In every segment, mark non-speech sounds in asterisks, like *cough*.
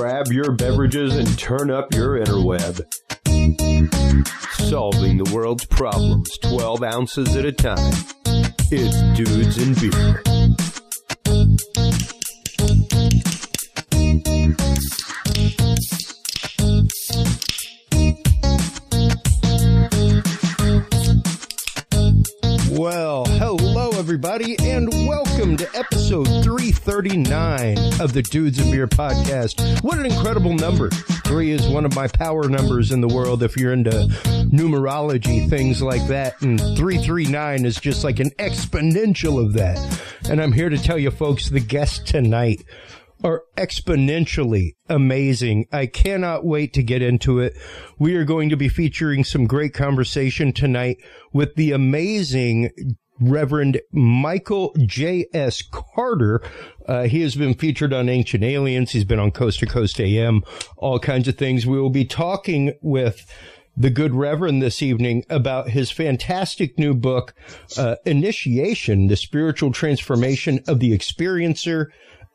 grab your beverages and turn up your interweb. Solving the world's problems 12 ounces at a time. It's Dudes and Beer. Everybody, and welcome to episode 339 of the Dudes and Beer podcast. What an incredible number. Three is one of my power numbers in the world if you're into numerology, things like that. And 339 is just like an exponential of that. And I'm here to tell you folks, the guest tonight are exponentially amazing. I cannot wait to get into it. We are going to be featuring some great conversation tonight with the amazing Reverend Michael J.S. Carter. Uh, he has been featured on Ancient Aliens. He's been on Coast to Coast AM, all kinds of things. We will be talking with the good Reverend this evening about his fantastic new book, uh, Initiation, the Spiritual Transformation of the Experiencer,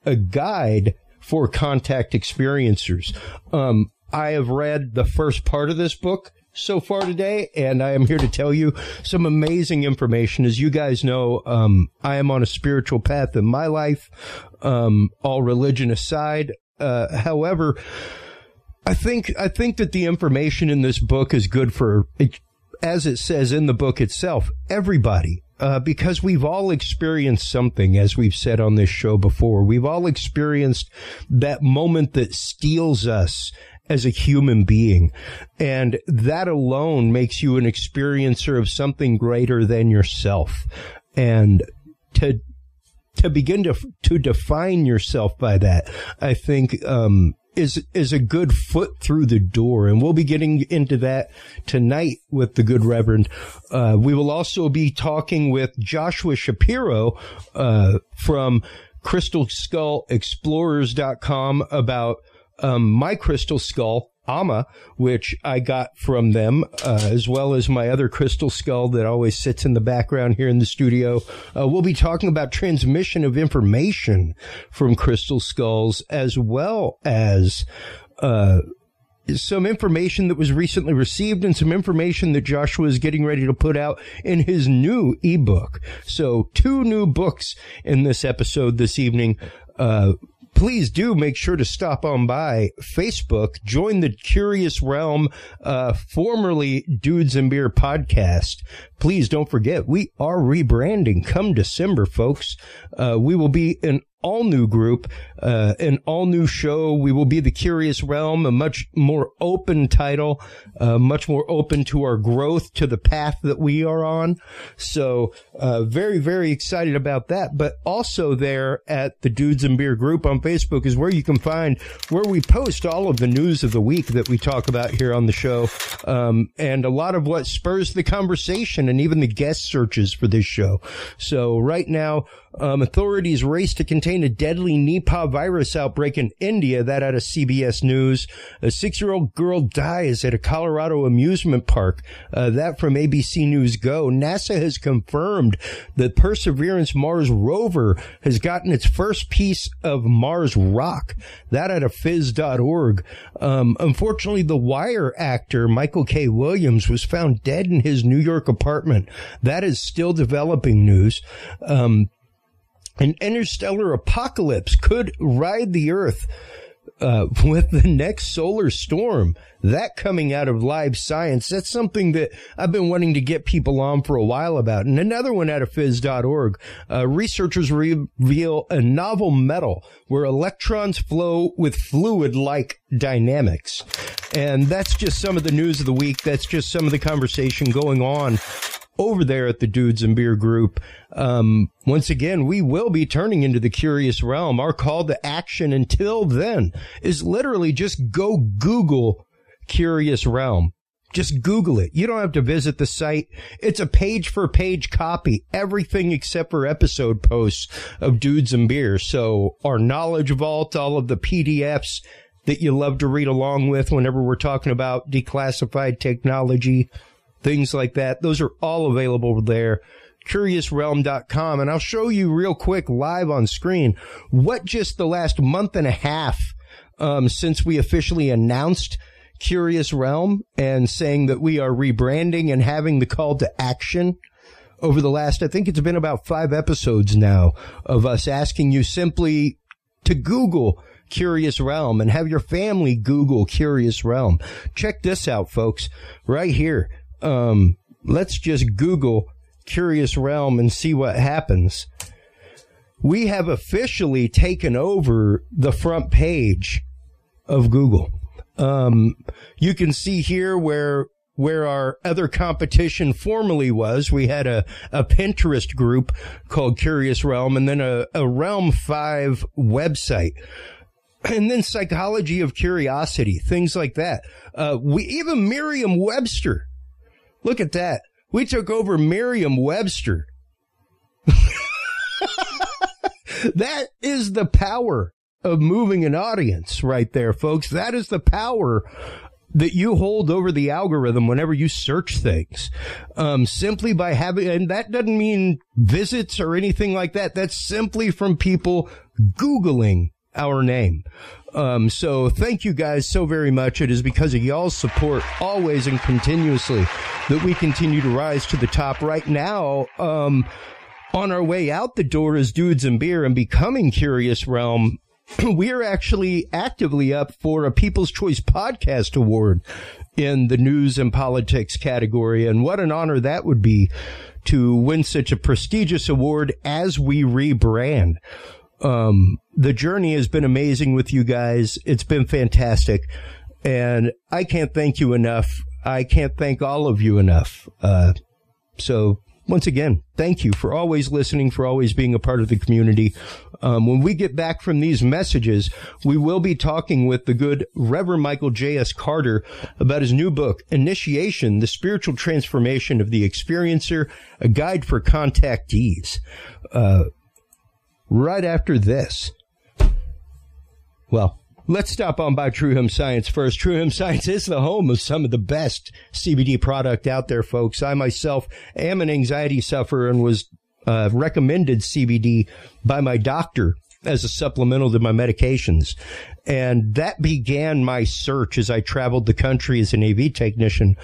a guide for contact experiencers. Um, I have read the first part of this book so far today, and I am here to tell you some amazing information. As you guys know, um, I am on a spiritual path in my life, um, all religion aside. Uh, however, I think I think that the information in this book is good for, as it says in the book itself, everybody. Uh, because we've all experienced something, as we've said on this show before. We've all experienced that moment that steals us as a human being. And that alone makes you an experiencer of something greater than yourself. And to, to begin to, to define yourself by that, I think, um, is is a good foot through the door, and we'll be getting into that tonight with the good Reverend. Uh, we will also be talking with Joshua Shapiro uh, from Crystal Skull Explorers.com about um, my crystal skull Ama, which I got from them, uh, as well as my other crystal skull that always sits in the background here in the studio. Uh, we'll be talking about transmission of information from crystal skulls, as well as uh, some information that was recently received and some information that Joshua is getting ready to put out in his new ebook. So, two new books in this episode this evening. Please do make sure to stop on by Facebook, join the Curious Realm, uh, formerly Dudes and Beer podcast. Please don't forget, we are rebranding come December, folks. Uh, we will be an all new group, uh, an all new show. We will be the Curious Realm, a much more open title, uh, much more open to our growth, to the path that we are on. So, uh, very, very excited about that. But also there at the Dudes and Beer group on Facebook is where you can find where we post all of the news of the week that we talk about here on the show. Um, and a lot of what spurs the conversation and even the guest searches for this show. So right now, um, authorities race to contain a deadly Virus outbreak in India. That out of CBS News. A six-year-old girl dies at a Colorado amusement park. Uh, that from ABC News Go. NASA has confirmed that Perseverance Mars rover has gotten its first piece of Mars rock. That out of phys.org. Um, unfortunately, the Wire actor Michael K. Williams was found dead in his New York apartment. That is still developing news. Um, an interstellar apocalypse could ride the Earth uh, *laughs* with the next solar storm. That coming out of live science, that's something that I've been wanting to get people on for a while about. And another one out of phys.org, uh, researchers reveal a novel metal where electrons flow with fluid-like dynamics. And that's just some of the news of the week. That's just some of the conversation going on over there at the Dudes and Beer Group. Um, once again, we will be turning into the curious realm. Our call to action until then is literally just go Google Curious Realm. Just Google it. You don't have to visit the site. It's a page for page copy. Everything except for episode posts of Dudes and Beer. So our knowledge vault, all of the PDFs that you love to read along with whenever we're talking about declassified technology, things like that. Those are all available there. CuriousRealm.com. And I'll show you real quick live on screen what just the last month and a half um, since we officially announced Curious Realm and saying that we are rebranding and having the call to action over the last, I think it's been about five episodes now of us asking you simply to Google Curious Realm and have your family Google Curious Realm. Check this out, folks, right here. Um, let's just Google Curious Realm and see what happens. We have officially taken over the front page of Google. Um, you can see here where where our other competition formerly was. We had a, a Pinterest group called Curious Realm and then a, a Realm 5 website. And then psychology of curiosity, things like that. Uh, we even Merriam Webster. Look at that. We took over Merriam Webster. *laughs* that is the power of moving an audience right there, folks. That is the power that you hold over the algorithm whenever you search things. Um, simply by having, and that doesn't mean visits or anything like that. That's simply from people Googling our name. Um, so thank you guys so very much. It is because of y'all's support always and continuously that we continue to rise to the top right now. Um, on our way out the door as dudes and beer and becoming curious realm *clears throat* we are actually actively up for a People's Choice Podcast Award in the news and politics category. And what an honor that would be to win such a prestigious award as we rebrand. Um, the journey has been amazing with you guys. It's been fantastic. And I can't thank you enough. I can't thank all of you enough. Uh, so once again, thank you for always listening, for always being a part of the community. Um, when we get back from these messages, we will be talking with the good Reverend Michael J.S. Carter about his new book, Initiation, The Spiritual Transformation of the Experiencer, a guide for contactees. Uh, right after this. Well, Let's stop on by True Hemp Science first. True Hemp Science is the home of some of the best CBD product out there, folks. I myself am an anxiety sufferer and was uh, recommended CBD by my doctor as a supplemental to my medications. And that began my search as I traveled the country as an AV technician,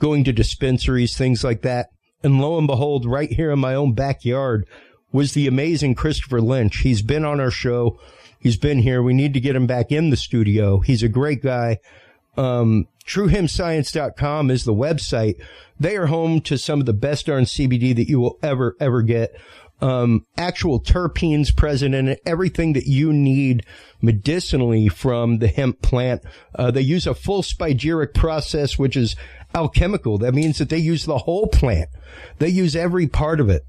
going to dispensaries, things like that. And lo and behold, right here in my own backyard was the amazing Christopher Lynch. He's been on our show He's been here. We need to get him back in the studio. He's a great guy. Um, TrueHempScience.com is the website. They are home to some of the best darn CBD that you will ever, ever get. Um, actual terpenes present in it, everything that you need medicinally from the hemp plant. Uh, they use a full spagyric process, which is alchemical. That means that they use the whole plant. They use every part of it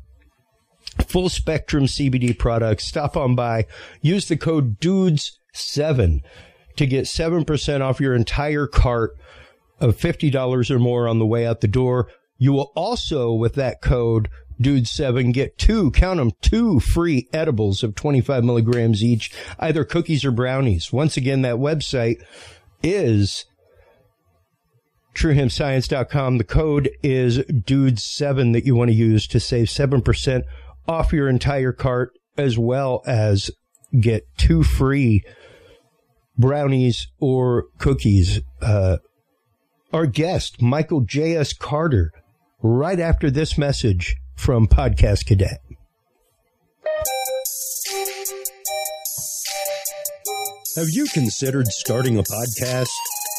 full spectrum CBD products. Stop on by. Use the code DUDES7 to get 7% off your entire cart of $50 or more on the way out the door. You will also, with that code, Dude7, get two, count them, two free edibles of 25 milligrams each, either cookies or brownies. Once again, that website is truehempscience.com. The code is Dude7 that you want to use to save 7% off your entire cart as well as get two free brownies or cookies. Uh, our guest, Michael J.S. Carter, right after this message from Podcast Cadet. Have you considered starting a podcast?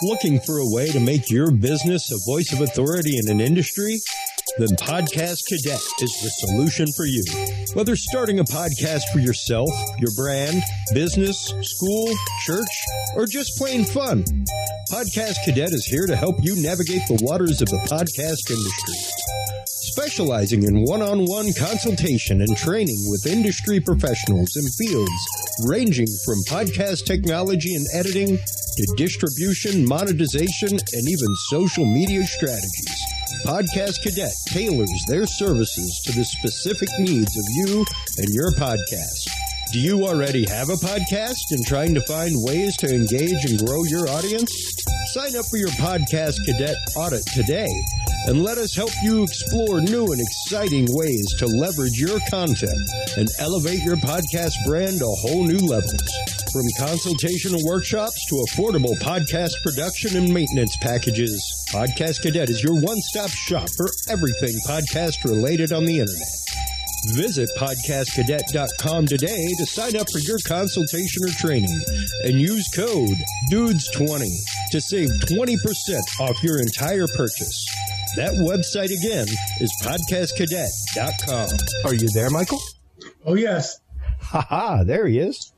Looking for a way to make your business a voice of authority in an industry? Then Podcast Cadet is the solution for you. Whether starting a podcast for yourself, your brand, business, school, church, or just plain fun, Podcast Cadet is here to help you navigate the waters of the podcast industry. Specializing in one on one consultation and training with industry professionals in fields ranging from podcast technology and editing to distribution, monetization, and even social media strategies. Podcast Cadet tailors their services to the specific needs of you and your podcast. Do you already have a podcast and trying to find ways to engage and grow your audience? Sign up for your Podcast Cadet audit today and let us help you explore new and exciting ways to leverage your content and elevate your podcast brand to whole new levels. From consultational workshops to affordable podcast production and maintenance packages, Podcast Cadet is your one stop shop for everything podcast related on the internet. Visit podcastcadet.com today to sign up for your consultation or training and use code DUDES20 to save 20% off your entire purchase. That website again is podcastcadet.com. Are you there, Michael? Oh, yes. Ha ha, there he is.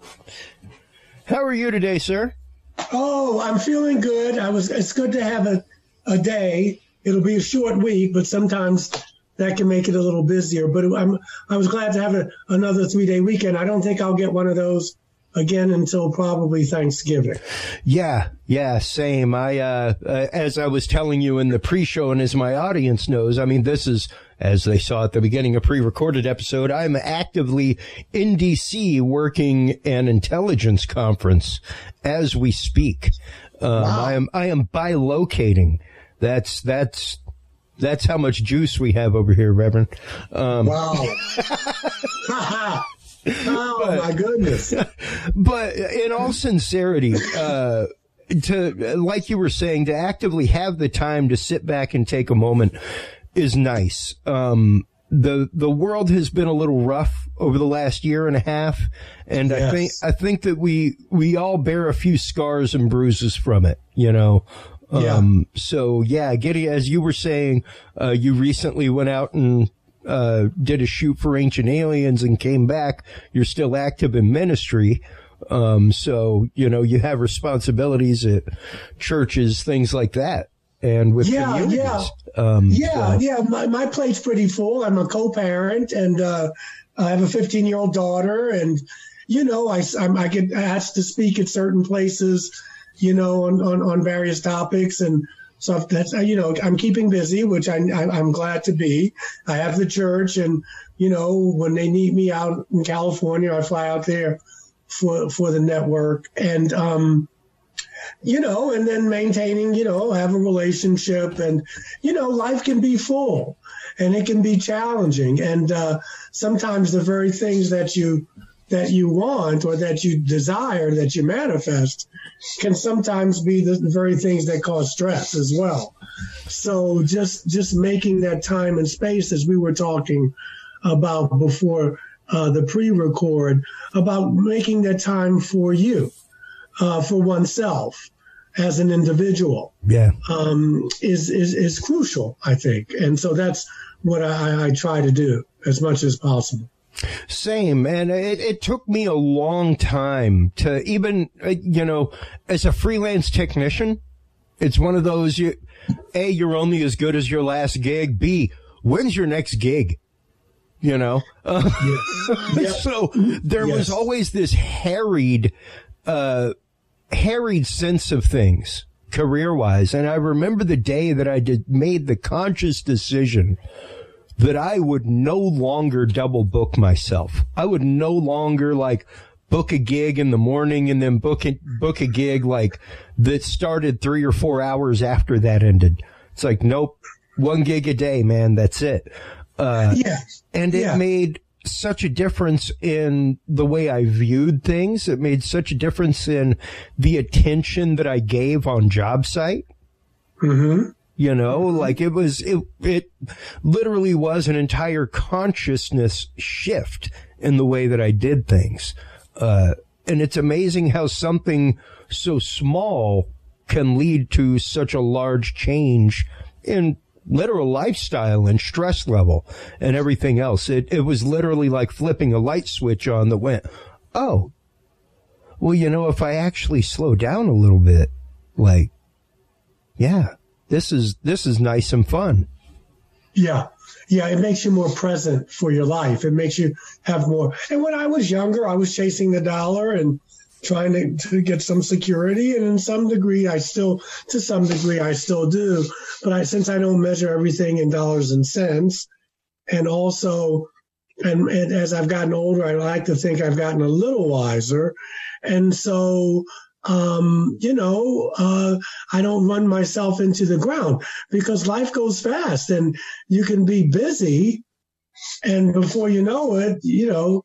How are you today, sir? Oh, I'm feeling good. I was. It's good to have a, a day. It'll be a short week, but sometimes that can make it a little busier. But I'm. I was glad to have a, another three day weekend. I don't think I'll get one of those again until probably Thanksgiving. Yeah, yeah, same. I, uh, uh, as I was telling you in the pre-show and as my audience knows, I mean, this is, as they saw at the beginning, a pre-recorded episode. I'm actively in DC working an intelligence conference as we speak. Um, wow. I am, I am bilocating. That's, that's, that's how much juice we have over here, Reverend. Um, wow. *laughs* *laughs* Oh but, my goodness! *laughs* But in all sincerity, uh, to like you were saying, to actively have the time to sit back and take a moment is nice. Um, the the world has been a little rough over the last year and a half, and yes. I think I think that we we all bear a few scars and bruises from it. You know. Yeah. Um, so yeah, getting as you were saying, uh, you recently went out and uh, did a shoot for Ancient Aliens and came back, you're still active in ministry. Um, so, you know, you have responsibilities at churches, things like that. And with yeah, communities. yeah, um, yeah, so. yeah. My, my plate's pretty full. I'm a co-parent, and uh, I have a 15 year old daughter, and you know, I I'm, I get asked to speak at certain places, you know, on on, on various topics, and so that's you know I'm keeping busy, which I, I am glad to be. I have the church, and you know when they need me out in California, I fly out there for for the network, and um, you know, and then maintaining, you know, have a relationship, and you know, life can be full, and it can be challenging, and uh, sometimes the very things that you that you want or that you desire that you manifest can sometimes be the very things that cause stress as well. So just just making that time and space as we were talking about before uh, the pre-record about making that time for you uh, for oneself as an individual yeah um, is, is is crucial i think and so that's what I, I try to do as much as possible same. And it, it took me a long time to even, uh, you know, as a freelance technician, it's one of those, you, A, you're only as good as your last gig. B, when's your next gig? You know? *laughs* Uh, yeah. *laughs* so there yes. was always this harried, uh, harried sense of things career wise. And I remember the day that I did made the conscious decision that I would no longer double book myself. I would no longer like book a gig in the morning and then book a, book a gig like that started three or four hours after that ended. It's like, nope, one gig a day, man. That's it. Uh, yeah. And it yeah. made such a difference in the way I viewed things. It made such a difference in the attention that I gave on job site. Mm-hmm. You know, like it was, it, it literally was an entire consciousness shift in the way that I did things. Uh, and it's amazing how something so small can lead to such a large change in literal lifestyle and stress level and everything else. It, it was literally like flipping a light switch on that went, oh, well, you know, if I actually slow down a little bit, like, yeah, this is this is nice and fun. Yeah. Yeah, it makes you more present for your life. It makes you have more. And when I was younger, I was chasing the dollar and trying to, to get some security. And in some degree, I still, to some degree, I still do. But I, since I don't measure everything in dollars and cents, and also, and, and as I've gotten older, I like to think I've gotten a little wiser. And so um, you know, uh, I don't run myself into the ground because life goes fast and you can be busy. And before you know it, you know,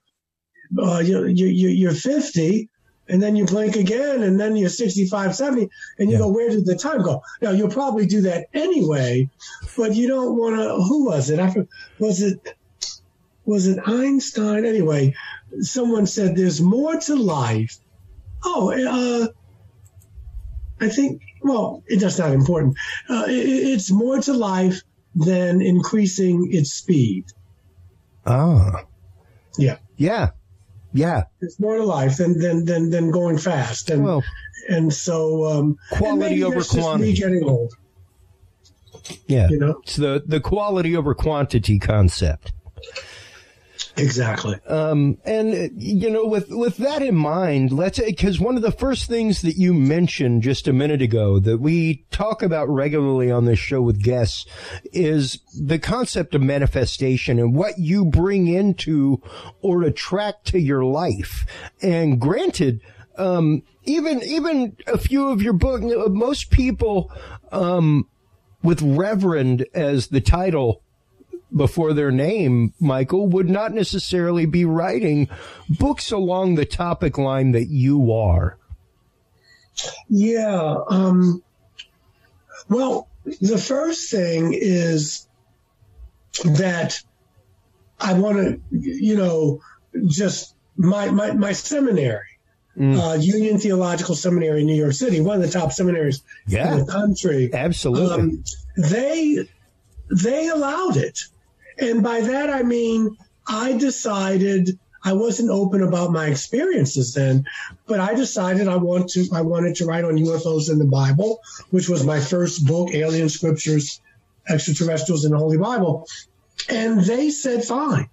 uh, you, you, you're 50 and then you blink again, and then you're 65, 70, and you yeah. go, where did the time go? Now, you'll probably do that anyway, but you don't want to, who was it? I, was it, was it Einstein? Anyway, someone said there's more to life. Oh, uh, I think, well, it, that's not important. Uh, it, it's more to life than increasing its speed. Ah. Yeah. Yeah. Yeah. It's more to life than than than, than going fast. And well, and so um quality over quantity. getting old. Yeah. You know? It's the the quality over quantity concept. Exactly. Um, and you know, with with that in mind, let's because one of the first things that you mentioned just a minute ago that we talk about regularly on this show with guests is the concept of manifestation and what you bring into or attract to your life. And granted, um, even even a few of your books, most people um, with Reverend as the title before their name, Michael, would not necessarily be writing books along the topic line that you are. Yeah. Um, well, the first thing is that I want to, you know, just my, my, my seminary. Mm. Uh, Union Theological Seminary in New York City, one of the top seminaries yeah, in the country. Absolutely. Um, they they allowed it. And by that, I mean, I decided I wasn't open about my experiences then, but I decided I want to, I wanted to write on UFOs in the Bible, which was my first book, Alien Scriptures, Extraterrestrials in the Holy Bible. And they said, fine.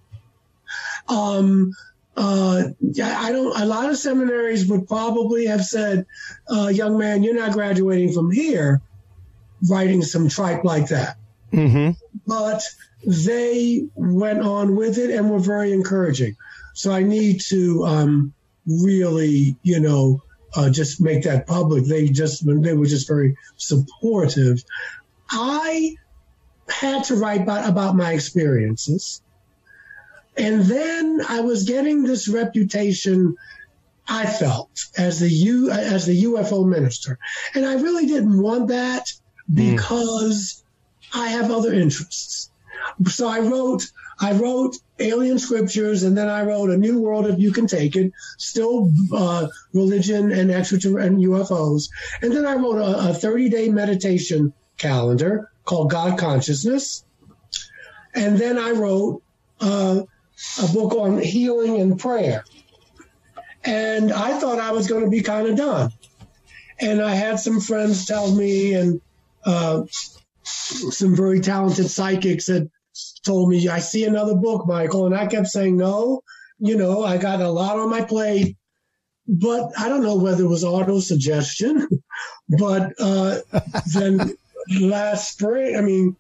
Um, uh, I don't, a lot of seminaries would probably have said, uh, young man, you're not graduating from here writing some tripe like that. Mm-hmm. But they went on with it and were very encouraging. So I need to um, really, you know, uh, just make that public. They just they were just very supportive. I had to write about, about my experiences, and then I was getting this reputation. I felt as the U as the UFO minister, and I really didn't want that hmm. because mm. I have other interests. So I wrote, I wrote Alien Scriptures, and then I wrote A New World if You Can Take It, still uh, religion and extraterrestrial and UFOs, and then I wrote a, a 30 day meditation calendar called God Consciousness, and then I wrote uh, a book on healing and prayer. And I thought I was going to be kind of done. And I had some friends tell me, and uh, some very talented psychics had told me, I see another book, Michael. And I kept saying, no, you know, I got a lot on my plate. But I don't know whether it was auto suggestion. *laughs* but uh, then last spring, I mean,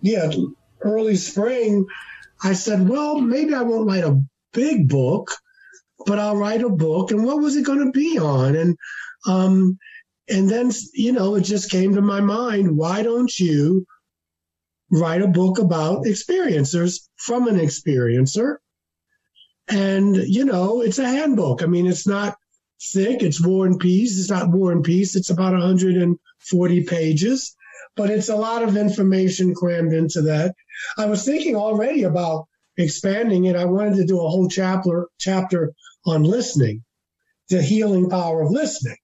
yeah, early spring, I said, well, maybe I won't write a big book, but I'll write a book. And what was it going to be on? And um, and then, you know, it just came to my mind why don't you write a book about experiencers from an experiencer? And, you know, it's a handbook. I mean, it's not thick, it's War and Peace. It's not War and Peace, it's about 140 pages, but it's a lot of information crammed into that. I was thinking already about expanding it. I wanted to do a whole chapter chapter on listening, the healing power of listening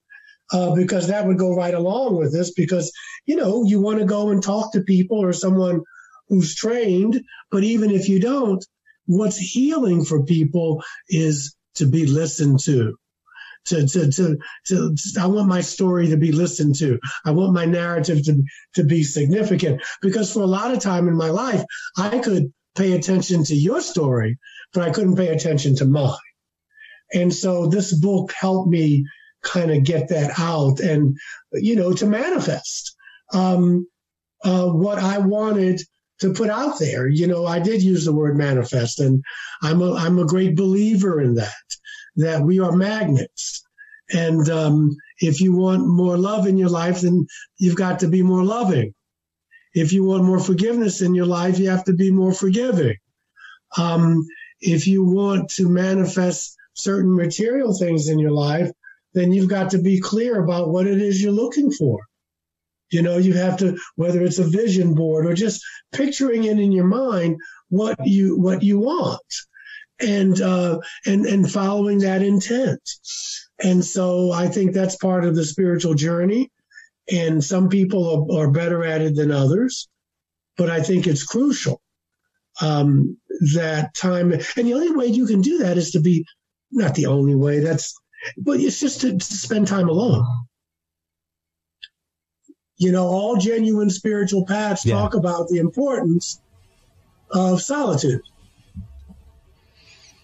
uh, because that would go right along with this because, you know, you want to go and talk to people or someone who's trained. But even if you don't, what's healing for people is to be listened to. To, to, to, to, I want my story to be listened to. I want my narrative to, to be significant because for a lot of time in my life, I could pay attention to your story, but I couldn't pay attention to mine. And so this book helped me kind of get that out and, you know, to manifest um, uh, what I wanted to put out there. You know, I did use the word manifest, and I'm a, I'm a great believer in that, that we are magnets. And um, if you want more love in your life, then you've got to be more loving. If you want more forgiveness in your life, you have to be more forgiving. Um, if you want to manifest certain material things in your life, then you've got to be clear about what it is you're looking for. You know, you have to, whether it's a vision board or just picturing it in your mind, what you, what you want and, uh, and, and following that intent. And so I think that's part of the spiritual journey. And some people are, are better at it than others, but I think it's crucial, um, that time. And the only way you can do that is to be, not the only way, that's, but it's just to, to spend time alone. You know, all genuine spiritual paths yeah. talk about the importance of solitude.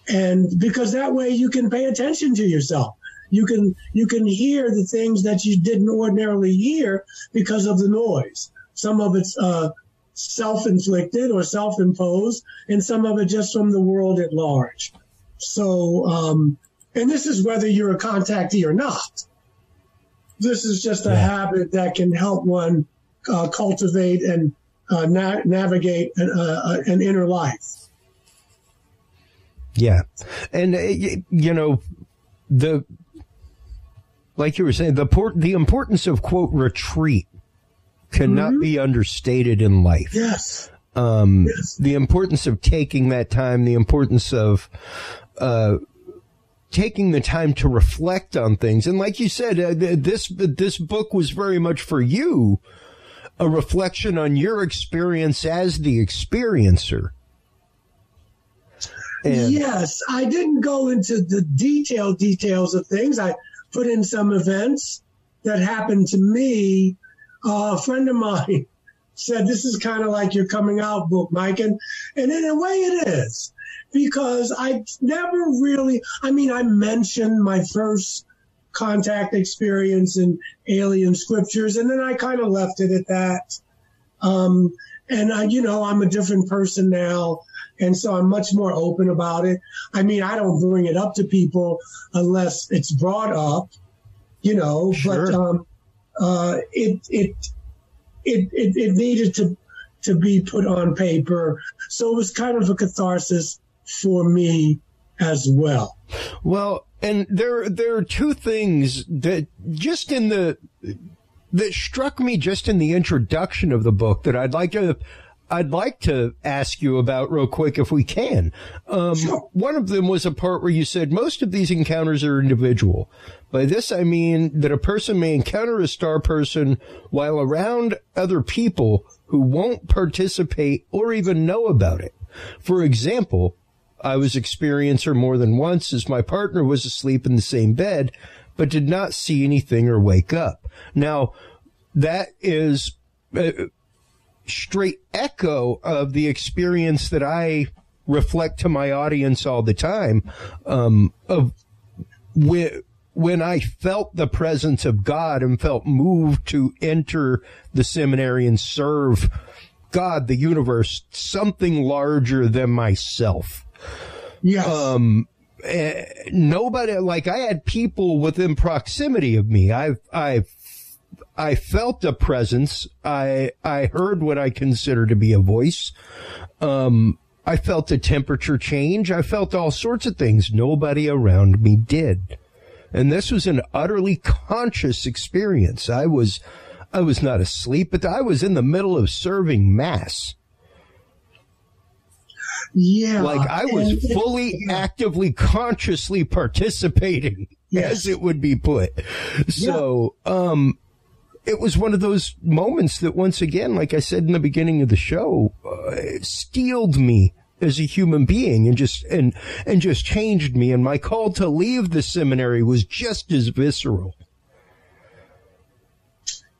And because that way you can pay attention to yourself. You can you can hear the things that you didn't ordinarily hear because of the noise. Some of it's uh, self-inflicted or self-imposed, and some of it just from the world at large. So, um, and this is whether you're a contactee or not this is just a yeah. habit that can help one uh, cultivate and uh, na- navigate an, uh, an, inner life. Yeah, and uh, you know the like you were saying the port the importance of quote retreat cannot mm-hmm. be understated in life. Yes. Um, yes. The importance of taking that time, the importance of uh, taking the time to reflect on things. And like you said, uh, this, this book was very much for you, a reflection on your experience as the experiencer. And yes, I didn't go into the detailed details of things. I put in some events that happened to me. Uh, a friend of mine *laughs* said, This is kind of like your coming out book, Mike. And, and in a way, it is because I never really, I mean, I mentioned my first contact experience in alien scriptures, and then I kind of left it at that. Um, and I, you know, I'm a different person now. And so I'm much more open about it. I mean, I don't bring it up to people unless it's brought up, you know, sure. but, um, uh, it, it, it, it, it needed to, to be put on paper. So it was kind of a catharsis for me as well. Well, and there there are two things that just in the that struck me just in the introduction of the book that I'd like to I'd like to ask you about real quick if we can. Um, sure. One of them was a part where you said most of these encounters are individual. By this, I mean that a person may encounter a star person while around other people who won't participate or even know about it. For example, I was experiencer more than once as my partner was asleep in the same bed, but did not see anything or wake up. Now, that is a straight echo of the experience that I reflect to my audience all the time um, of when, when I felt the presence of God and felt moved to enter the seminary and serve God, the universe, something larger than myself. Yes. Um, uh, nobody like I had people within proximity of me. I I I felt a presence. I I heard what I consider to be a voice. Um, I felt a temperature change. I felt all sorts of things. Nobody around me did. And this was an utterly conscious experience. I was I was not asleep, but I was in the middle of serving mass. Yeah. Like I was and, fully yeah. actively consciously participating *laughs* yes. as it would be put. So, yeah. um, it was one of those moments that once again, like I said in the beginning of the show, uh, steeled me as a human being and just, and, and just changed me. And my call to leave the seminary was just as visceral.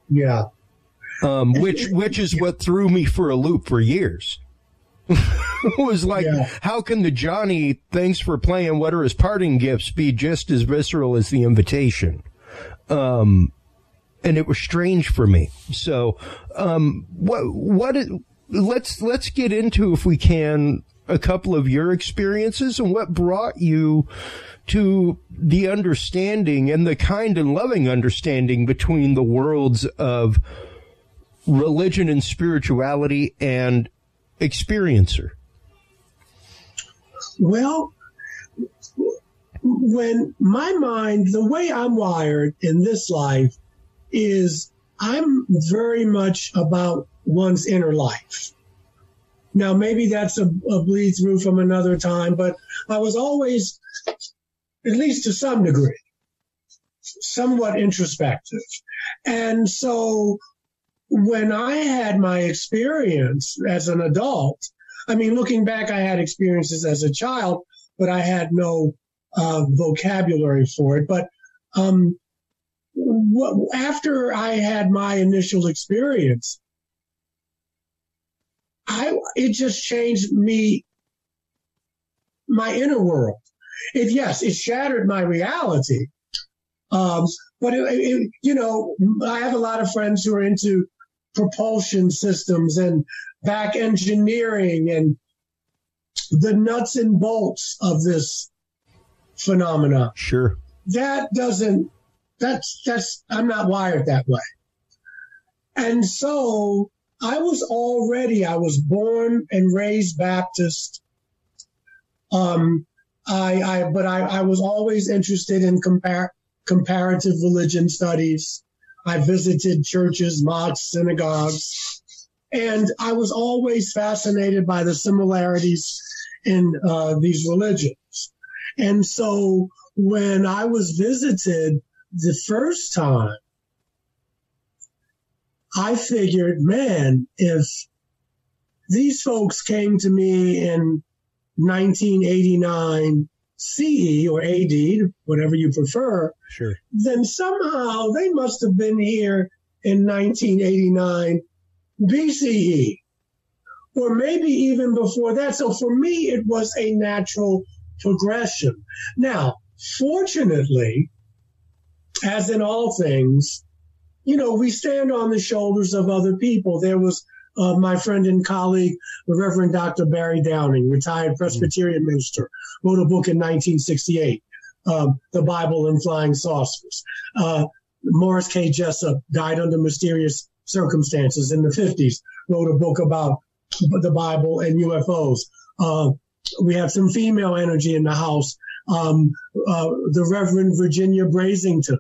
Yeah. Um, which, which is what threw me for a loop for years. *laughs* was like, yeah. how can the Johnny, thanks for playing, what are his parting gifts be just as visceral as the invitation? Um, and it was strange for me. So, um, what, what, let's, let's get into, if we can, a couple of your experiences and what brought you to the understanding and the kind and loving understanding between the worlds of religion and spirituality and experiencer? Well, when my mind, the way I'm wired in this life is I'm very much about one's inner life. Now, maybe that's a, a bleed through from another time, but I was always, at least to some degree, somewhat introspective. And so when I had my experience as an adult, I mean, looking back, I had experiences as a child, but I had no uh, vocabulary for it. But um, after I had my initial experience, I it just changed me, my inner world. It yes, it shattered my reality. Um, but it, it, you know, I have a lot of friends who are into propulsion systems and back engineering and the nuts and bolts of this phenomena. Sure. That doesn't, that's, that's, I'm not wired that way. And so I was already, I was born and raised Baptist. Um, I, I, but I, I was always interested in compar- comparative religion studies. I visited churches, mosques, synagogues, and I was always fascinated by the similarities in uh, these religions. And so when I was visited the first time, I figured, man, if these folks came to me in 1989 CE or AD, whatever you prefer, sure. then somehow they must have been here in 1989 BCE, or maybe even before that. So for me, it was a natural progression. Now, fortunately, as in all things, you know, we stand on the shoulders of other people. There was uh, my friend and colleague, the Reverend Dr. Barry Downing, retired Presbyterian mm-hmm. minister, wrote a book in 1968, um, The Bible and Flying Saucers. Uh, Morris K. Jessup died under mysterious circumstances in the 50s, wrote a book about the Bible and UFOs. Uh, we have some female energy in the house. Um, uh, the Reverend Virginia Brasington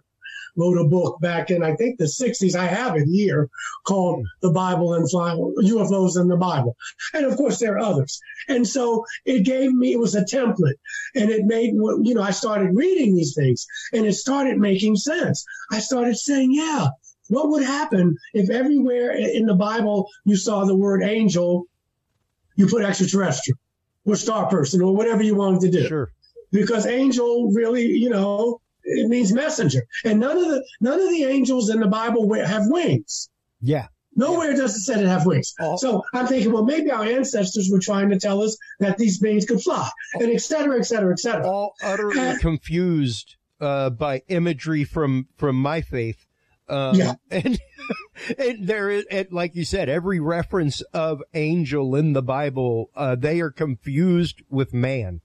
wrote a book back in, I think, the 60s. I have it here called The Bible and Flying UFOs in the Bible. And of course, there are others. And so it gave me, it was a template and it made, you know, I started reading these things and it started making sense. I started saying, yeah, what would happen if everywhere in the Bible you saw the word angel, you put extraterrestrial or star person or whatever you wanted to do? Sure. Because angel really, you know, it means messenger. And none of the none of the angels in the Bible have wings. Yeah. Nowhere yeah. does it say it have wings. Oh. So I'm thinking, well, maybe our ancestors were trying to tell us that these beings could fly, and et cetera, et cetera, et cetera. All utterly and, confused uh, by imagery from from my faith. Um, yeah. *laughs* And, and there is, and like you said, every reference of angel in the Bible, uh, they are confused with man.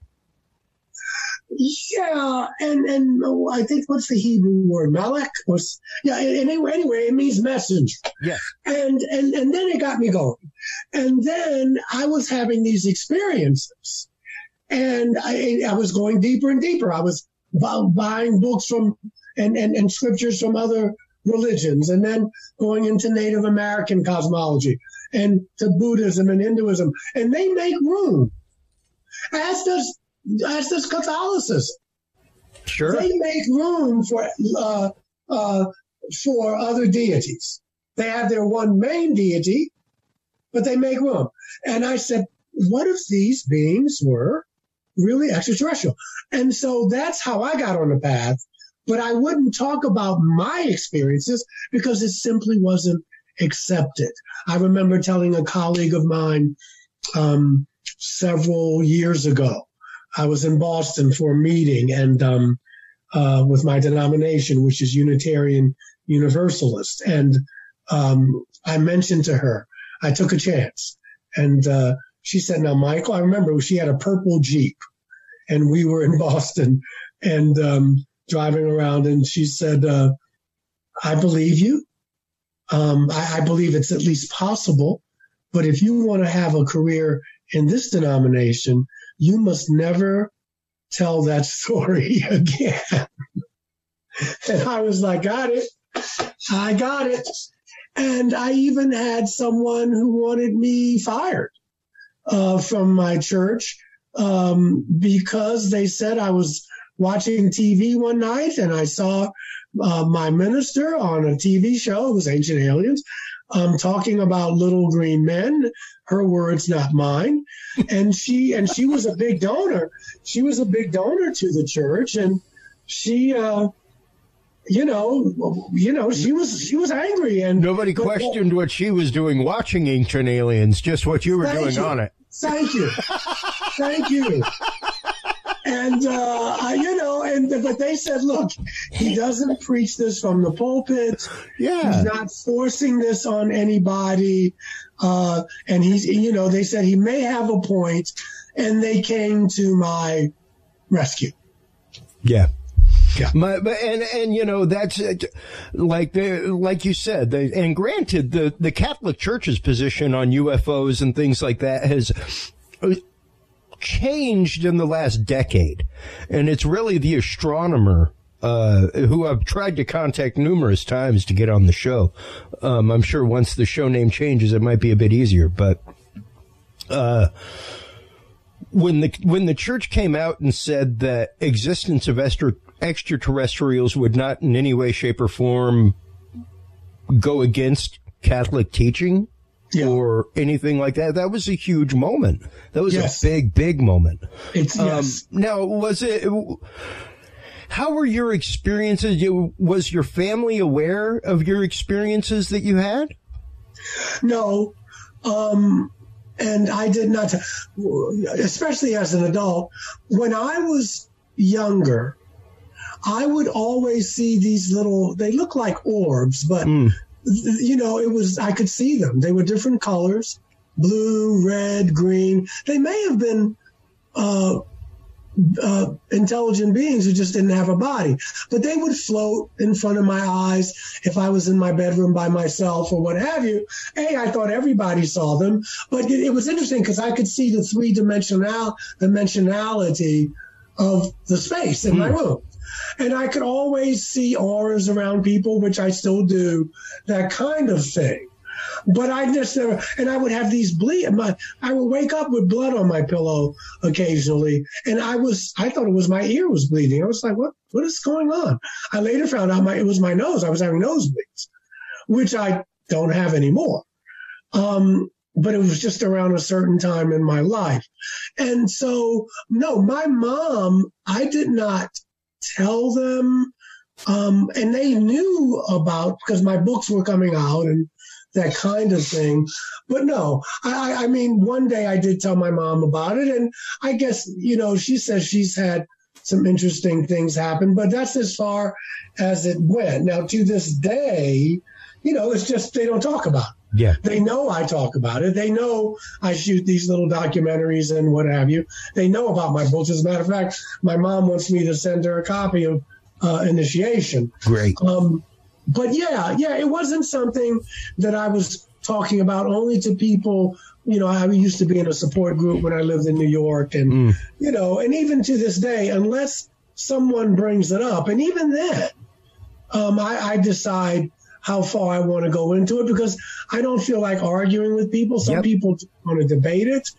Yeah, and and oh, I think what's the Hebrew word? Malak was yeah. Anyway, anyway, it means messenger. Yeah, And and and then it got me going, and then I was having these experiences, and I I was going deeper and deeper. I was buying books from and and, and scriptures from other religions, and then going into Native American cosmology and to Buddhism and Hinduism, and they make room. As does as does Catholicism. Sure. They make room for uh, uh, for other deities. They have their one main deity, but they make room. And I said, what if these beings were really extraterrestrial? And so that's how I got on the path. But I wouldn't talk about my experiences because it simply wasn't accepted. I remember telling a colleague of mine um, several years ago I was in Boston for a meeting and um, uh, with my denomination, which is Unitarian Universalist, and um, I mentioned to her, I took a chance, and uh, she said, "Now, Michael, I remember she had a purple Jeep, and we were in *laughs* Boston and um, driving around, and she said, uh, I believe you. Um, I, I believe it's at least possible." But if you want to have a career in this denomination, you must never tell that story *laughs* again. and I was like, got it. I got it. And I even had someone who wanted me fired uh, from my church um, because they said I was watching TV one night and I saw uh, my minister on a TV show, it was Ancient Aliens, um, talking about little green men. Her words, not mine. And she and she was a big donor. She was a big donor to the church, and she, uh, you know, you know, she was she was angry, and nobody but, questioned what she was doing watching Ancient Aliens, just what you were doing you. on it. Thank you, *laughs* thank you and uh, I, you know, and but they said, look, he doesn't preach this from the pulpit. Yeah, he's not forcing this on anybody, uh, and he's, you know, they said he may have a point, and they came to my rescue. Yeah. Yeah. My, and and you know that's uh, like the like you said, the, and granted the the Catholic Church's position on UFOs and things like that has changed in the last decade. And it's really the astronomer uh, who I've tried to contact numerous times to get on the show. Um, I'm sure once the show name changes, it might be a bit easier. But uh, when the when the church came out and said that existence of extra, extraterrestrials would not in any way, shape, or form go against Catholic teaching, yeah. or anything like that. That was a huge moment. That was yes. a big, big moment. It's um, yes. Now, was it? How were your experiences? Was your family aware of your experiences that you had? No, um, and I did not. Especially as an adult, when I was younger, I would always see these little. They look like orbs, but mm you know, it was, I could see them. They were different colors blue, red, green. They may have been uh, uh, intelligent beings who just didn't have a body, but they would float in front of my eyes if I was in my bedroom by myself or what have you. Hey, I thought everybody saw them, but it, it was interesting because I could see the three dimensional dimensionality of the space in mm. my hmm. room. And I could always see auras around people, which I still do, that kind of thing. But I just never, and I would have these bleed. My, I would wake up with blood on my pillow occasionally, and I was, I thought it was my ear was bleeding. I was like, what, what is going on? I later found out my, it was my nose. I was having nosebleeds, which I don't have anymore. Um, but it was just around a certain time in my life. And so, no, my mom, I did not tell them. Um, and they knew about because my books were coming out and that kind of thing. But no, I, I mean, one day I did tell my mom about it, and I guess you know she says she's had some interesting things happen, but that's as far as it went. Now to this day, you know, it's just they don't talk about it. Yeah. They know I talk about it. They know I shoot these little documentaries and what have you. They know about my books. As a matter of fact, my mom wants me to send her a copy of uh, Initiation. Great. Um, but yeah, yeah, it wasn't something that I was talking about only to people. You know, I used to be in a support group when I lived in New York, and mm. you know, and even to this day, unless someone brings it up, and even then, um, I, I decide how far I want to go into it because I don't feel like arguing with people. Some yep. people want to debate it.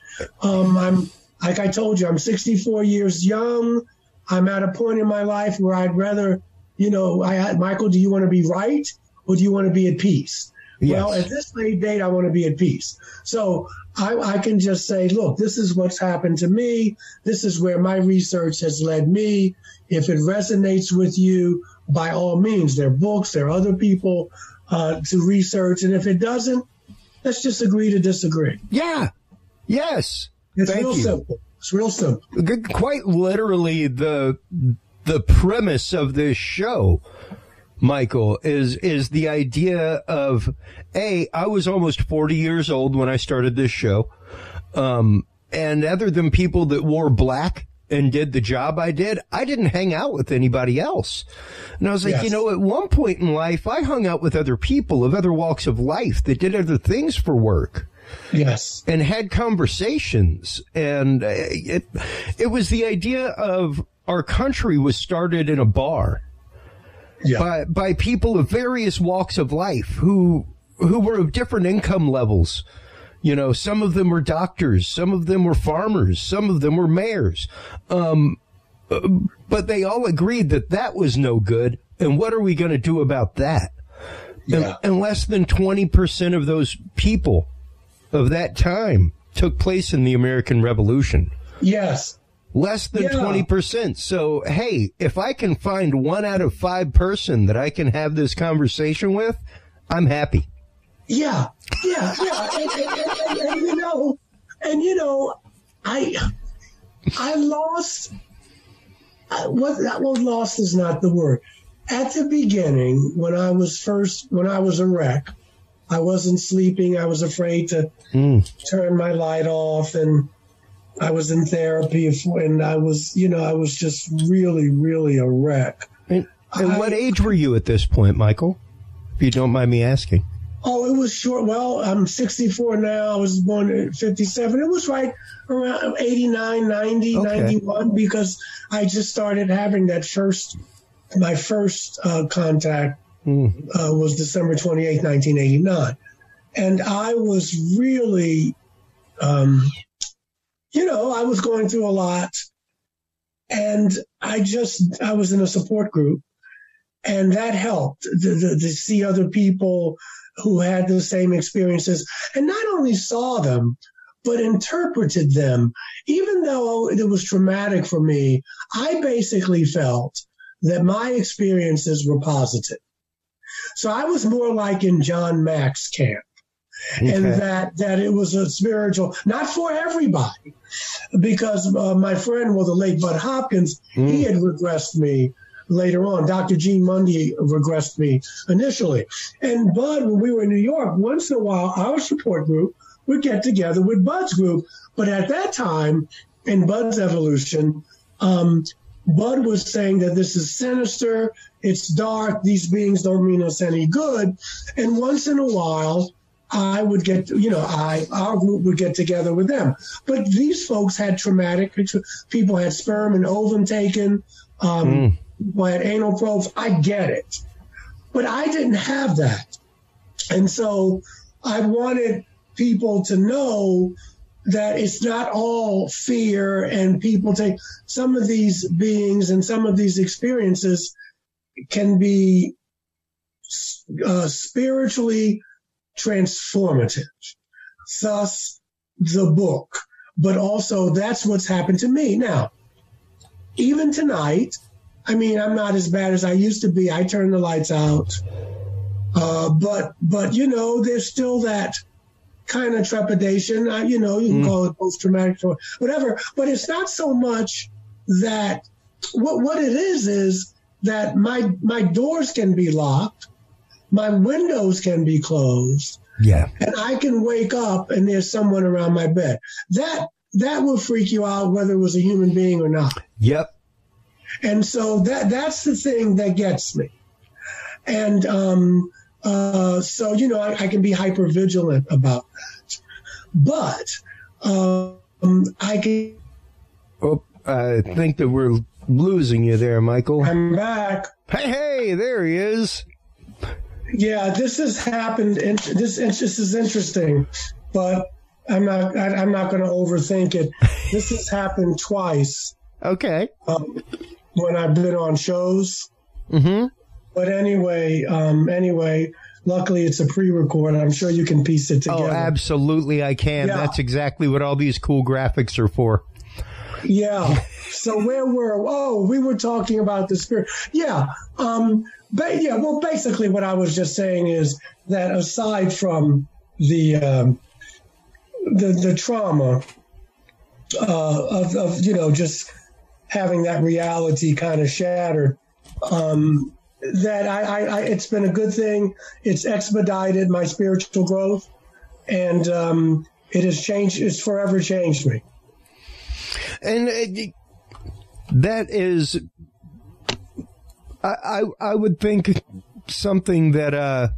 Um, I'm like I told you, I'm 64 years young. I'm at a point in my life where I'd rather, you know, I Michael, do you want to be right or do you want to be at peace? Yes. Well, at this late date, I want to be at peace. So I, I, can just say, look, this is what's happened to me. This is where my research has led me. If it resonates with you, by all means. There are books, there are other people uh, to research, and if it doesn't, let's just agree to disagree. Yeah. Yes. It's Thank real you. simple. It's real simple. Quite literally, the the premise of this show, Michael, is is the idea of a. I was almost forty years old when I started this show, um, and other than people that wore black and did the job I did, I didn't hang out with anybody else. And I was like, yes. you know, at one point in life, I hung out with other people of other walks of life that did other things for work. Yes. And had conversations. And uh, it, it was the idea of our country was started in a bar yeah. by, by people of various walks of life who, who were of different income levels. You know, some of them were doctors, some of them were farmers, some of them were mayors. Um, but they all agreed that that was no good. And what are we going to do about that? Yeah. And, and less than 20% of those people of that time took place in the American Revolution. Yes. Less than yeah. 20%. So, hey, if I can find one out of five person that I can have this conversation with, I'm happy. Yeah. Yeah. Yeah. and, and, and, and, you know, and you know, I, I lost, what, that well, lost is not the word at the beginning, when I was first, when I was a wreck, I wasn't sleeping. I was afraid to mm. turn my light off, and I was in therapy, and I was, you know, I was just really, really a wreck. And, and I, what age were you at this point, Michael? If you don't mind me asking. Oh, it was short. Well, I'm 64 now. I was born in 57. It was right around 89, 90, okay. 91 because I just started having that first my first uh, contact mm. uh, was December 28, 1989. And I was really, um, you know, I was going through a lot. And I just, I was in a support group. And that helped to, to, to see other people who had the same experiences and not only saw them, but interpreted them. Even though it was traumatic for me, I basically felt that my experiences were positive. So I was more like in John Mack's camp. Okay. And that that it was a spiritual, not for everybody, because uh, my friend, well, the late Bud Hopkins, mm. he had regressed me later on. Dr. Jean Mundy regressed me initially. And Bud, when we were in New York, once in a while, our support group would get together with Bud's group. But at that time, in Bud's evolution, um, Bud was saying that this is sinister, it's dark, these beings don't mean us any good. And once in a while, I would get, you know, I our group would get together with them. But these folks had traumatic people had sperm and ovum taken, um, mm. Had anal probes. I get it, but I didn't have that, and so I wanted people to know that it's not all fear and people take some of these beings and some of these experiences can be uh, spiritually transformative. Thus, the book. But also, that's what's happened to me. Now, even tonight, I mean, I'm not as bad as I used to be. I turn the lights out. Uh, but, but, you know, there's still that kind of trepidation. I, you know, you can mm. call it post traumatic or whatever, but it's not so much that what what it is is that my my doors can be locked, my windows can be closed. Yeah. And I can wake up and there's someone around my bed. That that will freak you out whether it was a human being or not. Yep. And so that that's the thing that gets me. And um uh, so, you know, I, I, can be hyper vigilant about that. But um, I can. Oh, I think that we're losing you there, Michael. I'm back. Hey, hey, there he is. Yeah, this has happened. And this, this is interesting, but I'm not. I, am not going to overthink it. This has happened twice. Okay. Um, when I've been on shows. Mm-hmm. But anyway, um, anyway, luckily it's a pre-record. I'm sure you can piece it oh, together. Oh, absolutely, I can. Yeah. That's exactly what all these cool graphics are for. Yeah. so where were? Oh, we were talking about the spirit. Yeah. Um. But yeah. Well, basically, what I was just saying is that aside from the um, the the trauma uh, of, of you know just having that reality kind of shattered. Um, that I, I, I, it's been a good thing. It's expedited my spiritual growth, and um, it has changed. It's forever changed me. And uh, that is, I, I, I would think something that uh,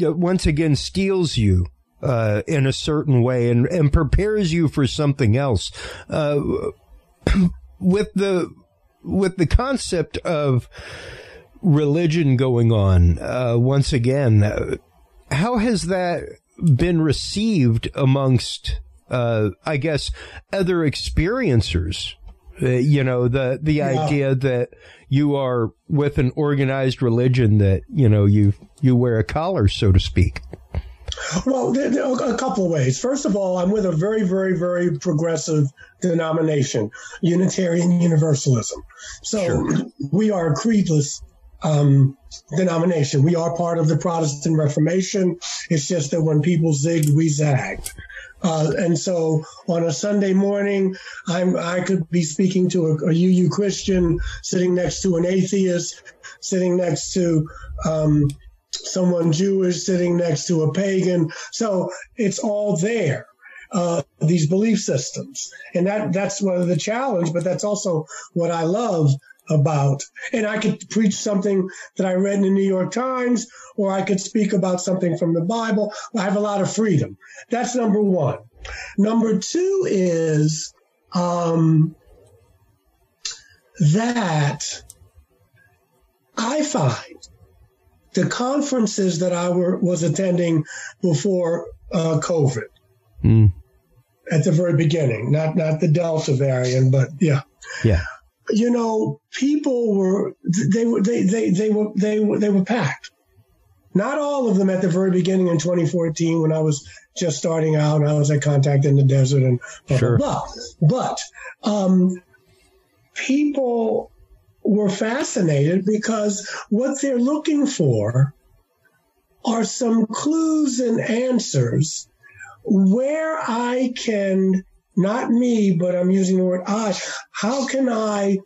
once again steals you uh, in a certain way and, and prepares you for something else. Uh, *clears throat* with the with the concept of religion going on uh, once again, uh, how has that been received amongst, uh, I guess, other experiencers? Uh, you know the the yeah. idea that you are with an organized religion that you know you you wear a collar, so to speak. Well, there, there a couple of ways. First of all, I'm with a very, very, very progressive denomination, Unitarian Universalism. So sure. we are a creedless um, denomination. We are part of the Protestant Reformation. It's just that when people zigged, we zagged. Uh, and so on a Sunday morning, I'm, I could be speaking to a, a UU Christian sitting next to an atheist, sitting next to um, someone Jewish, sitting next to a pagan. So it's all there. Uh, these belief systems, and that that's one of the challenge, but that's also what I love about. And I could preach something that I read in the New York Times, or I could speak about something from the Bible. I have a lot of freedom. That's number one. Number two is um, that I find the conferences that I were, was attending before uh, COVID. Mm. At the very beginning, not not the Delta variant, but yeah, yeah you know, people were they were they they they were they were they were packed. Not all of them at the very beginning in 2014 when I was just starting out and I was at Contact in the Desert and blah sure. blah blah. But um, people were fascinated because what they're looking for are some clues and answers where I can not me, but I'm using the word I. How can I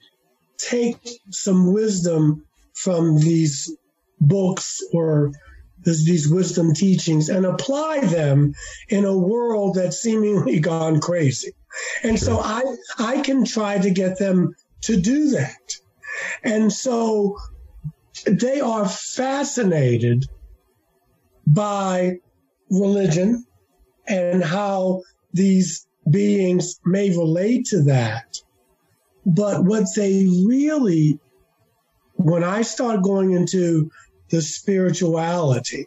take some wisdom from these books or this, these wisdom teachings and apply them in a world that's seemingly *laughs* gone crazy? And so I, I can try to get them to do that. And so they are fascinated by religion and how these beings may relate to that. But what they really, when I start going into the spirituality,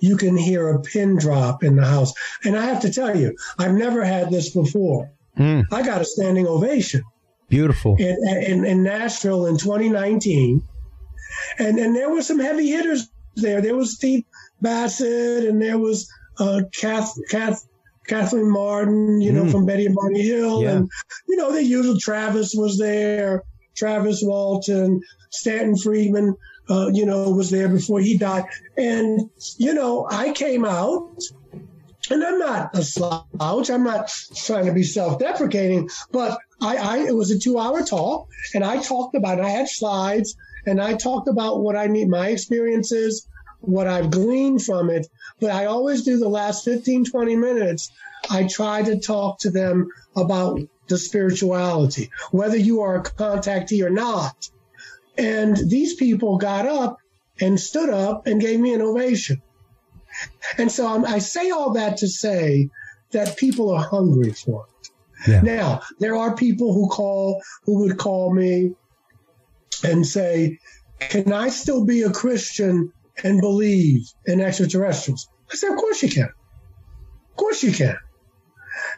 you can hear a pin drop in the house. And I have to tell you, I've never had this before. Mm. I got a standing ovation. Beautiful. In, in, in, Nashville in 2019. And, and there were some heavy hitters there. There was Steve Bassett and there was uh, Kath, Kath, Kathleen Marden, you know, mm. from Betty and Barney Hill. Yeah. And, you know, the usual Travis was there, Travis Walton, Stanton Friedman, uh, you know, was there before he died. And, you know, I came out and I'm not a slouch. I'm not trying to be self-deprecating, but I, I it was a two-hour talk, and I talked about. It. I had slides, and I talked about what I need, my experiences, what I've gleaned from it. But I always do the last 15, 20 minutes. I try to talk to them about the spirituality, whether you are a contactee or not. And these people got up and stood up and gave me an ovation. And so I'm, i say all that to say that people are hungry for it. Yeah. Now, there are people who call, who would call me and say, can I still be a Christian and believe in extraterrestrials? I said, of course you can. Of course you can.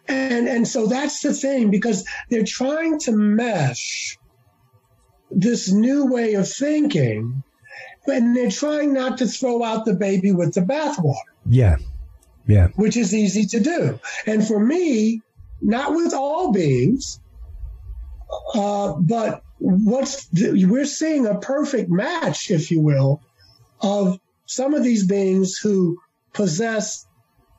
And, and so that's the thing because they're trying to mesh this new way of thinking and they're trying not to throw out the baby with the bathwater. Yeah. Yeah. Which is easy to do. And for me, not with all beings, uh, but what's the, we're seeing a perfect match, if you will, of some of these beings who possess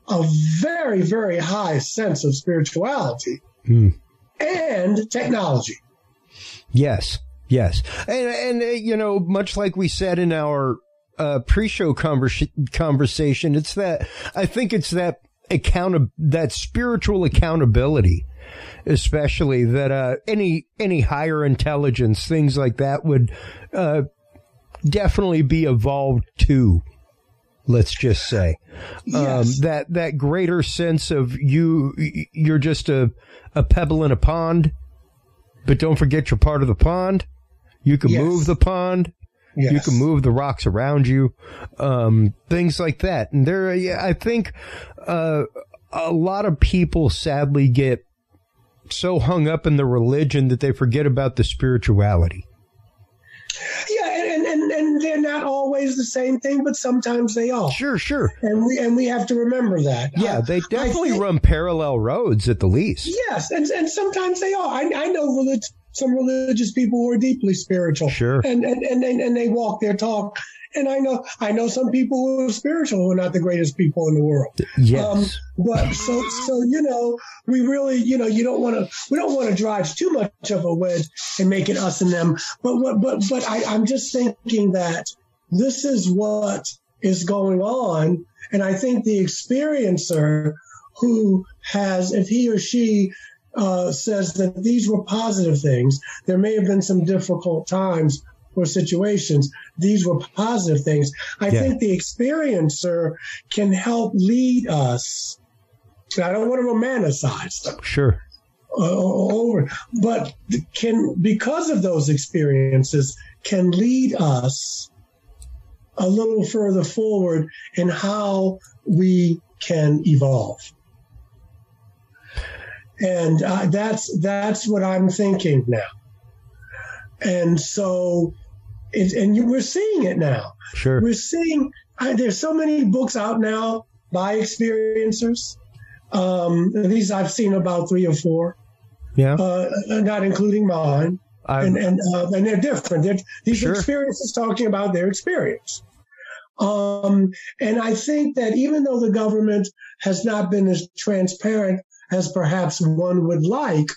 a very, very high sense of spirituality mm. and technology. Yes, yes. And, and uh, you know, much like we said in our uh, pre-show conversa- conversation, it's that, I think it's that account that spiritual accountability especially that uh, any any higher intelligence things like that would uh, definitely be evolved too let's just say. Yes. Um, that that greater sense of you you're just a a pebble in a pond, but don't forget you're part of the pond. You can Yes. move the pond. You can move the rocks around you, um, things like that. And there, yeah, I think uh, a lot of people sadly get so hung up in the religion that they forget about the spirituality. Yeah, and, and, and they're not always the same thing, but sometimes they are. Sure, sure. And we and we have to remember that. Yeah, I- they definitely think- run parallel roads at the least. Yes, and, and sometimes they are. I, I know relig- some religious people who are deeply spiritual. Sure. And and, and, they, and they walk their talk. And I know I know some people who are spiritual who are not the greatest people in the world. Yes. Um, but so so you know we really you know you don't want to we don't want to drive too much of a wedge and make it us and them. But what but but I, I'm just thinking that this is what is going on, and I think the experiencer who has if he or she uh, says that these were positive things, there may have been some difficult times or situations. These were positive things. I Yeah. think the experiencer can help lead us. I don't want to romanticize them sure. uh, over, but can because of those experiences can lead us a little further forward in how we can evolve. And uh, that's that's what I'm thinking now. And so, it, and you, we're seeing it now. Sure. We're seeing uh, there's so many books out now by experiencers. Um, these I've seen about three or four, Yeah. uh, not including mine, I, and and uh, and they're different. They're, these Sure. experiences talking about their experience. Um, and I think that even though the government has not been as transparent as perhaps one would like,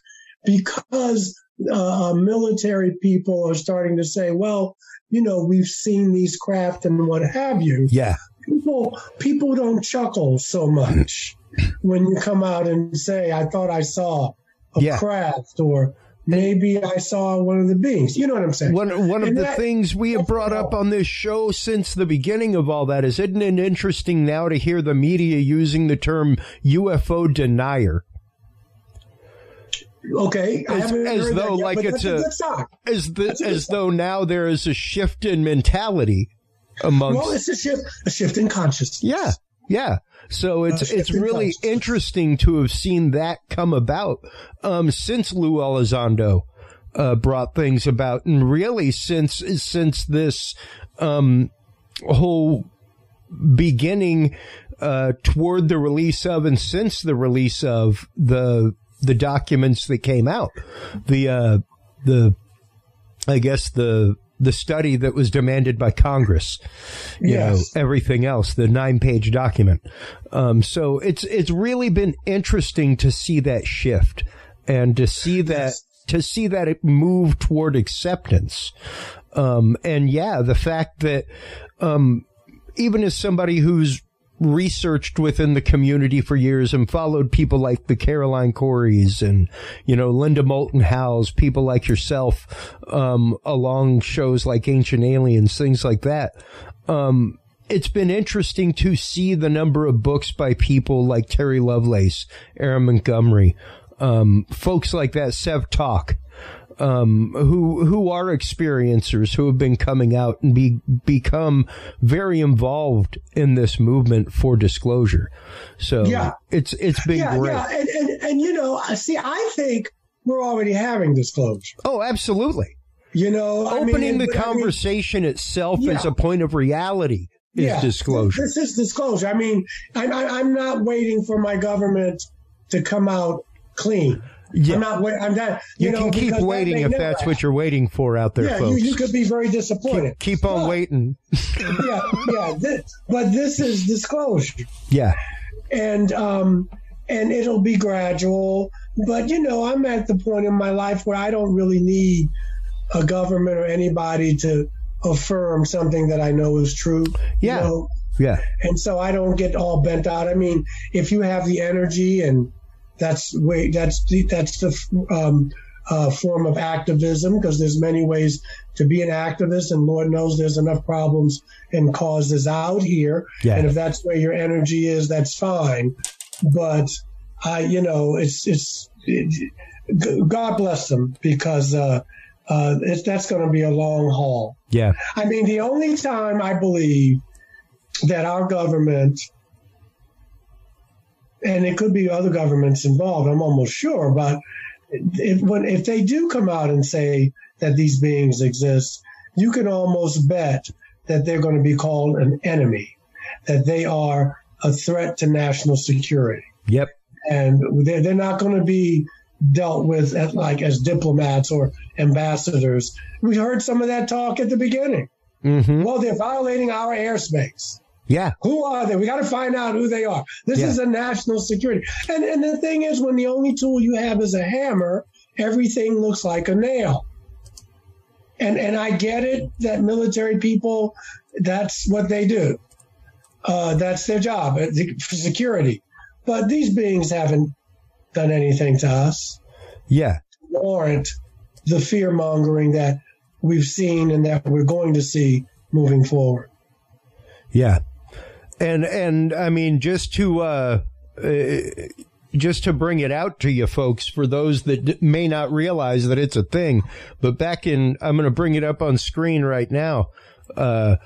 because uh, military people are starting to say, well, you know, we've seen these craft and what have you. yeah. People people don't chuckle so much *laughs* when you come out and say, I thought I saw a Yeah. craft or maybe I saw one of the beings. You know what I'm saying? One one of And the that- things we have brought up on this show since the beginning of all that is isn't it interesting now to hear the media using the term UFO denier Okay, As- as though, yet, like, it's a, a- as the a as though now there is a shift in mentality amongst Well, it's a shift, a shift in consciousness. Yeah, yeah. So it's it's really interesting to have seen that come about um, since Lou Elizondo uh, brought things about, and really since since this um, whole beginning uh, toward the release of, and since the release of the the documents that came out, the uh, the I guess the the study that was demanded by Congress you Yes. know everything else the nine page document um, so it's it's really been interesting to see that shift and to see that Yes. to see that it move toward acceptance um, and yeah the fact that um, even as somebody who's researched within the community for years and followed people like the Caroline Coreys and, you know, Linda Moulton Howes, people like yourself, um, along shows like Ancient Aliens, things like that. Um, it's been interesting to see the number of books by people like Terry Lovelace, Aaron Montgomery, um, folks like that, Sev Talk, um, who who are experiencers who have been coming out and be become very involved in this movement for disclosure. So Yeah. it's it's been yeah, great. yeah, and, and and you know, see. I think we're already having disclosure. Oh, absolutely. You know, I mean, Opening the but I mean, conversation itself Yeah. as a point of reality is yeah, disclosure. This is disclosure. I mean, I, I, I'm not waiting for my government to come out clean. Yeah. I'm not. I'm not. You, You, know, can keep because that waiting if that's what you're waiting for out there, Yeah, you, folks. you could be very disappointed. keep on But- waiting. *laughs* yeah, yeah. This, but this is disclosure. Yeah. and um and it'll be gradual but you know i'm at the point in my life where i don't really need a government or anybody to affirm something that i know is true you Yeah. know? Yeah. and so i don't get all bent out i mean if you have the energy and that's wait that's the, that's the um uh, form of activism because there's many ways to be an activist, and Lord knows there's enough problems and causes out here. Yeah. And if that's where your energy is, that's fine. But I, you know, it's it's it, God bless them because uh, uh, it's, that's going to be a long haul. Yeah. I mean, the only time I believe that our government, and it could be other governments involved, I'm almost sure, but if when if they do come out and say that these beings exist, you can almost bet that they're going to be called an enemy, that they are a threat to national security. Yep. And they're, they're not going to be dealt with as, like as diplomats or ambassadors. We heard some of that talk at the beginning. Mm-hmm. Well, they're violating our airspace. Yeah. Who are they? We got to find out who they are. This Yeah. is a national security. And and the thing is, when the only tool you have is a hammer, everything looks like a nail. And and I get it that military people, that's what they do. Uh, that's their job uh, for security. But these beings haven't done anything to us. Yeah. Warrant the fear mongering that we've seen and that we're going to see moving forward. Yeah. And and I mean just to uh, uh just to bring it out to you folks for those that d- may not realize that it's a thing, but back in I'm going to bring it up on screen right now. Uh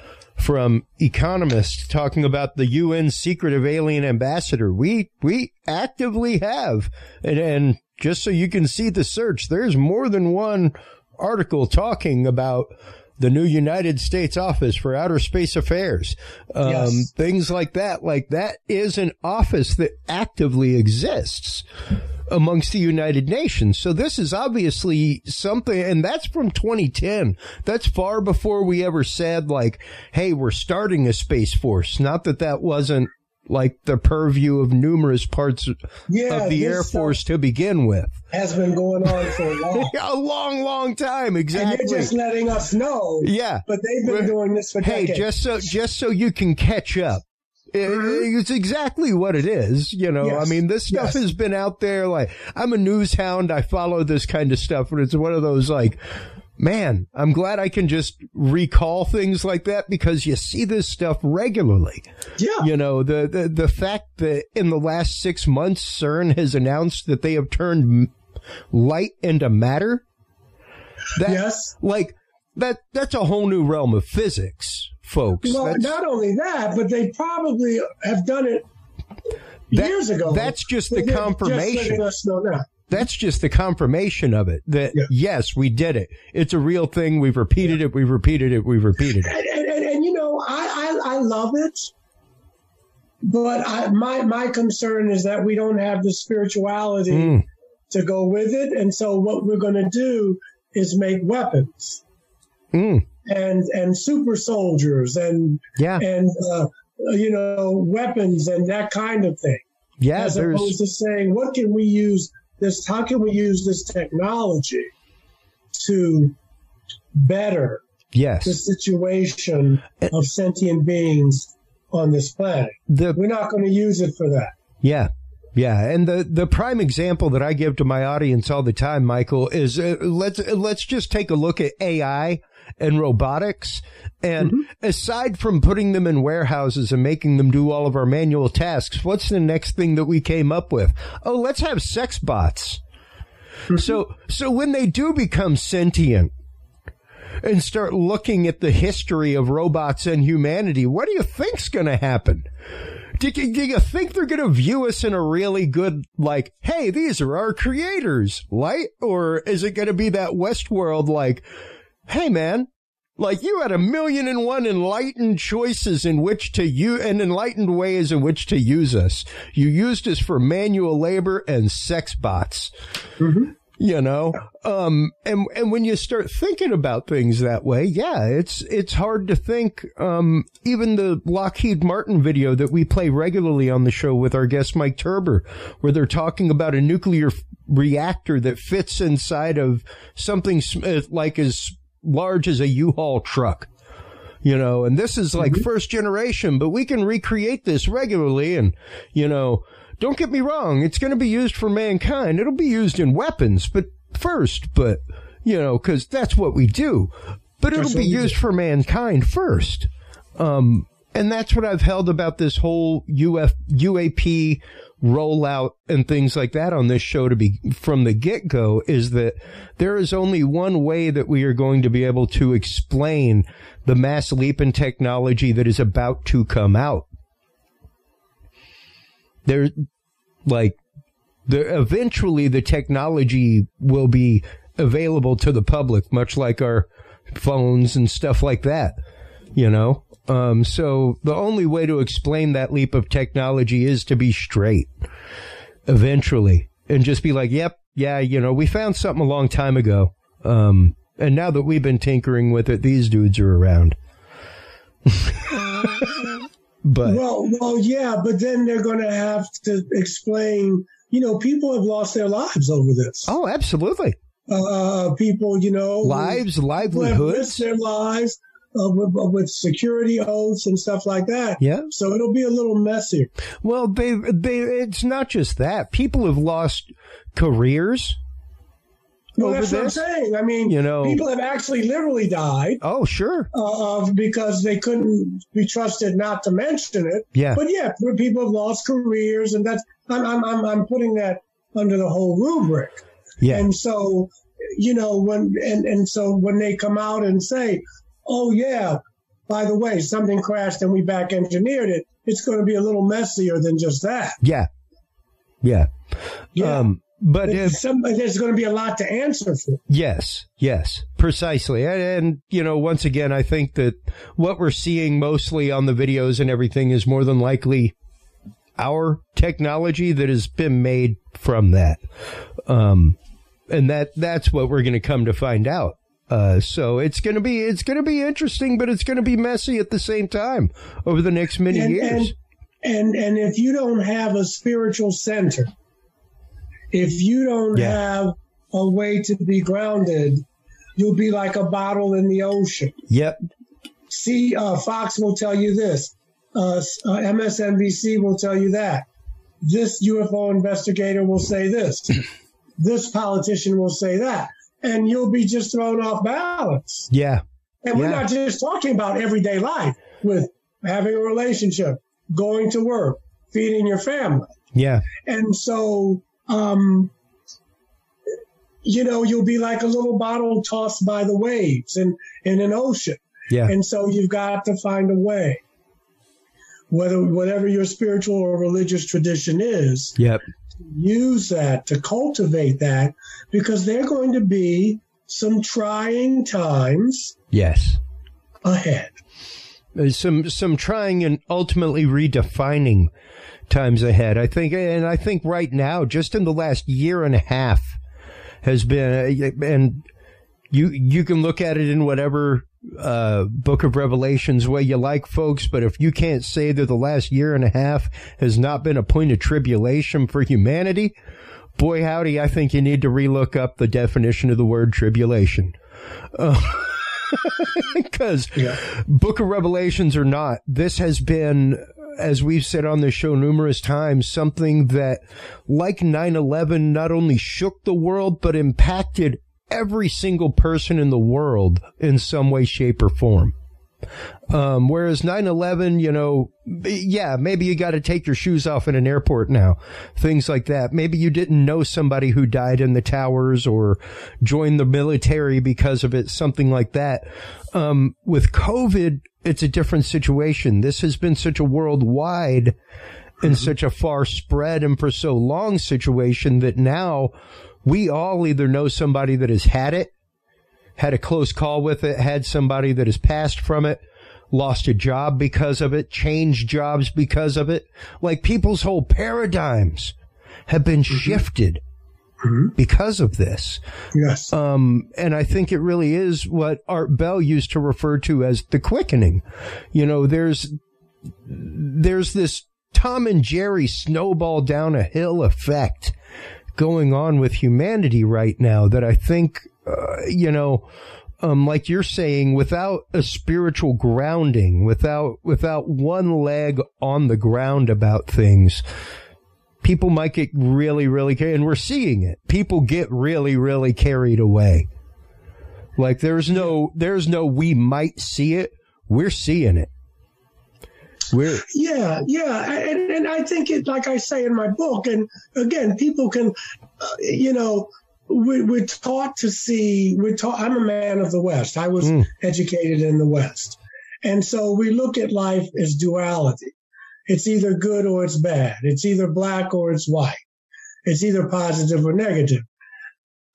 from Economist talking about the UN secretive alien ambassador. We we actively have, and, and just so you can see the search, there's more than one article talking about the new United States Office for Outer Space Affairs, um, Yes. things like that. Like that is an office that actively exists amongst the United Nations. So this is obviously something, and that's from 2010. That's far before we ever said like, "Hey, we're starting a space force." Not that that wasn't like the purview of numerous parts Yeah, of the Air Force to begin with. has been going on for a *laughs* while. A long, long time, Exactly. and you're just letting us know. yeah, But they've been We're- doing this for hey, decades. just so just so you can catch up. It- Mhm. It's exactly what it is. You know, Yes. I mean, this stuff Yes. has been out there. Like, I'm a news hound. I follow this kind of stuff, and it's one of those like, man, I'm glad I can just recall things like that because you see this stuff regularly. yeah. You know, the, the, the fact that in the last six months, CERN has announced that they have turned light into matter. That, Yes. Like, that, that's a whole new realm of physics, folks. Well, That's- not only that, but they probably have done it That- years ago. that's just the Just confirmation. letting us know now. That's just the confirmation of it that Yeah. yes, we did it. It's a real thing. We've repeated it. We've repeated it. We've repeated it. And, and, and, and, you know, I, I, I love it. But I, my my concern is that we don't have the spirituality Mm. to go with it, and so what we're going to do is make weapons Mm. and and super soldiers and Yeah. and uh, you know weapons and that kind of thing. Yeah. as There's, opposed to saying, what can we use this? How can we use this technology to better yes. the situation of sentient beings on this planet? The, We're not going to use it for that. Yeah. Yeah, and the the prime example that I give to my audience all the time, Michael, is uh, let's let's just take a look at AI and robotics. And mm-hmm. aside from putting them in warehouses and making them do all of our manual tasks, what's the next thing that we came up with? Oh, let's have sex bots. Mm-hmm. So so when they do become sentient and start looking at the history of robots and humanity, what do you think's going to happen? Do you, do you think they're going to view us in a really good, like, hey, these are our creators light? Or is it going to be that Westworld, like, hey, man, like you had a million and one enlightened choices in which to use and enlightened ways in which to use us. You used us for manual labor and sex bots. You know, um, and and when you start thinking about things that way, yeah, it's it's hard to think. Um, even the Lockheed Martin video that we play regularly on the show with our guest Mike Turber, where they're talking about a nuclear f- reactor that fits inside of something sm- uh, like as large as a U-Haul truck you know, and this is like first generation, but we can recreate this regularly. And, you know, don't get me wrong, it's going to be used for mankind. It'll be used in weapons, but first, but you know, because that's what we do. But it'll be used for mankind first. Um, and that's what I've held about this whole UF, UAP rollout and things like that on this show to be from the get go is that there is only one way that we are going to be able to explain the mass leap in technology that is about to come out. There, like, the, eventually the technology will be available to the public, much like our phones and stuff like that, you know? Um, so the only way to explain that leap of technology is to be straight eventually and just be like, yep, yeah, you know, we found something a long time ago. Um, and now that we've been tinkering with it, these dudes are around. *laughs* but Well, well, yeah, but then they're going to have to explain. You know, people have lost their lives over this. oh, absolutely. Uh, people, you know, Lives, who have risked livelihoods. their lives uh, with, with security oaths and stuff like that. Yeah. So it'll be a little messier. Well, they they it's not just that. People have lost careers Well, that's what I'm saying. I mean, You know- people have actually literally died Oh, sure. uh, of because they couldn't be trusted not to mention it. Yeah. But yeah, people have lost careers, and that's I'm I'm I'm, I'm putting that under the whole rubric. Yeah. And so, you know, when and and so when they come out and say, "Oh yeah, by the way, something crashed and we back engineered it," it's going to be a little messier than just that. Yeah. Yeah. Yeah. Um, but if, Some, there's going to be a lot to answer for. Yes, yes, precisely. And, and, you know, once again, I think that what we're seeing mostly on the videos and everything is more than likely our technology that has been made from that. Um, and that, that's what we're going to come to find out. Uh, so it's going to be, it's going to be interesting, but it's going to be messy at the same time over the next many And, years. and and and if you don't have a spiritual center, if you don't Yeah. have a way to be grounded, you'll be like a bottle in the ocean. yep. See, uh, Fox will tell you this. Uh, uh, MSNBC will tell you that. This UFO investigator will say this. *clears throat* this politician will say that. And you'll be just thrown off balance. Yeah. And we're not just talking about everyday life with having a relationship, going to work, feeding your family. Yeah. And so, um, you know, you'll be like a little bottle tossed by the waves in, in an ocean. Yeah. And so you've got to find a way, whether whatever your spiritual or religious tradition is, Yep. Use that to cultivate that because they're going to be some trying times Yes. ahead. Uh, some some trying and ultimately redefining times ahead. I think, and I think right now, just in the last year and a half, has been, uh, and you you can look at it in whatever uh, Book of Revelations way you like, folks. But if you can't say that the last year and a half has not been a point of tribulation for humanity, boy howdy, I think you need to relook up the definition of the word tribulation. *laughs* Because Book of Revelations or not, this has been, as we've said on the show numerous times, something that, like 9-11, not only shook the world, but impacted every single person in the world in some way, shape, or form. Um, whereas 9-11, you know, yeah, maybe you got to take your shoes off in an airport now. Things like that. Maybe you didn't know somebody who died in the towers or joined the military because of it, something like that. Um, with COVID, it's a different situation. This has been such a worldwide and such a far spread and for so long situation that now we all either know somebody that has had it had a close call with it, had somebody that has passed from it, lost a job because of it, changed jobs because of it. Like people's whole paradigms have been shifted because of this. Yes. Um, and I think it really is what Art Bell used to refer to as the quickening. You know, there's, there's this Tom and Jerry snowball down a hill effect going on with humanity right now that I think, uh, you know, um, like you're saying, without a spiritual grounding, without, without one leg on the ground about things, people might get really, really carried, and we're seeing it. People get really, really carried away. Like there's no, there's no, we might see it. We're seeing it. We're yeah, yeah, and, and I think it, like I say in my book, and again, people can, uh, you know, we, we're taught to see. We're taught. I'm a man of the West. I was mm. educated in the West, and so we look at life as duality. It's either good or it's bad. It's either black or it's white. It's either positive or negative.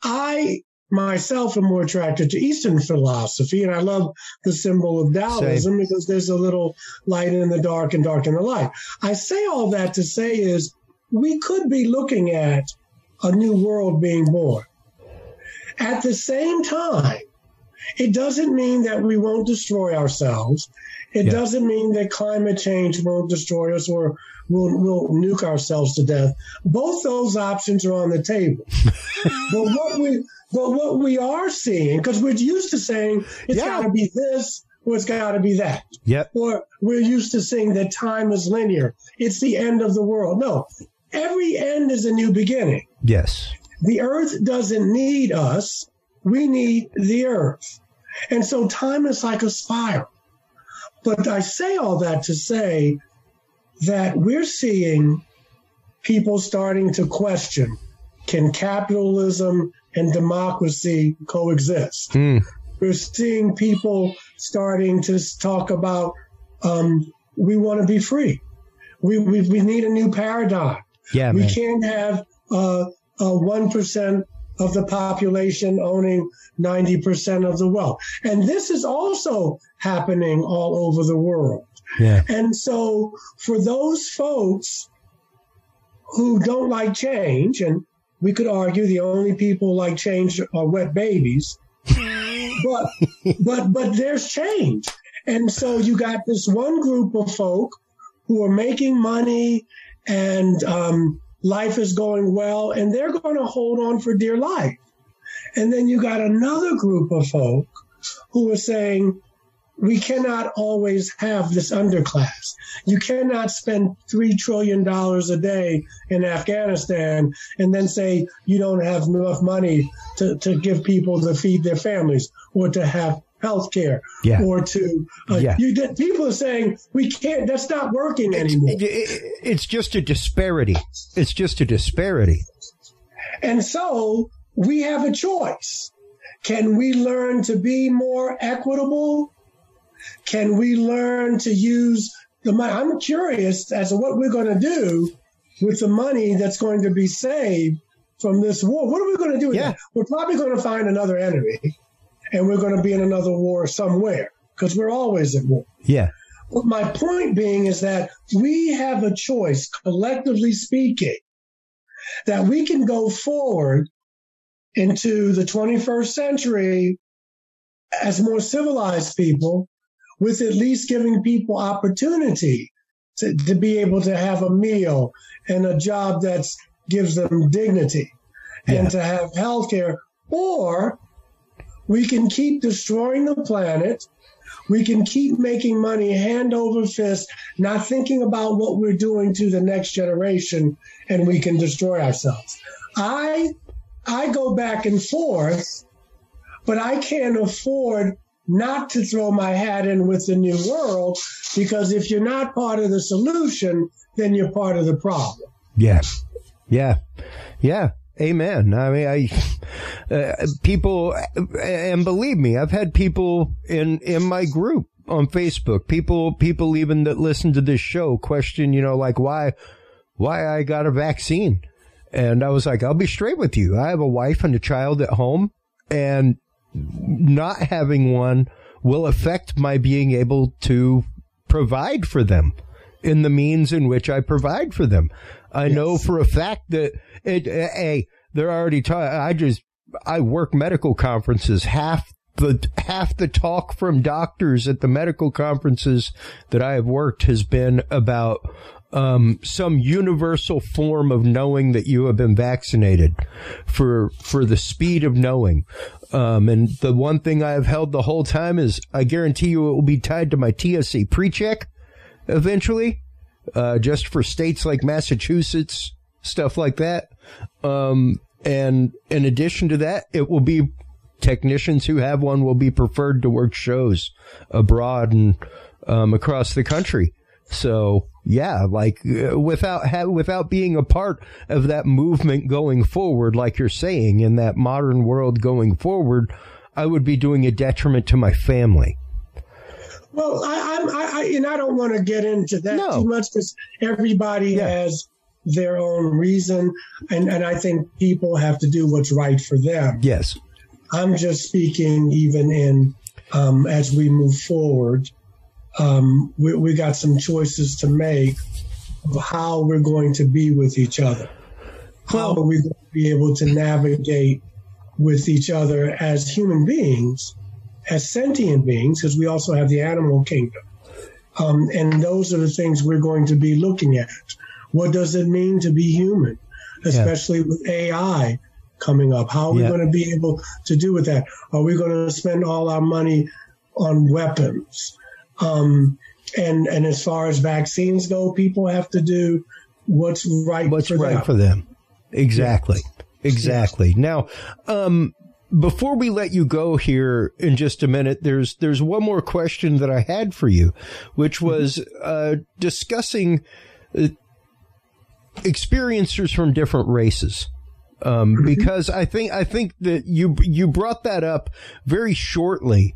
I myself am more attracted to Eastern philosophy, and I love the symbol of Taoism Same. because there's a little light in the dark and dark in the light. I say all that to say is we could be looking at a new world being born. At the same time, it doesn't mean that we won't destroy ourselves. It yeah. doesn't mean that climate change won't destroy us or we'll, we'll nuke ourselves to death. Both those options are on the table. *laughs* but what we but what we are seeing, because we're used to saying it's yeah. got to be this or it's got to be that. Yep. Or we're used to saying that time is linear. It's the end of the world. No, every end is a new beginning. Yes. The earth doesn't need us. We need the earth. And so time is like a spiral. But I say all that to say that we're seeing people starting to question can capitalism and democracy coexist? Mm. We're seeing people starting to talk about um, we want to be free. We, we, we need a new paradigm. Yeah, we man. can't have uh, one of the population owning 90% of the wealth. And this is also happening all over the world. Yeah. And so for those folks who don't like change, and we could argue the only people like change are wet babies, but but but there's change. And so you got this one group of folk who are making money and um, life is going well, and they're going to hold on for dear life. And then you got another group of folk who are saying, we cannot always have this underclass. You cannot spend $3 trillion a day in Afghanistan and then say you don't have enough money to, to give people to feed their families or to have health care yeah. or to uh, yeah. you people are saying we can't that's not working anymore it's, it's just a disparity it's just a disparity and so we have a choice can we learn to be more equitable can we learn to use the money? I'm curious as to what we're going to do with the money that's going to be saved from this war. What are we going to do with yeah. that? We're probably going to find another enemy and we're going to be in another war somewhere because we're always at war. Yeah. But my point being is that we have a choice, collectively speaking, that we can go forward into the 21st century as more civilized people with at least giving people opportunity to, to be able to have a meal and a job that gives them dignity yeah. and to have health care. Or we can keep destroying the planet. We can keep making money hand over fist, not thinking about what we're doing to the next generation, and we can destroy ourselves. I I go back and forth, but I can't afford not to throw my hat in with the new world because if you're not part of the solution, then you're part of the problem. Yeah. Yeah. Yeah. Amen. I mean, I, uh, people, and believe me, I've had people in, in my group on Facebook, people, people even that listen to this show question, you know, like why, why I got a vaccine. And I was like, I'll be straight with you. I have a wife and a child at home and not having one will affect my being able to provide for them in the means in which I provide for them. I yes. know for a fact that it, a, they're already taught. I just, I work medical conferences. Half the, half the talk from doctors at the medical conferences that I have worked has been about, um, some universal form of knowing that you have been vaccinated for, for the speed of knowing. Um, and the one thing I have held the whole time is I guarantee you it will be tied to my TSA pre-check eventually, uh, just for states like Massachusetts, stuff like that. Um, and in addition to that, it will be technicians who have one will be preferred to work shows abroad and um, across the country. So yeah, like uh, without ha- without being a part of that movement going forward, like you're saying in that modern world going forward, I would be doing a detriment to my family. Well, I, I'm, I, I and I don't want to get into that No. too much because everybody Yeah. has their own reason, and and I think people have to do what's right for them. Yes. I'm just speaking even in um, as we move forward. Um, we, we got some choices to make of how we're going to be with each other. How are we going to be able to navigate with each other as human beings, as sentient beings, because we also have the animal kingdom. Um, and those are the things we're going to be looking at. What does it mean to be human, especially with AI coming up? How are we Yeah. going to be able to do with that? Are we going to spend all our money on weapons? Um, and and as far as vaccines go, people have to do what's right. What's for right them. for them. Exactly. Exactly. Now, um, before we let you go here in just a minute, there's there's one more question that I had for you, which was uh, discussing uh, experiencers from different races. Um, because I think I think that you you brought that up very shortly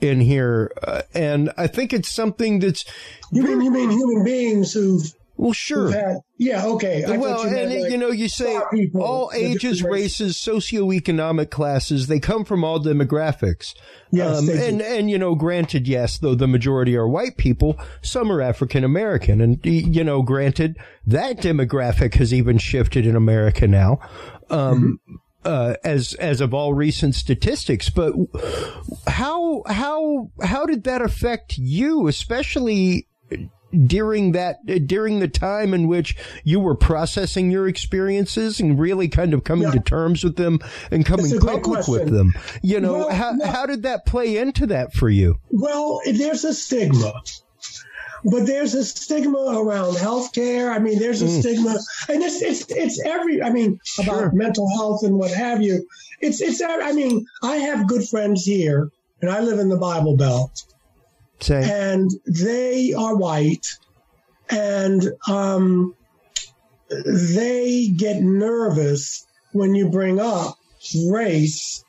in here, uh, and I think it's something that's You mean you mean human beings who've, well, sure. had? Yeah, okay. I well, you and like you know, you say people, all ages, races. socioeconomic classes, they come from all demographics. Yes, Um, they do. and and you know, granted, yes, though the majority are white people, some are African American, and you know, granted, that demographic has even shifted in America now. Um, Mm-hmm. Uh, as as of all recent statistics, but how how how did that affect you, especially during that during the time in which you were processing your experiences and really kind of coming Yeah. to terms with them and coming That's a great public with them you know Well, how how did that play into that for you Well, there's a stigma. But there's a stigma around healthcare. I mean, there's a stigma, and it's it's it's every. I mean, about Sure. mental health and what have you. It's it's. I mean, I have good friends here, and I live in the Bible Belt, say and they are white, and um, they get nervous when you bring up race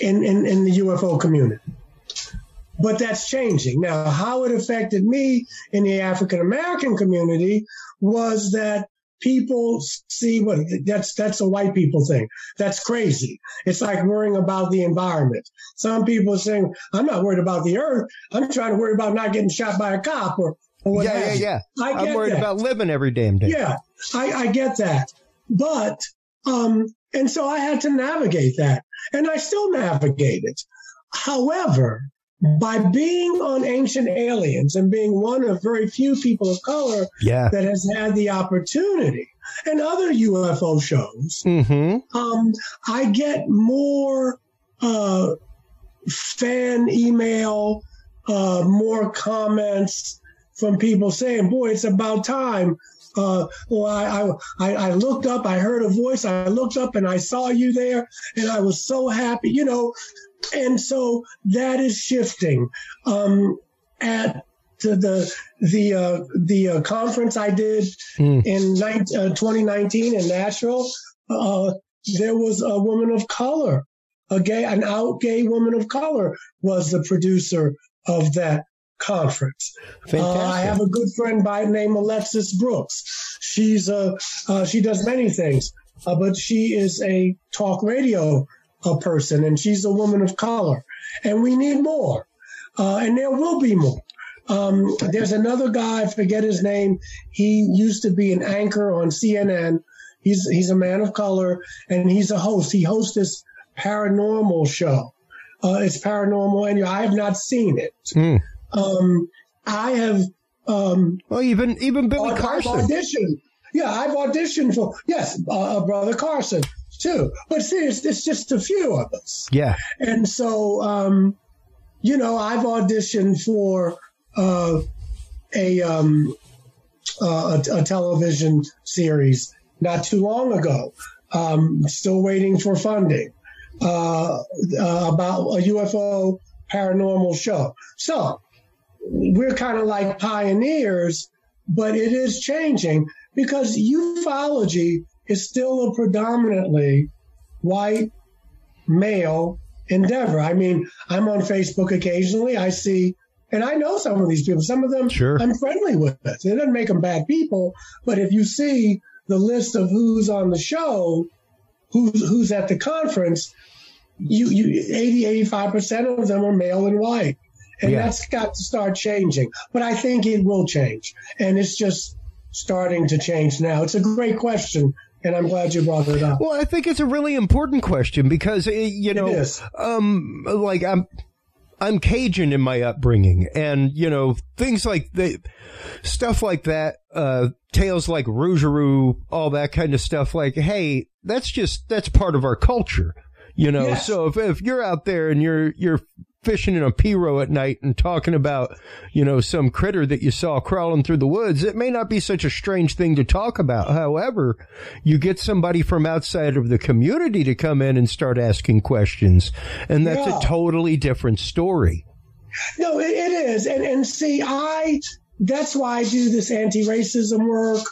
in, in, in the UFO community. But that's changing. Now, how it affected me in the African American community was that people see what that's that's a white people thing. That's crazy. It's like worrying about the environment. Some people are saying, I'm not worried about the earth. I'm trying to worry about not getting shot by a cop or, or yeah yeah yeah I i'm get worried that. about living every damn day Yeah, I, I get that. But, um, and so I had to navigate that and I still navigate it. However, by being on Ancient Aliens and being one of very few people of color yeah that has had the opportunity and other UFO shows, mm-hmm um, I get more uh, fan email, uh, more comments from people saying, "Boy, it's about time." Uh, well, I, I I looked up, I heard a voice, I looked up, and I saw you there, and I was so happy, you know. And so that is shifting. Um, at to the the uh, the uh, conference I did Mm. in 19, uh, 2019 in Nashville, uh, there was a woman of color, a gay, an out gay woman of color was the producer of that conference. fantastic Uh, I have a good friend by the name Alexis Brooks. She's a uh, she does many things, uh, but she is a talk radio uh, person, and she's a woman of color, and we need more, uh, and there will be more. Um, there's another guy, I forget his name. He used to be an anchor on CNN. He's he's a man of color, and he's a host. He hosts this paranormal show. Uh, it's paranormal, and I have not seen it. Mm. Um, I have um, well even even billy carson auditioned. Yeah, I've auditioned for yes, uh, uh, brother Carson too. But see, it's, it's just a few of us, yeah and so um, you know, I've auditioned for uh, a, um, uh, a a television series not too long ago. Um, still waiting for funding uh, uh, about a UFO paranormal show. So we're kind of like pioneers, but it is changing because ufology is still a predominantly white male endeavor. I mean, I'm on Facebook occasionally. I see, and I know some of these people. Some of them sure. I'm friendly with. It doesn't make them bad people, but if you see the list of who's on the show, who's who's at the conference, you you 80 85 percent of them are male and white, and yeah. that's got to start changing. But I think it will change, and it's just starting to change now. It's a great question and I'm glad you brought it up. Well, I think it's a really important question because eh, you know, um, like I'm. I'm Cajun in my upbringing, and you know things like the stuff like that, uh, tales like Rougarou, all that kind of stuff. Like, hey, that's just that's part of our culture, you know. Yes. So if if you're out there and you're you're fishing in a pirogue at night and talking about, you know, some critter that you saw crawling through the woods, it may not be such a strange thing to talk about. However, you get somebody from outside of the community to come in and start asking questions, and that's yeah. a totally different story. No, it, it is. And, and see, I, that's why I do this anti-racism work.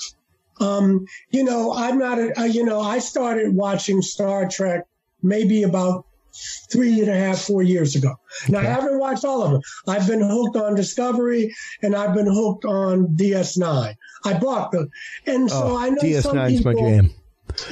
Um, you know, I'm not, a, you know, I started watching Star Trek maybe about three and a half, four years ago. Now, okay. I haven't watched all of them. I've been hooked on Discovery and I've been hooked on DS9. I bought them. And so oh, I know DS9's some people, my jam.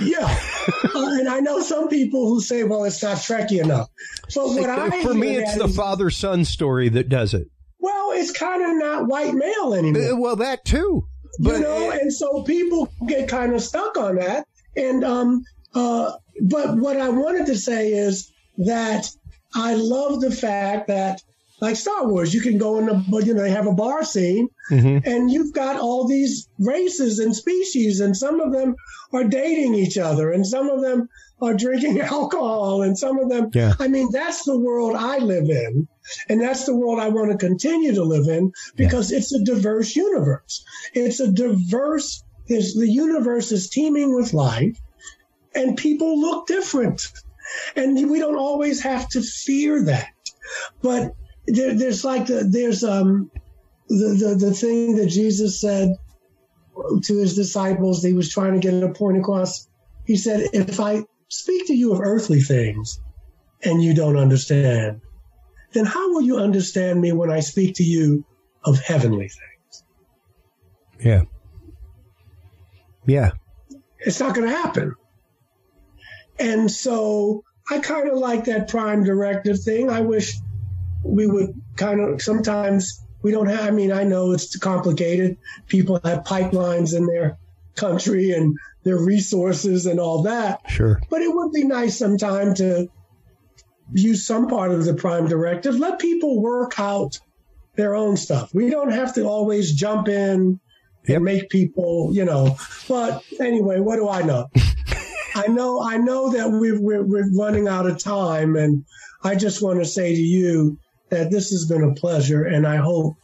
Yeah. *laughs* uh, and I know some people who say, well, it's not Trekkie enough. But what I For me, it's the father son story that does it. Well, it's kind of not white male anymore. Uh, well, that too. But, you know, and so people get kind of stuck on that. And, um, uh, but what I wanted to say is that I love the fact that like Star Wars, you can go in the, you know, they have a bar scene mm-hmm. and you've got all these races and species and some of them are dating each other and some of them are drinking *laughs* alcohol and some of them, yeah. I mean, that's the world I live in. And that's the world I want to continue to live in because yeah. it's a diverse universe. It's a diverse, the universe is teeming with life and people look different. And we don't always have to fear that. But there, there's like, the, there's um, the, the, the thing that Jesus said to his disciples, he was trying to get a point across. He said, If I speak to you of earthly things and you don't understand, then how will you understand me when I speak to you of heavenly things? Yeah. Yeah. It's not going to happen. And so I kind of like that prime directive thing. I wish we would kind of sometimes we don't have, I mean, I know it's complicated. People have pipelines in their country and their resources and all that. Sure. But it would be nice sometime to use some part of the prime directive. Let people work out their own stuff. We don't have to always jump in yep. and make people, you know. But anyway, what do I know? *laughs* I know, I know that we're, we're, we're running out of time, and I just want to say to you that this has been a pleasure, and I hope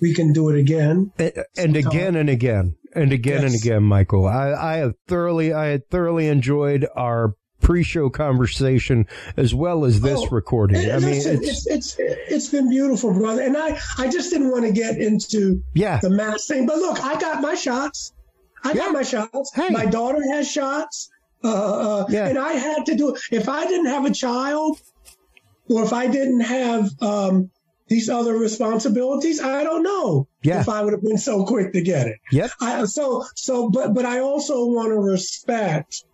we can do it again and, and again and again and again yes. and again, Michael. I, I have thoroughly, I had thoroughly enjoyed our pre-show conversation as well as this oh, recording. I mean, it's, it's, it's it's been beautiful, brother. And I I just didn't want to get into yeah. the mass thing, but look, I got my shots. I yeah. got my shots. Hey. My daughter has shots. Uh, yeah. And I had to do. If I didn't have a child, or if I didn't have um, these other responsibilities, I don't know yeah. if I would have been so quick to get it. Yep. I, so, so, but, but I also want to respect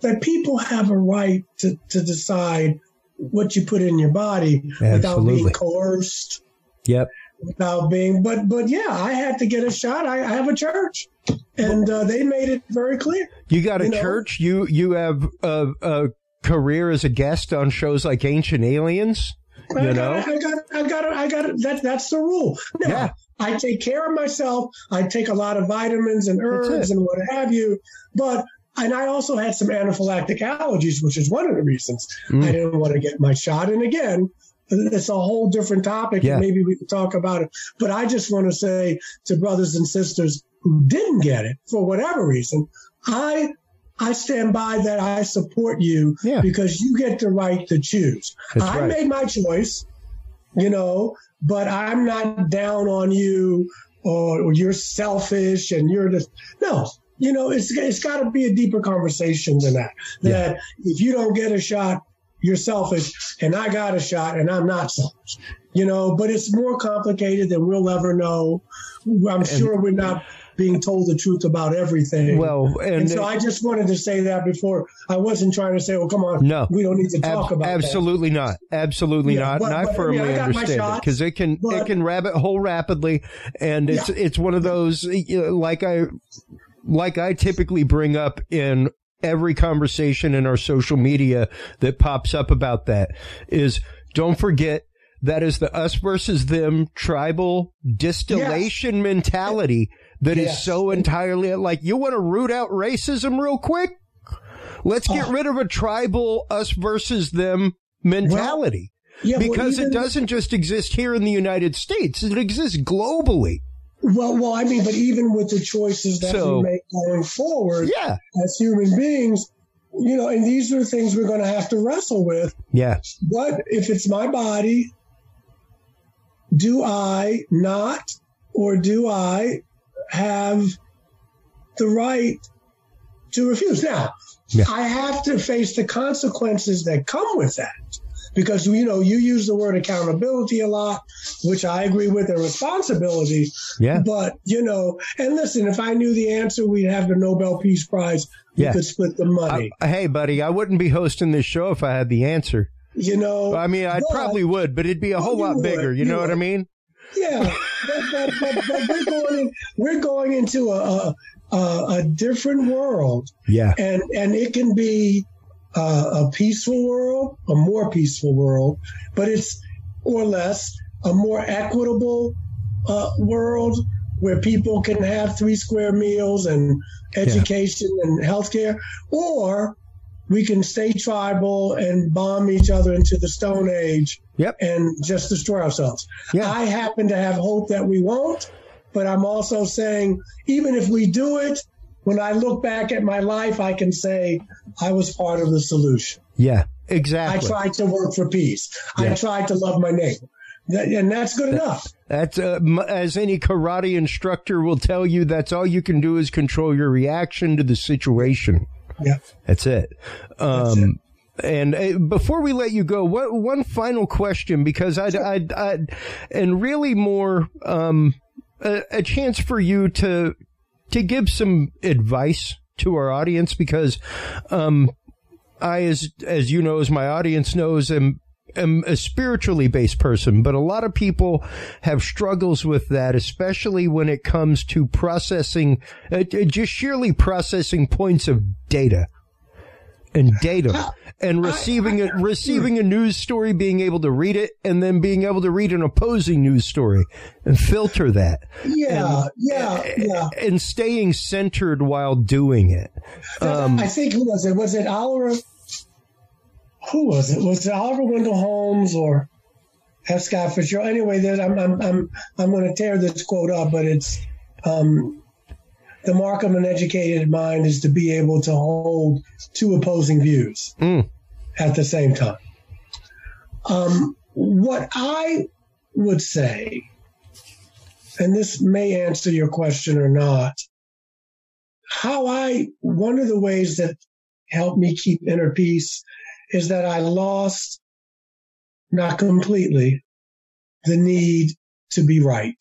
that people have a right to, to decide what you put in your body Absolutely. without being coerced. Yep. Without being, but, but yeah, I had to get a shot. I, I have a church and uh, they made it very clear. You got a you church. Know? You you have a, a, career as a guest on shows like Ancient Aliens. You I know, got, I got, I got, I got. That that's the rule. Now, yeah. I take care of myself. I take a lot of vitamins and herbs and what have you. But and I also had some anaphylactic allergies, which is one of the reasons mm. I didn't want to get my shot. And again, it's a whole different topic. Yeah. And maybe we can talk about it. But I just want to say to brothers and sisters, who didn't get it for whatever reason, I I stand by that. I support you Yeah. because you get the right to choose. That's I right. made my choice, you know, but I'm not down on you or, or you're selfish and you're just no. You know, it's it's got to be a deeper conversation than that. That if you don't get a shot, you're selfish, and I got a shot, and I'm not selfish. You know, but it's more complicated than we'll ever know. I'm sure we're not being told the truth about everything. Well, and, and so I just wanted to say that before. I wasn't trying to say, "Well, come on, No. we don't need to Ab- talk about that." absolutely not. Absolutely Yeah, not. but- and I but, I firmly mean, I understand it because it can it can rabbit hole rapidly, and it's it's one of those you know, like I like I typically bring up in every conversation in our social media that pops up about that is don't forget that is the us versus them tribal distillation mentality that is Yes. so entirely like you want to root out racism real quick? Let's get Oh. rid of a tribal us versus them mentality. Yeah, well, because it doesn't just exist here in the United States. It exists globally Well, well, I mean, but even with the choices that So- we make going forward yeah as human beings, you know, and these are things we're going to have to wrestle with. yeah What if it's my body? Do I not, or do I have the right to refuse? Now, Yeah. I have to face the consequences that come with that. Because you know you use the word accountability a lot, which I agree with, and responsibility. yeah But you know, and listen, if I knew the answer, we'd have the Nobel Peace Prize. We Yeah. could split the money. I- hey buddy i wouldn't be hosting this show if i had the answer you know, i mean i probably would but it'd be a whole lot would, bigger you you know what i mean Yeah, but, but, but, but we're going in, we're going into a, a a a different world, yeah and and it can be uh, a peaceful world, a more peaceful world, but it's or less a more equitable uh, world where people can have three square meals and education and healthcare, or we can stay tribal and bomb each other into the Stone Age Yep. and just destroy ourselves. Yeah. I happen to have hope that we won't, but I'm also saying even if we do it, when I look back at my life, I can say I was part of the solution. Yeah, exactly. I tried to work for peace. Yeah. I tried to love my neighbor. That, and that's good enough. That's uh, as any karate instructor will tell you. That's all you can do is control your reaction to the situation. Yeah. That's it. Um, And uh, before we let you go, what, one final question, because I, I, I, and really more um, a, a chance for you to to give some advice to our audience, because um, I, as as you know, as my audience knows, am am a spiritually based person, but a lot of people have struggles with that, especially when it comes to processing, uh, just sheerly processing points of data and data and receiving it, receiving a news story, being able to read it, and then being able to read an opposing news story and filter that Yeah, yeah, yeah. and staying centered while doing it. Um, I think who was it? Was it Oliver? Who was it? Was it Oliver Wendell Holmes or F. Scott Fitzgerald? Anyway, there's, I'm I'm I'm I'm going to tear this quote up, but it's um, the mark of an educated mind is to be able to hold two opposing views Mm. at the same time. Um, what I would say, and this may answer your question or not, how I, one of the ways that helped me keep inner peace is that I lost, not completely, the need to be right.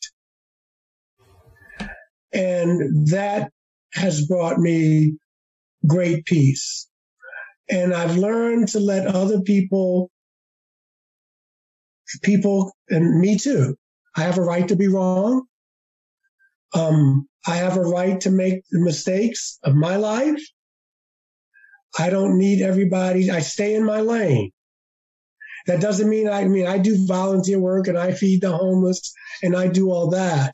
And that has brought me great peace. And I've learned to let other people, people, and me too, I have a right to be wrong. Um, I have a right to make the mistakes of my life. I don't need everybody. I stay in my lane. That doesn't mean I, I mean I do volunteer work and I feed the homeless and I do all that.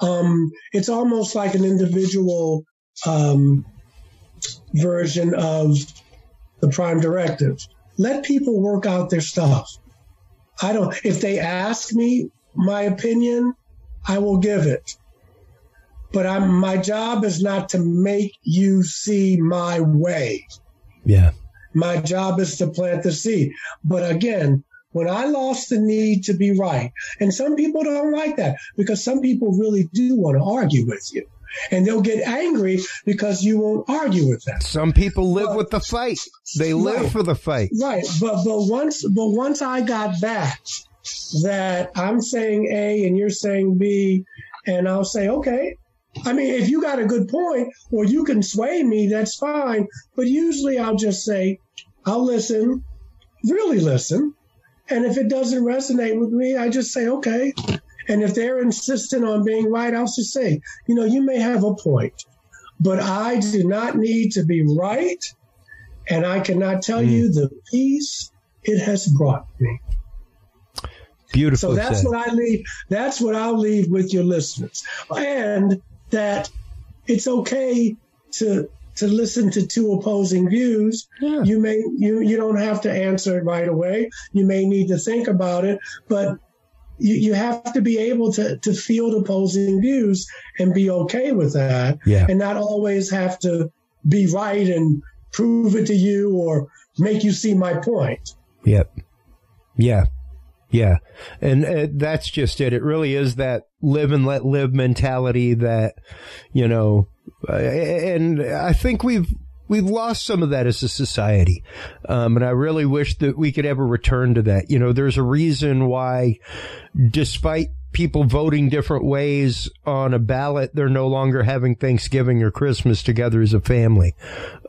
Um, it's almost like an individual um, version of the prime directive. Let people work out their stuff. I don't. If they ask me my opinion, I will give it. but I'm my job is not to make you see my way. Yeah. My job is to plant the seed. But again, when I lost the need to be right, and some people don't like that because some people really do want to argue with you. And they'll get angry because you won't argue with them. Some people live but, with the fight. They live right, for the fight. Right. But but once but once I got that that I'm saying A and you're saying B, and I'll say, okay, I mean, if you got a good point or you can sway me, that's fine. But usually I'll just say, I'll listen, really listen. And if it doesn't resonate with me, I just say, okay. And if they're insistent on being right, I'll just say, you know, you may have a point, but I do not need to be right. And I cannot tell mm. you the peace it has brought me. Beautiful. So that's said. what I leave. That's what I'll leave with your listeners. And that it's okay to to listen to two opposing views. Yeah. You may you you don't have to answer it right away. You may need to think about it, but you, you have to be able to to field opposing views and be okay with that. Yeah. And not always have to be right and prove it to you or make you see my point. Yep. Yeah. Yeah. And uh, that's just it. It really is that live and let live mentality that, you know, uh, and I think we've, we've lost some of that as a society. Um, and I really wish that we could ever return to that. You know, there's a reason why despite people voting different ways on a ballot, they're no longer having Thanksgiving or Christmas together as a family.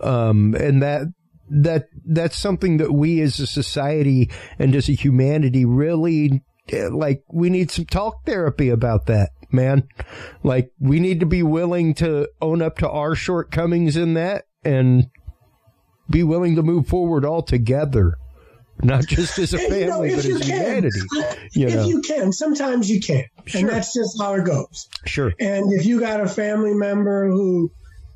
Um, and that, that that's something that we as a society and as a humanity really eh, like we need some talk therapy about that man. Like we need to be willing to own up to our shortcomings in that and be willing to move forward all together not just as a family *laughs* you know, but as can, humanity you if know. you can. Sometimes you can. Sure. and that's just how it goes. Sure. And if you got a family member who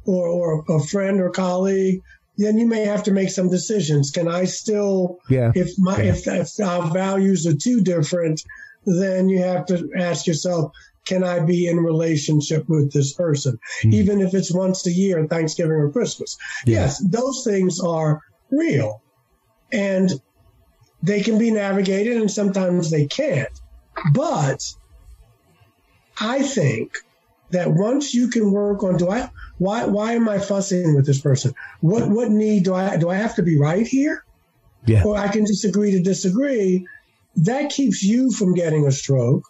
or, or a friend or colleague then you may have to make some decisions. Can I still, yeah. if my, yeah. if, if our values are too different, then you have to ask yourself, can I be in relationship with this person? Mm. Even if it's once a year, Thanksgiving or Christmas. Yeah. Yes, those things are real and they can be navigated and sometimes they can't. But I think that once you can work on do I why why am I fussing with this person? What what need do I do I have to be right here? Yeah. Or I can disagree to disagree. That keeps you from getting a stroke.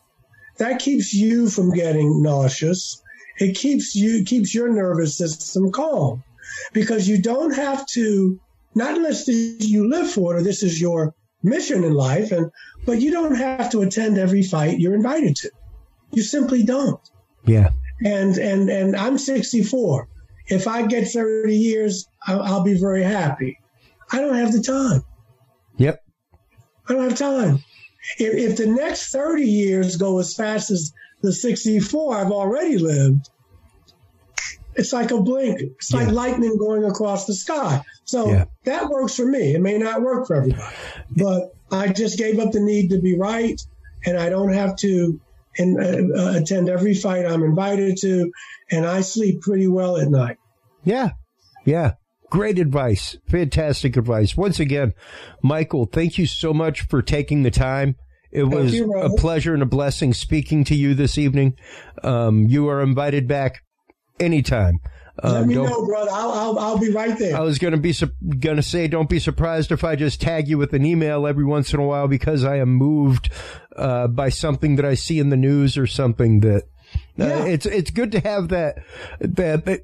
That keeps you from getting nauseous. It keeps you keeps your nervous system calm. Because you don't have to not unless you live for it or this is your mission in life and but you don't have to attend every fight you're invited to. You simply don't. Yeah and and and I'm 64. If I get 30 years, I'll, I'll be very happy. I don't have the time. Yep. I don't have time. If, if the next 30 years go as fast as the 64 I've already lived, it's like a blink. It's yeah. like lightning going across the sky. So yeah. that works for me. It may not work for everybody, but I just gave up the need to be right, and I don't have to and uh, uh, attend every fight I'm invited to, and I sleep pretty well at night. Yeah, yeah. Great advice. Fantastic advice. Once again, Michael, thank you so much for taking the time. It thank was you, a pleasure and a blessing speaking to you this evening. Um, you are invited back anytime. Um, Let me know, brother. I'll, I'll, I'll be right there. I was going to be su- going to say, don't be surprised if I just tag you with an email every once in a while because I am moved uh, by something that I see in the news or something that uh, yeah. it's it's good to have that that. that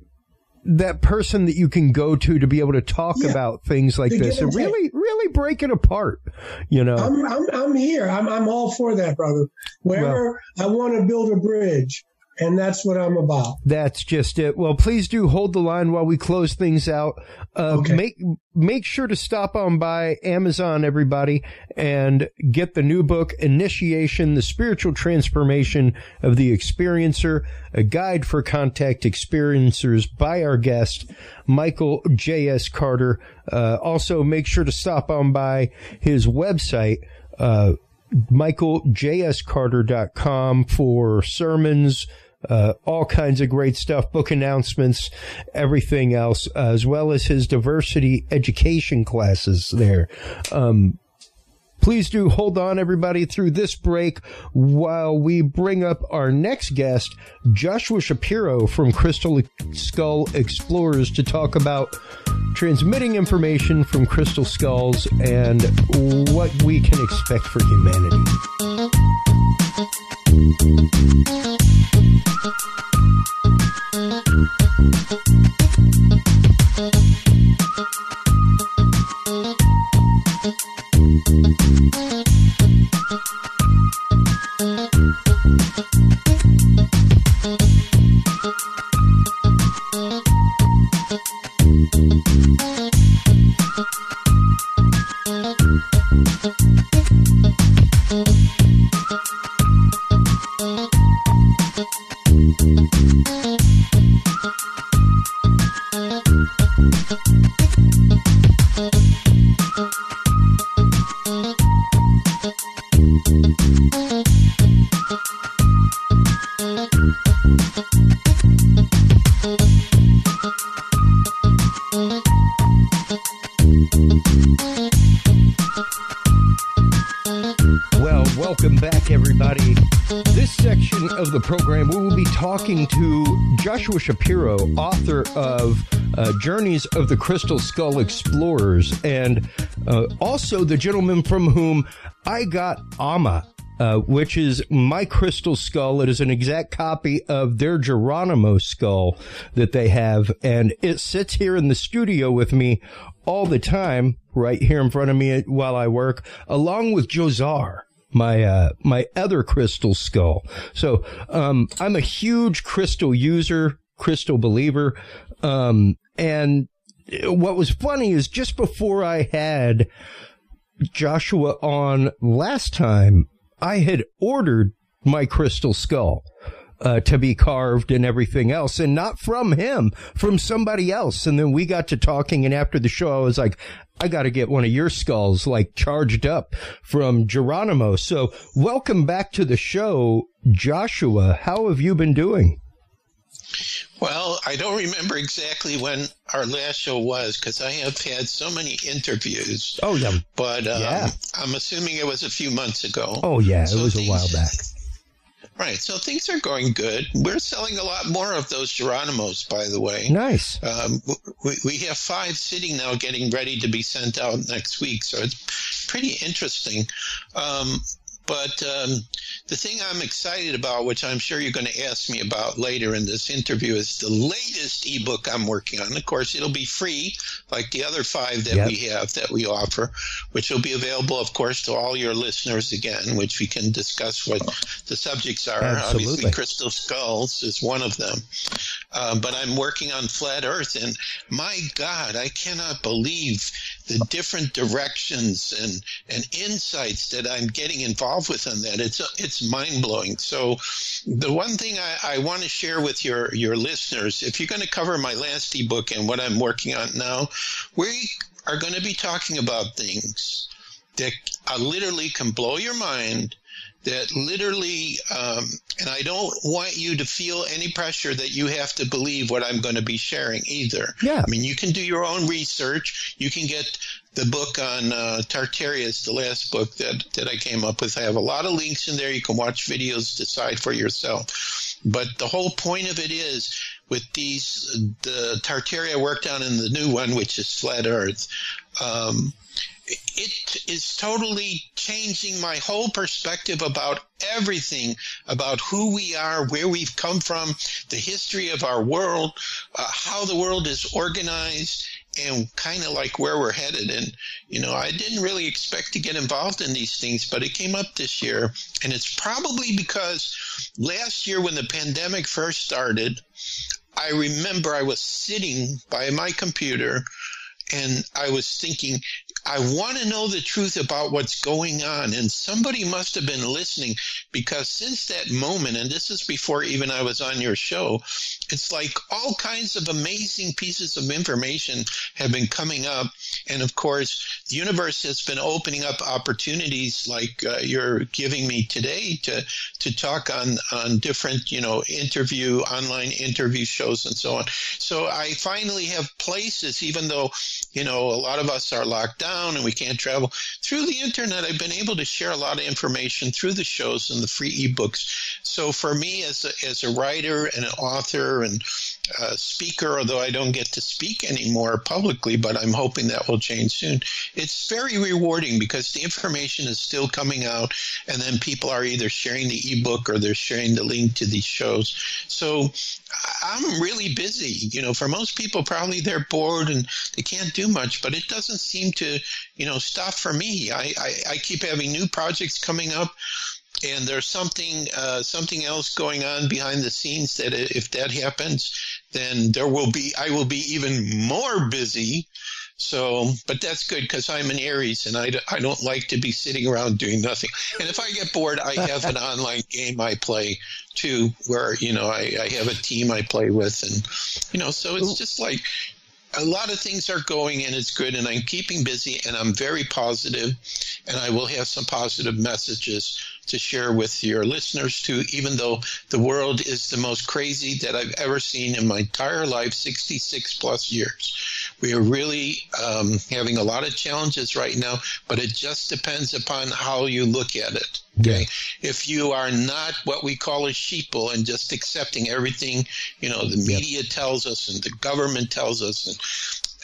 that person that you can go to to be able to talk yeah. about things like this and really, really break it apart. You know, I'm, I'm, I'm here. I'm, I'm all for that, brother. Wherever well, I want to build a bridge, and that's what I'm about. That's just it. Well, please do hold the line while we close things out. Uh, okay. Make make sure to stop on by Amazon, everybody, and get the new book, Initiation: The Spiritual Transformation of the Experiencer, a guide for contact experiencers by our guest Michael J. S. Carter. Uh, also, make sure to stop on by his website. Uh, michaeljscarter.com for sermons, uh, all kinds of great stuff, book announcements, everything else, as well as his diversity education classes there. Um, please do hold on, everybody, through this break while we bring up our next guest, Joshua Shapiro from Crystal Skull Explorers, to talk about transmitting information from crystal skulls and what we can expect for humanity. Section of the program, we will be talking to Joshua Shapiro, author of uh, Journeys of the Crystal Skull Explorers, and uh, also the gentleman from whom I got Ama. Uh, which is my crystal skull. It is an exact copy of their Geronimo skull that they have, and it sits here in the studio with me all the time, right here in front of me while I work, along with Jozar my uh, my other crystal skull. So um, I'm a huge crystal user, crystal believer, um, and what was funny is just before I had Joshua on last time, I had ordered my crystal skull. Uh, to be carved and everything else, and not from him, from somebody else. And then we got to talking, and after the show, I was like, I got to get one of your skulls like charged up from Geronimo. So welcome back to the show, Joshua. How have you been doing? Well, I don't remember exactly when our last show was because I have had so many interviews. Oh yeah, but um, yeah. I'm assuming it was a few months ago. Oh yeah, so it was things, a while back. Right, so things are going good. We're selling a lot more of those Geronimos, by the way. Nice. Um, we, we have five sitting now, getting ready to be sent out next week, so it's pretty interesting. Um, but um, the thing I'm excited about, which I'm sure you're going to ask me about later in this interview, is the latest ebook I'm working on. Of course, it'll be free, like the other five that yep. we have that we offer, which will be available, of course, to all your listeners again, which we can discuss what the subjects are. Absolutely. Obviously, crystal skulls is one of them. Uh, but I'm working on flat Earth, and my God, I cannot believe the different directions and and insights that I'm getting involved with on that. It's it's mind blowing. So, the one thing I, I want to share with your your listeners, if you're going to cover my last ebook and what I'm working on now, we are going to be talking about things that uh, literally can blow your mind that literally, um, and I don't want you to feel any pressure that you have to believe what I'm going to be sharing either. Yeah. I mean, you can do your own research. You can get the book on uh, Tartarius, the last book that, that I came up with. I have a lot of links in there. You can watch videos, decide for yourself. But the whole point of it is with these, the Tartaria worked on in the new one, which is Flat Earth. Um, it is totally changing my whole perspective about everything about who we are, where we've come from, the history of our world, uh, how the world is organized, and kind of like where we're headed. And, you know, I didn't really expect to get involved in these things, but it came up this year. And it's probably because last year when the pandemic first started, I remember I was sitting by my computer and I was thinking, I want to know the truth about what's going on. And somebody must have been listening because since that moment, and this is before even I was on your show, it's like all kinds of amazing pieces of information have been coming up. And of course, the universe has been opening up opportunities like uh, you're giving me today to, to talk on, on different, you know, interview, online interview shows and so on. So I finally have places, even though, you know, a lot of us are locked down and we can't travel. Through the internet, I've been able to share a lot of information through the shows and the free ebooks. So for me as a, as a writer and an author and a speaker, although I don't get to speak anymore publicly, but I'm hoping that will change soon. It's very rewarding because the information is still coming out and then people are either sharing the ebook or they're sharing the link to these shows. So I'm really busy. You know, for most people, probably they're bored and they can't do much, but it doesn't seem to, you know, stop for me. I, I, I keep having new projects coming up and there's something uh, something else going on behind the scenes that if that happens, then there will be I will be even more busy. So, but that's good because I'm an Aries and I, I don't like to be sitting around doing nothing. And if I get bored, I have an *laughs* online game I play too, where you know I, I have a team I play with, and you know, so it's just like a lot of things are going and it's good and I'm keeping busy and I'm very positive and I will have some positive messages to share with your listeners too, even though the world is the most crazy that I've ever seen in my entire life, 66 plus years. We are really um, having a lot of challenges right now, but it just depends upon how you look at it. Okay. Yeah. If you are not what we call a sheeple and just accepting everything, you know, the media yep. tells us and the government tells us and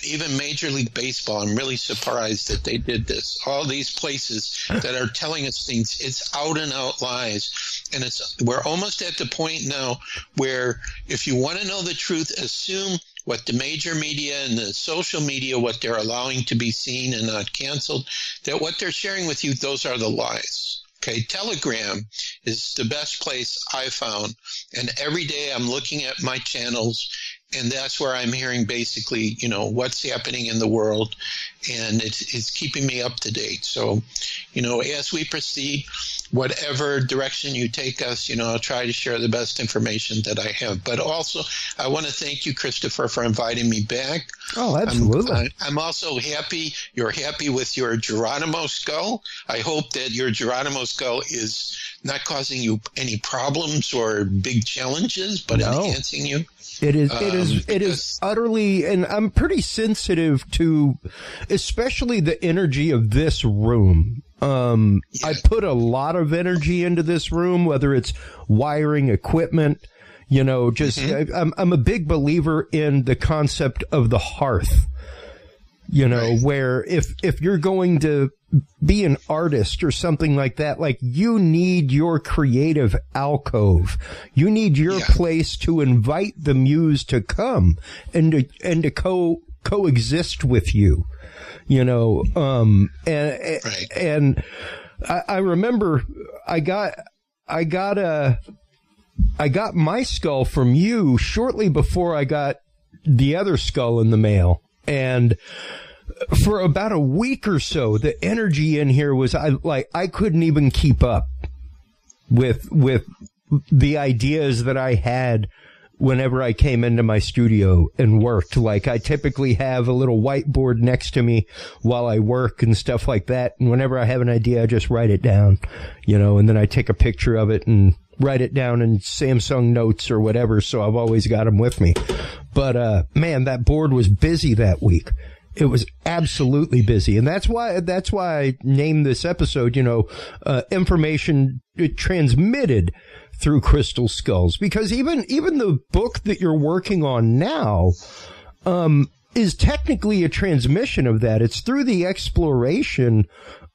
even Major League Baseball, I'm really surprised that they did this. All these places that are telling us things, it's out and out lies. And it's, we're almost at the point now where if you want to know the truth, assume what the major media and the social media, what they're allowing to be seen and not canceled, that what they're sharing with you, those are the lies. Okay, Telegram is the best place I found. And every day I'm looking at my channels and that's where I'm hearing basically, you know, what's happening in the world, and it's, it's keeping me up to date. So, you know, as we proceed, whatever direction you take us, you know, I'll try to share the best information that I have. But also, I want to thank you, Christopher, for inviting me back. Oh, absolutely. I'm, I'm also happy you're happy with your Geronimo skull. I hope that your Geronimo skull is not causing you any problems or big challenges, but no. enhancing you. It is. It is. Um, it is utterly, and I'm pretty sensitive to, especially the energy of this room. Um. I put a lot of energy into this room, whether it's wiring equipment, you know, just mm-hmm. I, I'm I'm a big believer in the concept of the hearth. You know, right. where if if you're going to be an artist or something like that. Like you need your creative alcove. You need your yeah. place to invite the muse to come and to, and to co, coexist with you, you know, um, and, right. and I, I remember I got, I got a, I got my skull from you shortly before I got the other skull in the mail. And for about a week or so, the energy in here was I like I couldn't even keep up with with the ideas that I had whenever I came into my studio and worked. Like I typically have a little whiteboard next to me while I work and stuff like that. And whenever I have an idea, I just write it down, you know, and then I take a picture of it and write it down in Samsung notes or whatever. So I've always got them with me. But, uh, man, that board was busy that week it was absolutely busy, and that's why that's why I named this episode. You know, uh, information transmitted through crystal skulls, because even even the book that you're working on now. Um, is technically a transmission of that. It's through the exploration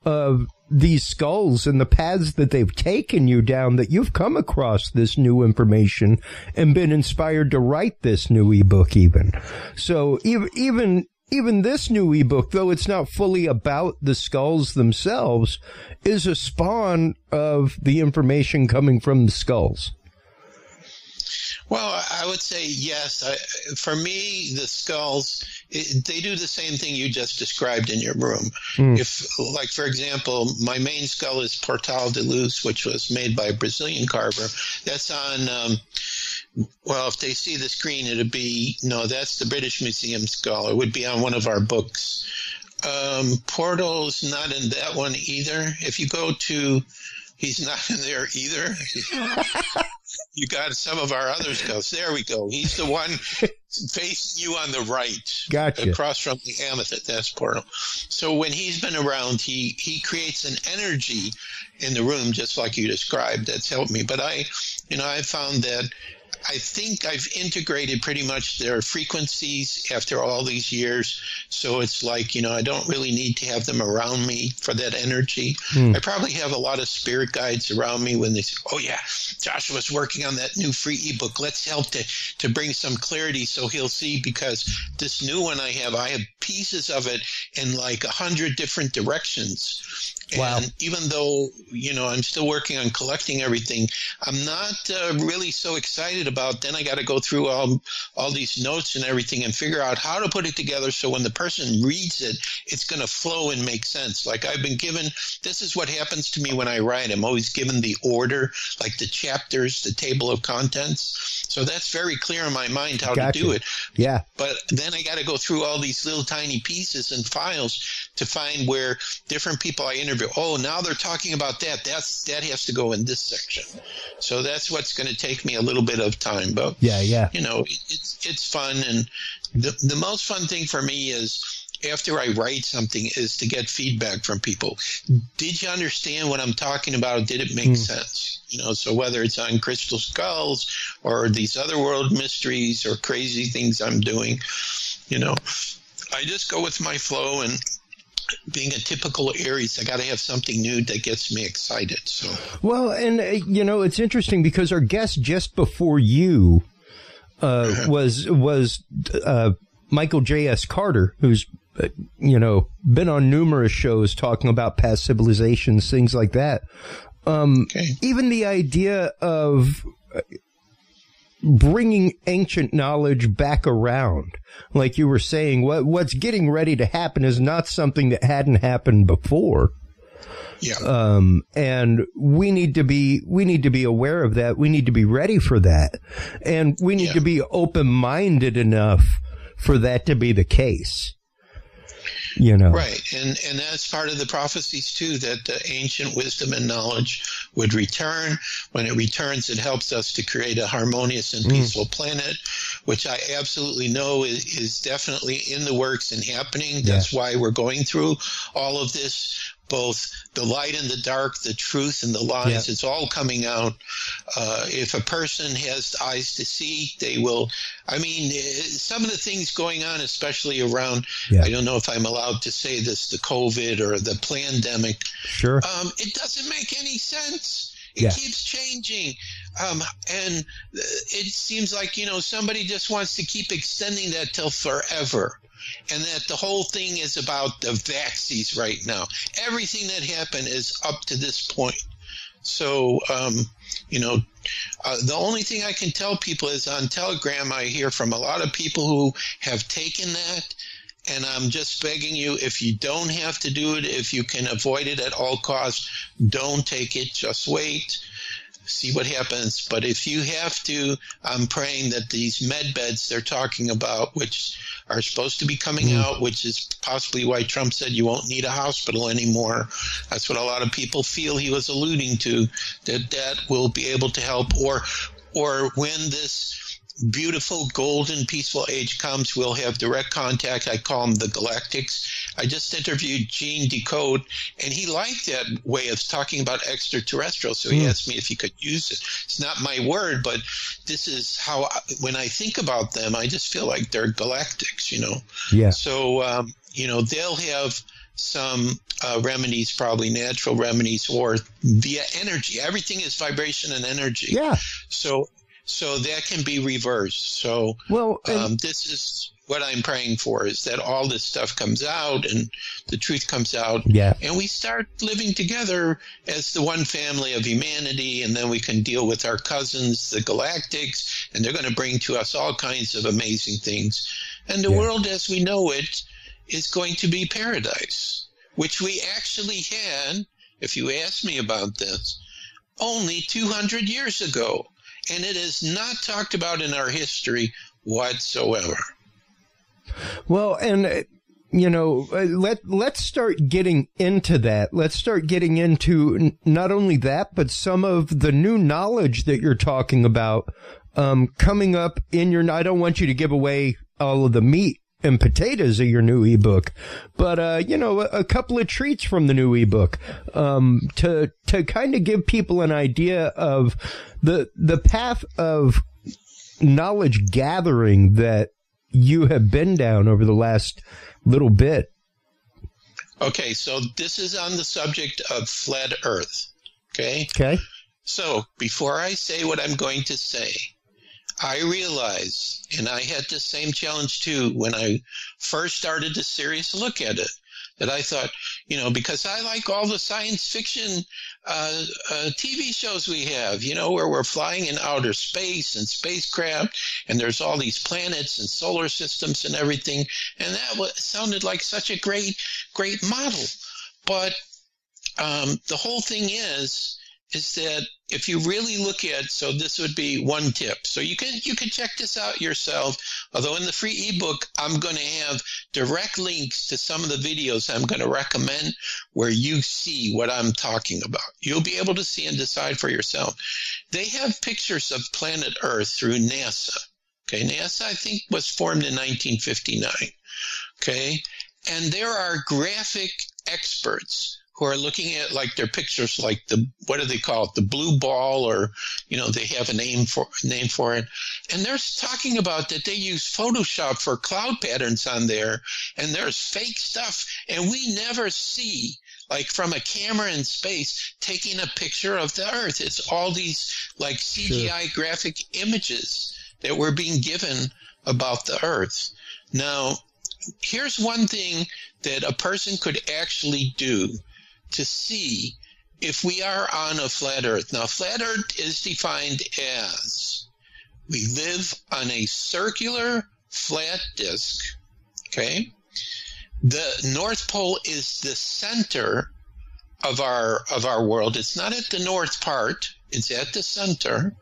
of these skulls and the paths that they've taken you down that you've come across this new information and been inspired to write this new ebook even. So even, even even this new ebook, though it's not fully about the skulls themselves, is a spawn of the information coming from the skulls. Well, I would say yes. I, for me, the skulls it, they do the same thing you just described in your room. Mm. If, like, for example, my main skull is Portal de Luz, which was made by a Brazilian carver. That's on. Um, well, if they see the screen, it'd be no. That's the British Museum skull. It would be on one of our books. Um, Portal's not in that one either. If you go to, he's not in there either. *laughs* you got some of our other skulls. There we go. He's the one facing you on the right. Gotcha. Across from the amethyst. That's Portal. So when he's been around, he, he creates an energy in the room, just like you described. That's helped me. But I, you know, I found that I think I've integrated pretty much their frequencies after all these years. So it's like, you know, I don't really need to have them around me for that energy. Mm. I probably have a lot of spirit guides around me when they say, oh, yeah, Joshua's working on that new free ebook. Let's help to, to bring some clarity so he'll see because this new one I have, I have pieces of it in like a hundred different directions. Wow. And even though, you know, I'm still working on collecting everything, I'm not uh, really so excited about then I got to go through all, all these notes and everything and figure out how to put it together so when the person reads it, it's going to flow and make sense. Like I've been given, this is what happens to me when I write. I'm always given the order, like the chapters, the table of contents. So that's very clear in my mind how gotcha. to do it. Yeah. But then I got to go through all these little tiny pieces and files to find where different people I interview. Oh, now they're talking about that. That's that has to go in this section. So that's what's going to take me a little bit of time. But yeah, yeah, you know, it's it's fun, and the the most fun thing for me is after I write something is to get feedback from people. Did you understand what I'm talking about? Did it make mm. sense? You know, so whether it's on crystal skulls or these other world mysteries or crazy things I'm doing, you know, I just go with my flow and being a typical Aries, I got to have something new that gets me excited. So, well, and uh, you know, it's interesting because our guest just before you uh, uh-huh. was was uh, Michael J. S. Carter, who's uh, you know been on numerous shows talking about past civilizations, things like that. Um, okay. Even the idea of uh, bringing ancient knowledge back around. Like you were saying, what what's getting ready to happen is not something that hadn't happened before. Yeah. Um, and we need to be we need to be aware of that. We need to be ready for that, and we need yeah. to be open minded enough for that to be the case you know right and and that's part of the prophecies too that the ancient wisdom and knowledge would return when it returns it helps us to create a harmonious and mm. peaceful mm. planet which i absolutely know is, is, definitely in the works and happening that's yeah. why we're going through all of this both the light and the dark, the truth and the lies. Yeah. It's all coming out. Uh, if a person has eyes to see, they will. I mean, eh, some of the things going on, especially around, yeah. I don't know if I'm allowed to say this, the COVID or the pandemic. Sure. Um, it doesn't make any sense. It yeah. keeps changing. Um, and uh, it seems like, you know, somebody just wants to keep extending that till forever and that the whole thing is about the vaccines right now. Everything that happened is up to this point. So, um, you know, uh, the only thing I can tell people is on Telegram, I hear from a lot of people who have taken that. And I'm just begging you, if you don't have to do it, if you can avoid it at all costs, don't take it. Just wait see what happens. But if you have to, I'm praying that these med beds they're talking about, which are supposed to be coming mm. out, which is possibly why Trump said you won't need a hospital anymore. That's what a lot of people feel he was alluding to, that that will be able to help or or when this beautiful golden peaceful age comes, we'll have direct contact. I call them the galactics. I just interviewed Gene Decode, and he liked that way of talking about extraterrestrials. So he mm. asked me if he could use it. It's not my word, but this is how, I, when I think about them, I just feel like they're galactics, you know? Yeah. So, um, you know, they'll have some uh, remedies, probably natural remedies or via energy. Everything is vibration and energy. Yeah. So So that can be reversed. So well, um, this is what I'm praying for is that all this stuff comes out and the truth comes out. Yeah. And we start living together as the one family of humanity. And then we can deal with our cousins, the galactics, and they're going to bring to us all kinds of amazing things. And the Yeah. world as we know it is going to be paradise, which we actually had, if you ask me about this, only 200 years ago. And it is not talked about in our history whatsoever. Well, and uh, you know, uh, let let's start getting into that. Let's start getting into not only that, but some of the new knowledge that you're talking about um, coming up in your. I don't want you to give away all of the meat and potatoes of your new ebook, but uh, you know, a, a couple of treats from the new ebook um, to to kind of give people an idea of the the path of knowledge gathering that you have been down over the last little bit. Okay, so this is on the subject of flat Earth. Okay, Okay. so before I say what I'm going to say, I realize, and I had the same challenge too when I first started to serious look at it, that I thought, you know, because I like all the science fiction uh, uh, TV shows we have, you know, where we're flying in outer space and spacecraft, and there's all these planets and solar systems and everything, and that was, sounded like such a great, great model. But um, the whole thing is, is that if you really look at so this would be one tip. So you can you can check this out yourself. Although in the free ebook i'm going to have direct links to some of the videos i'm going to recommend where you see what i'm talking about. You'll be able to see and decide for yourself. They have pictures of planet earth through nasa. Okay nasa i think was formed in 1959 okay and there are graphic experts who are looking at like their pictures like the what do they call it? The blue ball or you know they have a name for name for it. And they're talking about that they use photoshop for cloud patterns on there and there's fake stuff. And we never see like from a camera in space taking a picture of the earth. It's all these like cgi graphic images that we're being given about the earth. Now here's one thing that a person could actually do to see if we are on a flat earth. Now, flat earth is defined as we live on a circular flat disk, okay? The North Pole is the center of our of our world. It's not at the north part, it's at the center.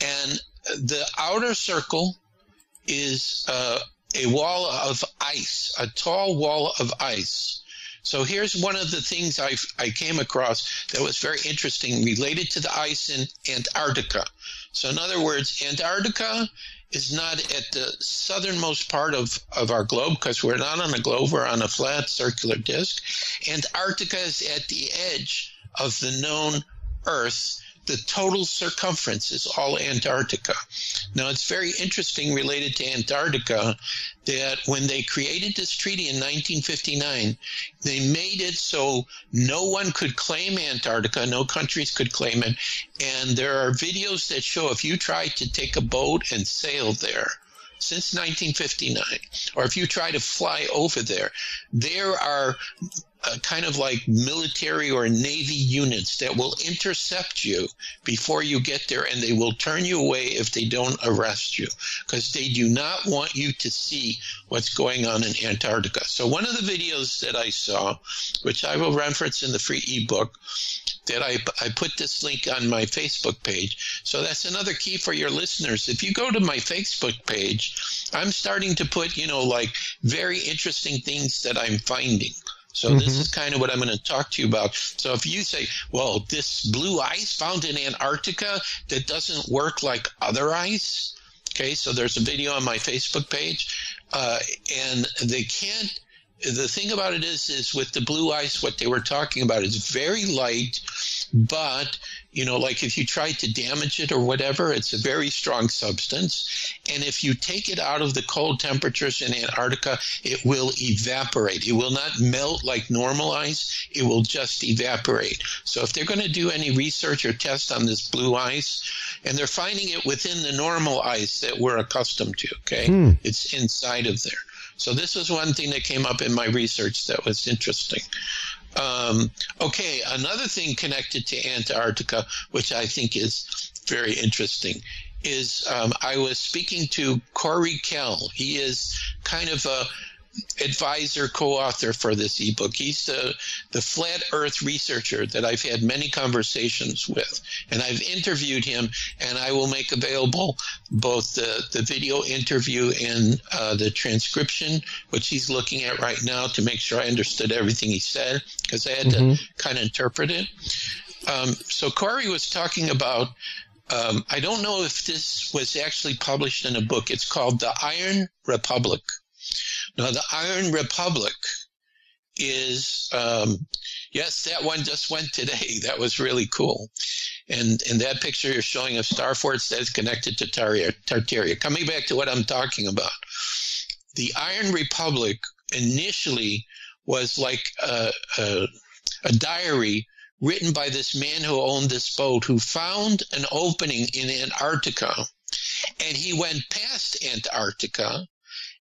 And the outer circle is uh, a wall of ice, a tall wall of ice. So here's one of the things I, I came across that was very interesting related to the ice in Antarctica. So, in other words, Antarctica is not at the southernmost part of, of our globe because we're not on a globe, we're on a flat circular disk. Antarctica is at the edge of the known Earth. The total circumference is all Antarctica. Now, it's very interesting related to Antarctica that when they created this treaty in 1959, they made it so no one could claim Antarctica, no countries could claim it. And there are videos that show if you try to take a boat and sail there, since 1959, or if you try to fly over there, there are uh, kind of like military or navy units that will intercept you before you get there and they will turn you away if they don't arrest you because they do not want you to see what's going on in Antarctica. So one of the videos that I saw, which I will reference in the free ebook, that I, I put this link on my Facebook page. So that's another key for your listeners. If you go to my Facebook page, I'm starting to put, you know, like very interesting things that I'm finding. So this is kind of what I'm going to talk to you about. So if you say, well, this blue ice found in Antarctica that doesn't work like other ice, okay, so there's a video on my Facebook page, uh, and they can't the thing about it is is with the blue ice what they were talking about is very light but you know, like if you try to damage it or whatever, it's a very strong substance. And if you take it out of the cold temperatures in Antarctica, it will evaporate. It will not melt like normal ice. It will just evaporate. So if they're going to do any research or test on this blue ice, and they're finding it within the normal ice that we're accustomed to, okay? Hmm. It's inside of there. So this was one thing that came up in my research that was interesting. Um, okay, another thing connected to Antarctica, which I think is very interesting, is um, I was speaking to Corey Kell. He is kind of a advisor, co-author for this ebook. He's the, the flat earth researcher that I've had many conversations with. And I've interviewed him and I will make available both the, the video interview and uh, the transcription, which he's looking at right now to make sure I understood everything he said because I had mm-hmm. to kind of interpret it. Um, so Corey was talking about um, I don't know if this was actually published in a book. It's called The Iron Republic. Now, the Iron Republic is, um, yes, that one just went today. *laughs* That was really cool. And in that picture you're showing of Starfort that is connected to Tartaria. Tartaria. Coming back to what I'm talking about, the Iron Republic initially was like a, a, a diary written by this man who owned this boat who found an opening in Antarctica and he went past Antarctica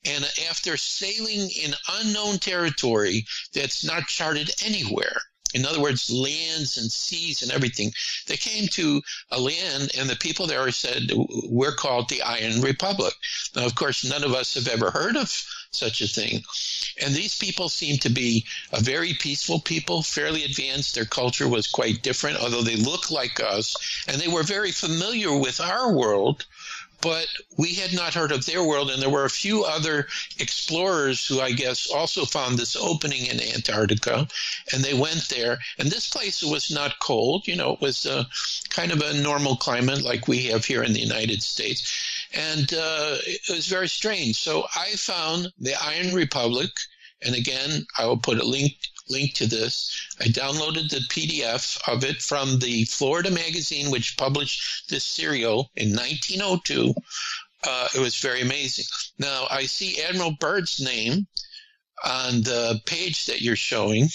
and after sailing in unknown territory that's not charted anywhere, in other words, lands and seas and everything, they came to a land and the people there said, We're called the Iron Republic. Now, of course, none of us have ever heard of such a thing. And these people seem to be a very peaceful people, fairly advanced. Their culture was quite different, although they look like us. And they were very familiar with our world but we had not heard of their world. And there were a few other explorers who I guess also found this opening in Antarctica and they went there. And this place was not cold, you know, it was a, kind of a normal climate like we have here in the United States. And uh, it was very strange. So I found the Iron Republic. And again, I will put a link link to this. I downloaded the PDF of it from the Florida magazine, which published this serial in 1902. Uh, it was very amazing. Now, I see Admiral Byrd's name on the page that you're showing.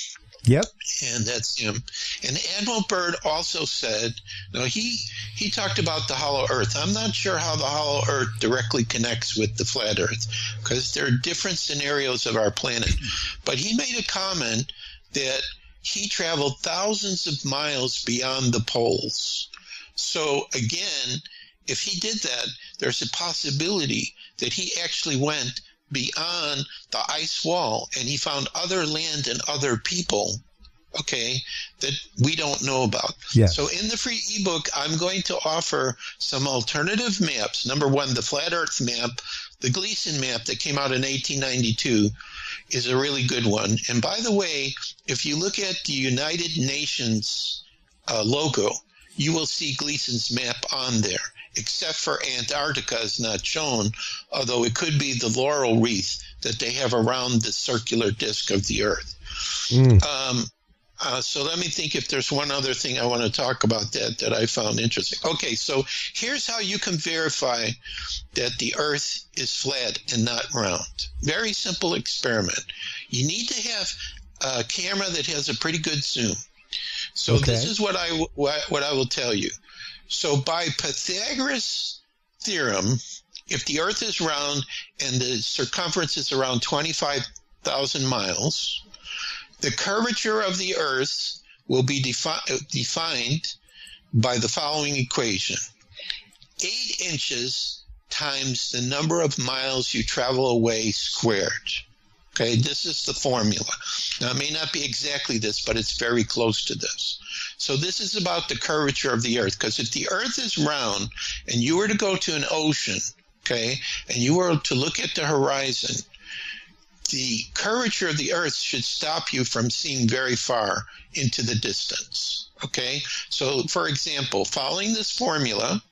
Yep. And that's him. And Admiral Byrd also said, no, he he talked about the hollow earth. I'm not sure how the hollow earth directly connects with the flat earth because there are different scenarios of our planet. But he made a comment that he traveled thousands of miles beyond the poles. So again, if he did that, there's a possibility that he actually went beyond the ice wall and he found other land and other people okay that we don't know about. Yes. so in the free ebook i'm going to offer some alternative maps. Number one the flat earth map the gleason map that came out in 1892 is a really good one. And by the way if you look at the united nations uh, logo you will see gleason's map on there except for Antarctica is not shown, although it could be the laurel wreath that they have around the circular disk of the Earth. Mm. Um, uh, so let me think if there's one other thing I want to talk about that that I found interesting. Okay, so here's how you can verify that the Earth is flat and not round. Very simple experiment. You need to have a camera that has a pretty good zoom. So okay. this is what I what, what I will tell you. So by Pythagoras' theorem, if the Earth is round and the circumference is around 25,000 miles, the curvature of the Earth will be defi- defined by the following equation. 8 inches times the number of miles you travel away squared. Okay, this is the formula. Now, it may not be exactly this, but it's very close to this. So this is about the curvature of the earth. Because if the earth is round and you were to go to an ocean, okay, and you were to look at the horizon, the curvature of the earth should stop you from seeing very far into the distance. Okay, so for example, following this formula,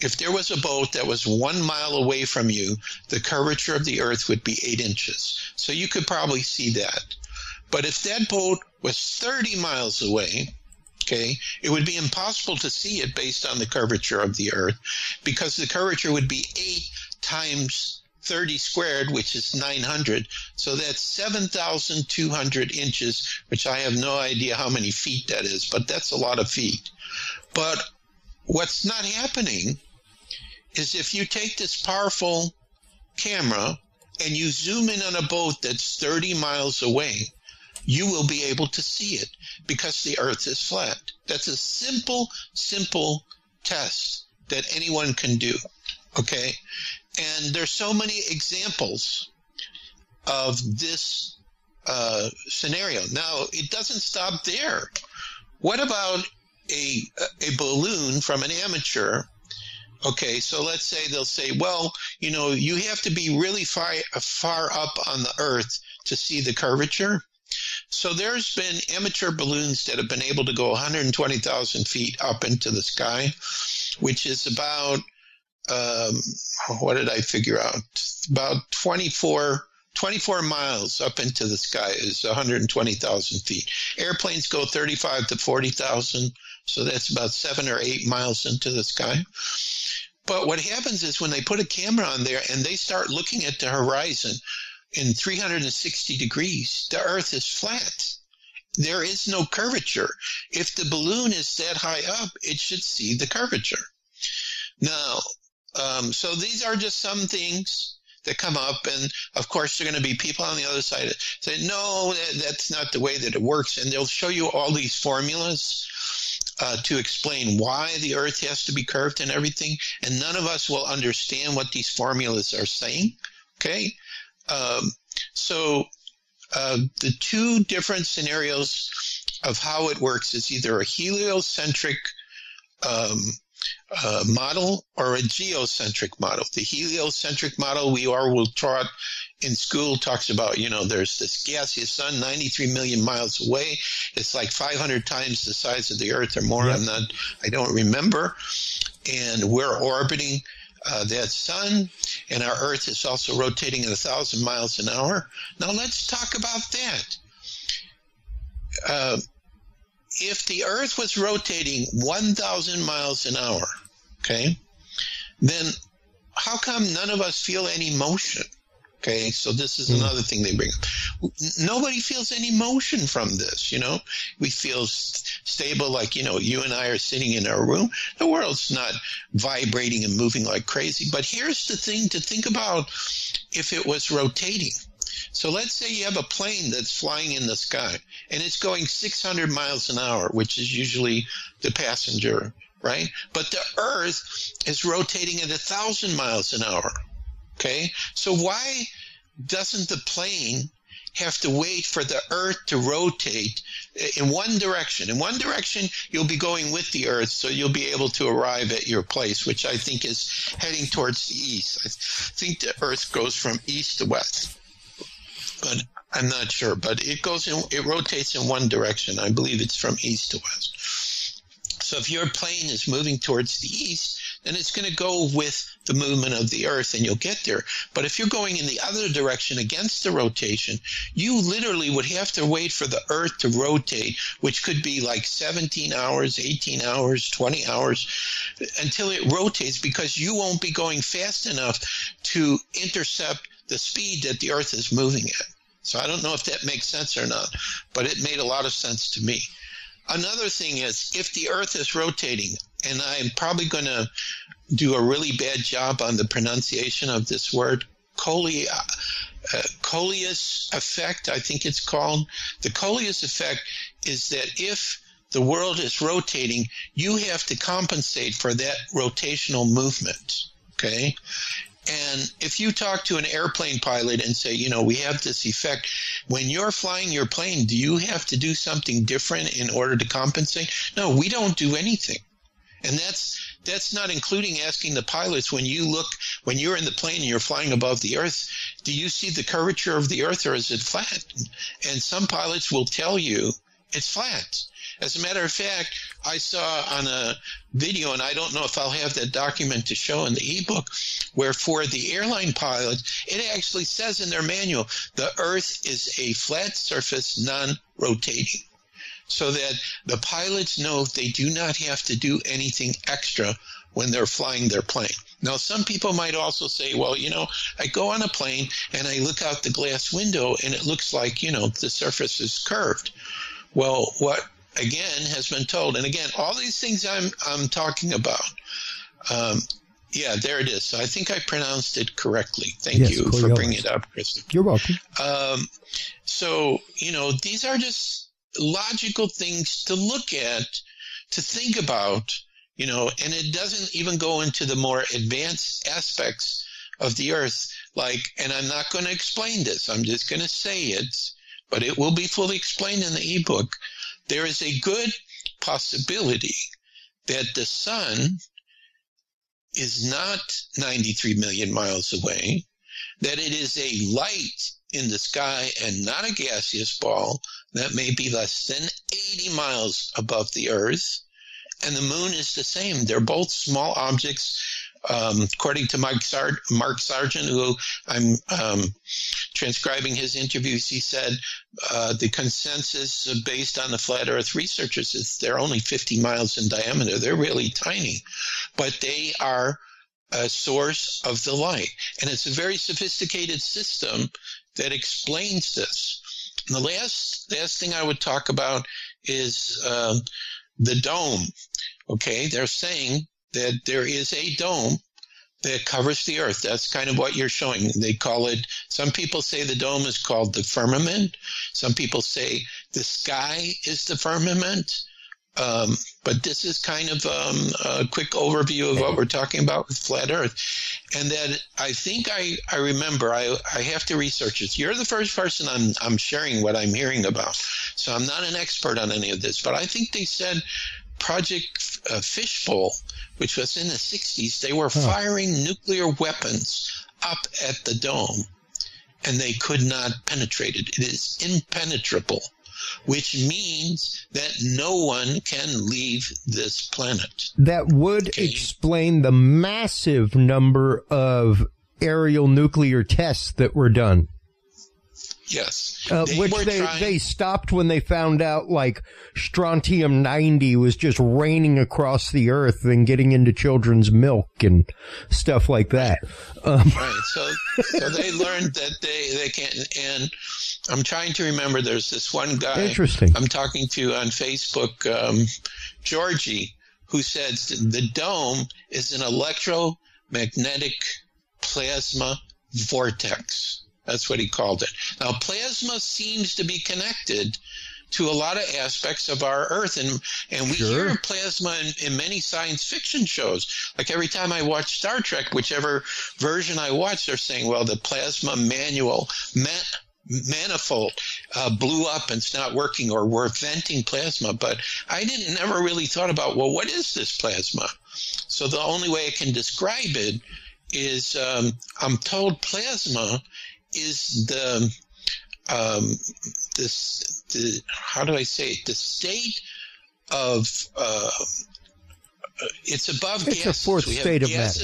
if there was a boat that was one mile away from you, the curvature of the earth would be eight inches. So you could probably see that. But if that boat was 30 miles away, Okay, it would be impossible to see it based on the curvature of the Earth, because the curvature would be eight times 30 squared, which is 900. So that's 7,200 inches, which I have no idea how many feet that is, but that's a lot of feet. But what's not happening is if you take this powerful camera and you zoom in on a boat that's 30 miles away, you will be able to see it because the earth is flat. That's a simple, simple test that anyone can do. Okay. And there's so many examples of this uh, scenario. Now, it doesn't stop there. What about a, a balloon from an amateur Okay, so let's say they'll say, well, you know, you have to be really far, far up on the Earth to see the curvature. So there's been amateur balloons that have been able to go 120,000 feet up into the sky, which is about, um, what did I figure out? About 24, 24 miles up into the sky is 120,000 feet. Airplanes go 35 to 40,000, so that's about seven or eight miles into the sky. But what happens is when they put a camera on there and they start looking at the horizon in 360 degrees, the earth is flat. There is no curvature. If the balloon is that high up, it should see the curvature. Now, um, so these are just some things that come up, and of course, there are going to be people on the other side that say, "No, that's not the way that it works," and they'll show you all these formulas uh, to explain why the earth has to be curved and everything, and none of us will understand what these formulas are saying. Okay? Um, so uh, the two different scenarios of how it works is either a heliocentric um, uh, model or a geocentric model. The heliocentric model we are will taught in school talks about, you know, there's this gaseous sun 93 million miles away. It's like 500 times the size of the Earth or more. Yep. I'm not, I don't remember. And we're orbiting uh, that sun, and our Earth is also rotating at a thousand miles an hour. Now let's talk about that. Uh, if the Earth was rotating 1,000 miles an hour, okay, then how come none of us feel any motion? Okay, so this is hmm. another thing they bring up. Nobody feels any motion from this, you know? We feel stable like, you know, you and I are sitting in our room. The world's not vibrating and moving like crazy. But here's the thing to think about if it was rotating. So let's say you have a plane that's flying in the sky and it's going 600 miles an hour, which is usually the passenger, right? But the Earth is rotating at a thousand miles an hour. Okay. So why doesn't the plane have to wait for the Earth to rotate in one direction? In one direction, you'll be going with the Earth, so you'll be able to arrive at your place, which I think is heading towards the east. I think the Earth goes from east to west but I'm not sure. But it goes in, it rotates in one direction. I believe it's from east to west. So if your plane is moving towards the east, then it's going to go with the movement of the earth and you'll get there. But if you're going in the other direction against the rotation, you literally would have to wait for the earth to rotate, which could be like 17 hours, 18 hours, 20 hours until it rotates because you won't be going fast enough to intercept the speed that the Earth is moving at. So I don't know if that makes sense or not, but it made a lot of sense to me. Another thing is if the Earth is rotating, and I'm probably going to do a really bad job on the pronunciation of this word, uh, Coriolis effect, I think it's called. The Coriolis effect is that if the world is rotating, you have to compensate for that rotational movement. Okay. And if you talk to an airplane pilot and say, you know, we have this effect, when you're flying your plane, do you have to do something different in order to compensate? No, we don't do anything. And that's that's not including asking the pilots when you look when you're in the plane and you're flying above the earth, do you see the curvature of the earth or is it flat? And some pilots will tell you it's flat. As a matter of fact, I saw on a video, and I don't know if I'll have that document to show in the ebook, where for the airline pilots, it actually says in their manual, the Earth is a flat surface, non-rotating. so that the pilots know they do not have to do anything extra when they're flying their plane. Now, some people might also say, well, you know, I go on a plane and I look out the glass window and it looks like, you know, the surface is curved. Well, what again has been told, and again, all these things I'm, I'm talking about, um, yeah, there it is. So I think I pronounced it correctly. Thank Yes, you for bringing it up, Christopher. You're welcome. Um, so, you know, these are just logical things to look at, to think about, you know, and it doesn't even go into the more advanced aspects of the earth. Like, and I'm not going to explain this, I'm just going to say it, but it will be fully explained in the ebook. There is a good possibility that the sun is not 93 million miles away, that it is a light in the sky and not a gaseous ball that may be less than 80 miles above the Earth. And the moon is the same. They're both small objects. Um, according to Mike Sar- Mark Sargent, who I'm um, transcribing his interviews, he said uh, the consensus based on the flat Earth researchers is they're only 50 miles in diameter. They're really tiny, but they are a source of the light, and it's a very sophisticated system that explains this. And the last last thing I would talk about is um, the dome. Okay, they're saying that there is a dome that covers the earth. That's kind of what you're showing. They call it, some people say the dome is called the firmament. Some people say the sky is the firmament. Um, but this is kind of um, a quick overview of what we're talking about with flat earth. And that I think I, I remember, I, I have to research this. You're the first person I'm, I'm sharing what I'm hearing about. So I'm not an expert on any of this, but I think they said Project uh, Fishbowl, which was in the 60s, they were firing nuclear weapons up at the dome and they could not penetrate it. It is impenetrable, which means that no one can leave this planet. That would Okay. explain the massive number of aerial nuclear tests that were done. Yes. Uh, They which they, trying- they stopped when they found out like strontium 90 was just raining across the earth and getting into children's milk and stuff like that. Um, Right. So, so they *laughs* learned that they, they can't, and I'm trying to remember there's this one guy Interesting. I'm talking to on Facebook, um, Georgie, who says the dome is an electromagnetic plasma vortex. That's what he called it. Now, plasma seems to be connected to a lot of aspects of our Earth, and and we Sure. hear plasma in, in many science fiction shows. Like every time I watch Star Trek, whichever version I watch, they're saying, "Well, the plasma manual man- manifold uh, blew up and it's not working, or we're venting plasma." But I didn't never really thought about, well, what is this plasma? So the only way I can describe it is um, I'm told plasma is the um, this the how do I say it? The state of uh, it's above It's a gases. fourth We state of matter.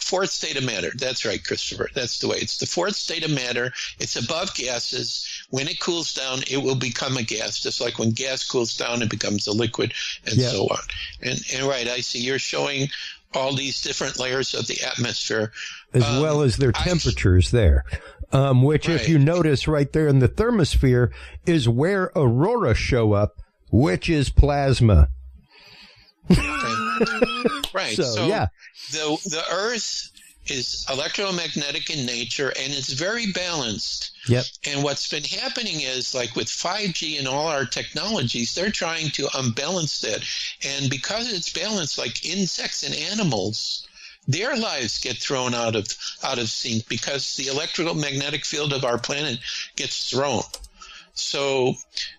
Fourth state of matter. That's right, Christopher. That's the way. It's the fourth state of matter. It's above gases. When it cools down, it will become a gas. Just like when gas cools down, it becomes a liquid, and Yeah. so on. And and right, I see. You're showing all these different layers of the atmosphere. as Um, well as their I- temperatures there. Um, which, if you notice right there in the thermosphere, is where aurora show up, which is plasma. *laughs* Right. So, So, yeah. the the Earth is electromagnetic in nature, and it's very balanced. Yep. And what's been happening is, like with 5G and all our technologies, they're trying to unbalance that. And because it's balanced, like insects and animals, their lives get thrown out of out of sync because the electromagnetic field of our planet gets thrown. So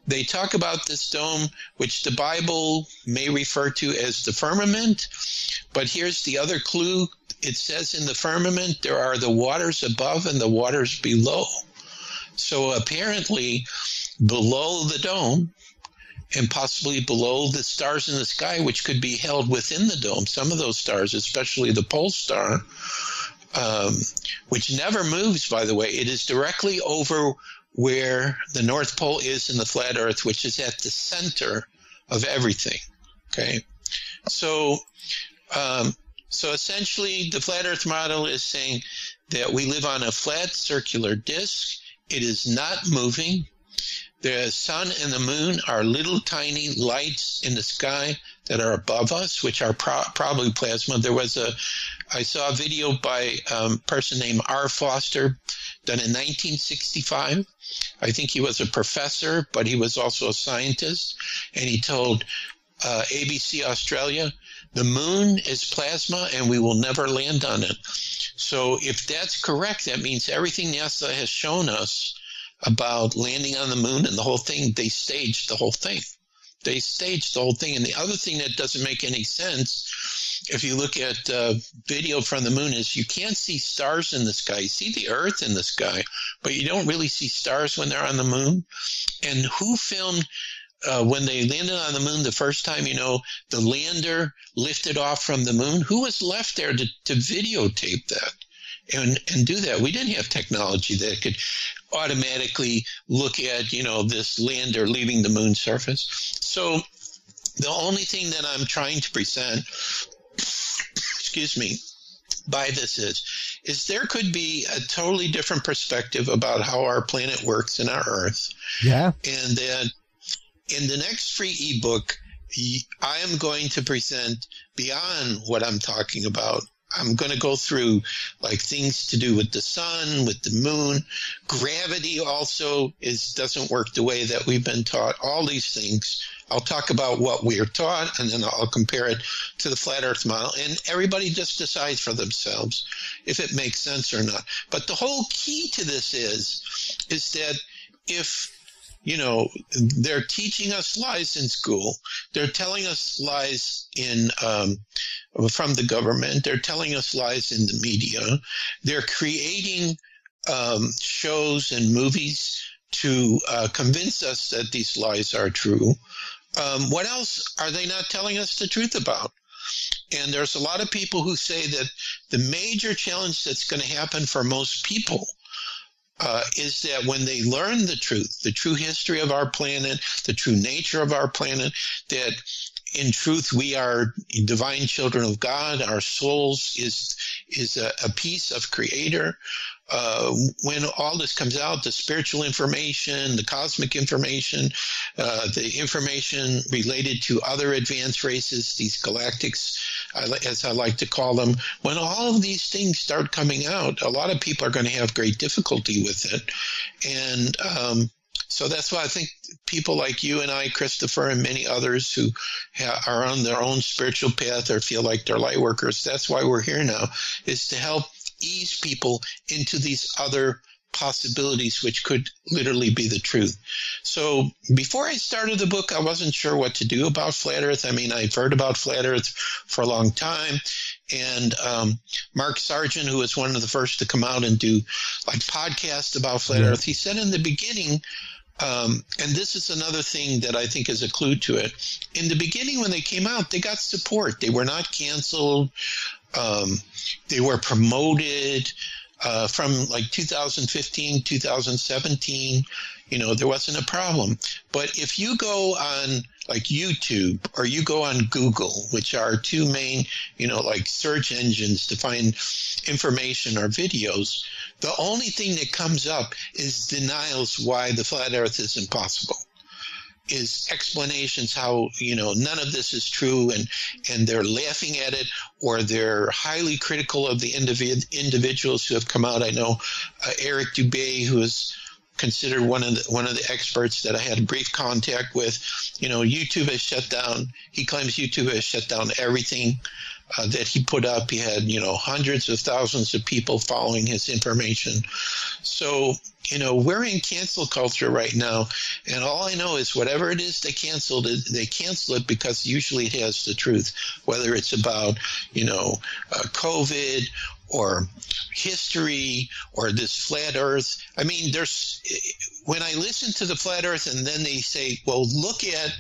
they talk about this dome, which the Bible may refer to as the firmament. But here's the other clue. It says in the firmament there are the waters above and the waters below. So apparently, below the dome, and possibly below the stars in the sky, which could be held within the dome, some of those stars, especially the pole star, um, which never moves, by the way, it is directly over where the North Pole is in the flat Earth, which is at the center of everything. Okay, so um, so essentially, the flat Earth model is saying that we live on a flat circular disk. It is not moving. The sun and the moon are little tiny lights in the sky that are above us, which are pro- probably plasma. There was a, I saw a video by a um, person named R. Foster done in 1965. I think he was a professor, but he was also a scientist, and he told uh, ABC Australia, the moon is plasma and we will never land on it. So if that's correct, that means everything NASA has shown us about landing on the moon and the whole thing, they staged the whole thing. They staged the whole thing. And the other thing that doesn't make any sense, if you look at uh, video from the moon, is you can't see stars in the sky. You see the Earth in the sky, but you don't really see stars when they're on the moon. And who filmed uh, when they landed on the moon the first time, you know, the lander lifted off from the moon. Who was left there to, to videotape that and, and do that? We didn't have technology that could automatically look at, you know, this lander leaving the moon surface. So the only thing that I'm trying to present, *coughs* excuse me, by this is, is there could be a totally different perspective about how our planet works and our Earth. Yeah. And that in the next free ebook, I am going to present beyond what I'm talking about I'm going to go through like things to do with the sun, with the moon. Gravity also is doesn't work the way that we've been taught. All these things. I'll talk about what we are taught, and then I'll compare it to the flat Earth model, and everybody just decides for themselves if it makes sense or not. But the whole key to this is is that if you know, they're teaching us lies in school. They're telling us lies in um, from the government. They're telling us lies in the media. They're creating um, shows and movies to uh, convince us that these lies are true. Um, what else are they not telling us the truth about? And there's a lot of people who say that the major challenge that's going to happen for most people uh, is that when they learn the truth, the true history of our planet, the true nature of our planet, that in truth we are divine children of God, our souls is is a, a piece of Creator, uh, when all this comes out, the spiritual information, the cosmic information, uh, the information related to other advanced races, these galactics, as I like to call them, when all of these things start coming out, a lot of people are going to have great difficulty with it. And um, so that's why I think people like you and I, Christopher, and many others who ha- are on their own spiritual path or feel like they're light workers, that's why we're here now, is to help ease people into these other possibilities which could literally be the truth. So before I started the book, I wasn't sure what to do about flat Earth. I mean, I've heard about flat Earth for a long time. And um, Mark Sargent, who was one of the first to come out and do like podcasts about flat yeah. Earth, he said in the beginning, um, and this is another thing that I think is a clue to it. In the beginning, when they came out, they got support. They were not canceled. Um, they were promoted uh, from like 2015, 2017. You know, there wasn't a problem. But if you go on like YouTube or you go on Google, which are two main, you know, like search engines to find information or videos, the only thing that comes up is denials why the flat earth is impossible is explanations how you know none of this is true and and they're laughing at it or they're highly critical of the individ- individuals who have come out i know uh, eric dubay who is considered one of the one of the experts that I had brief contact with. You know, YouTube has shut down. He claims YouTube has shut down everything uh, that he put up. He had you know hundreds of thousands of people following his information. So you know we're in cancel culture right now, and all I know is whatever it is they canceled it, they cancel it because usually it has the truth. Whether it's about you know uh, COVID or history or this flat earth. I mean, there's when I listen to the flat earth and then they say, well, look at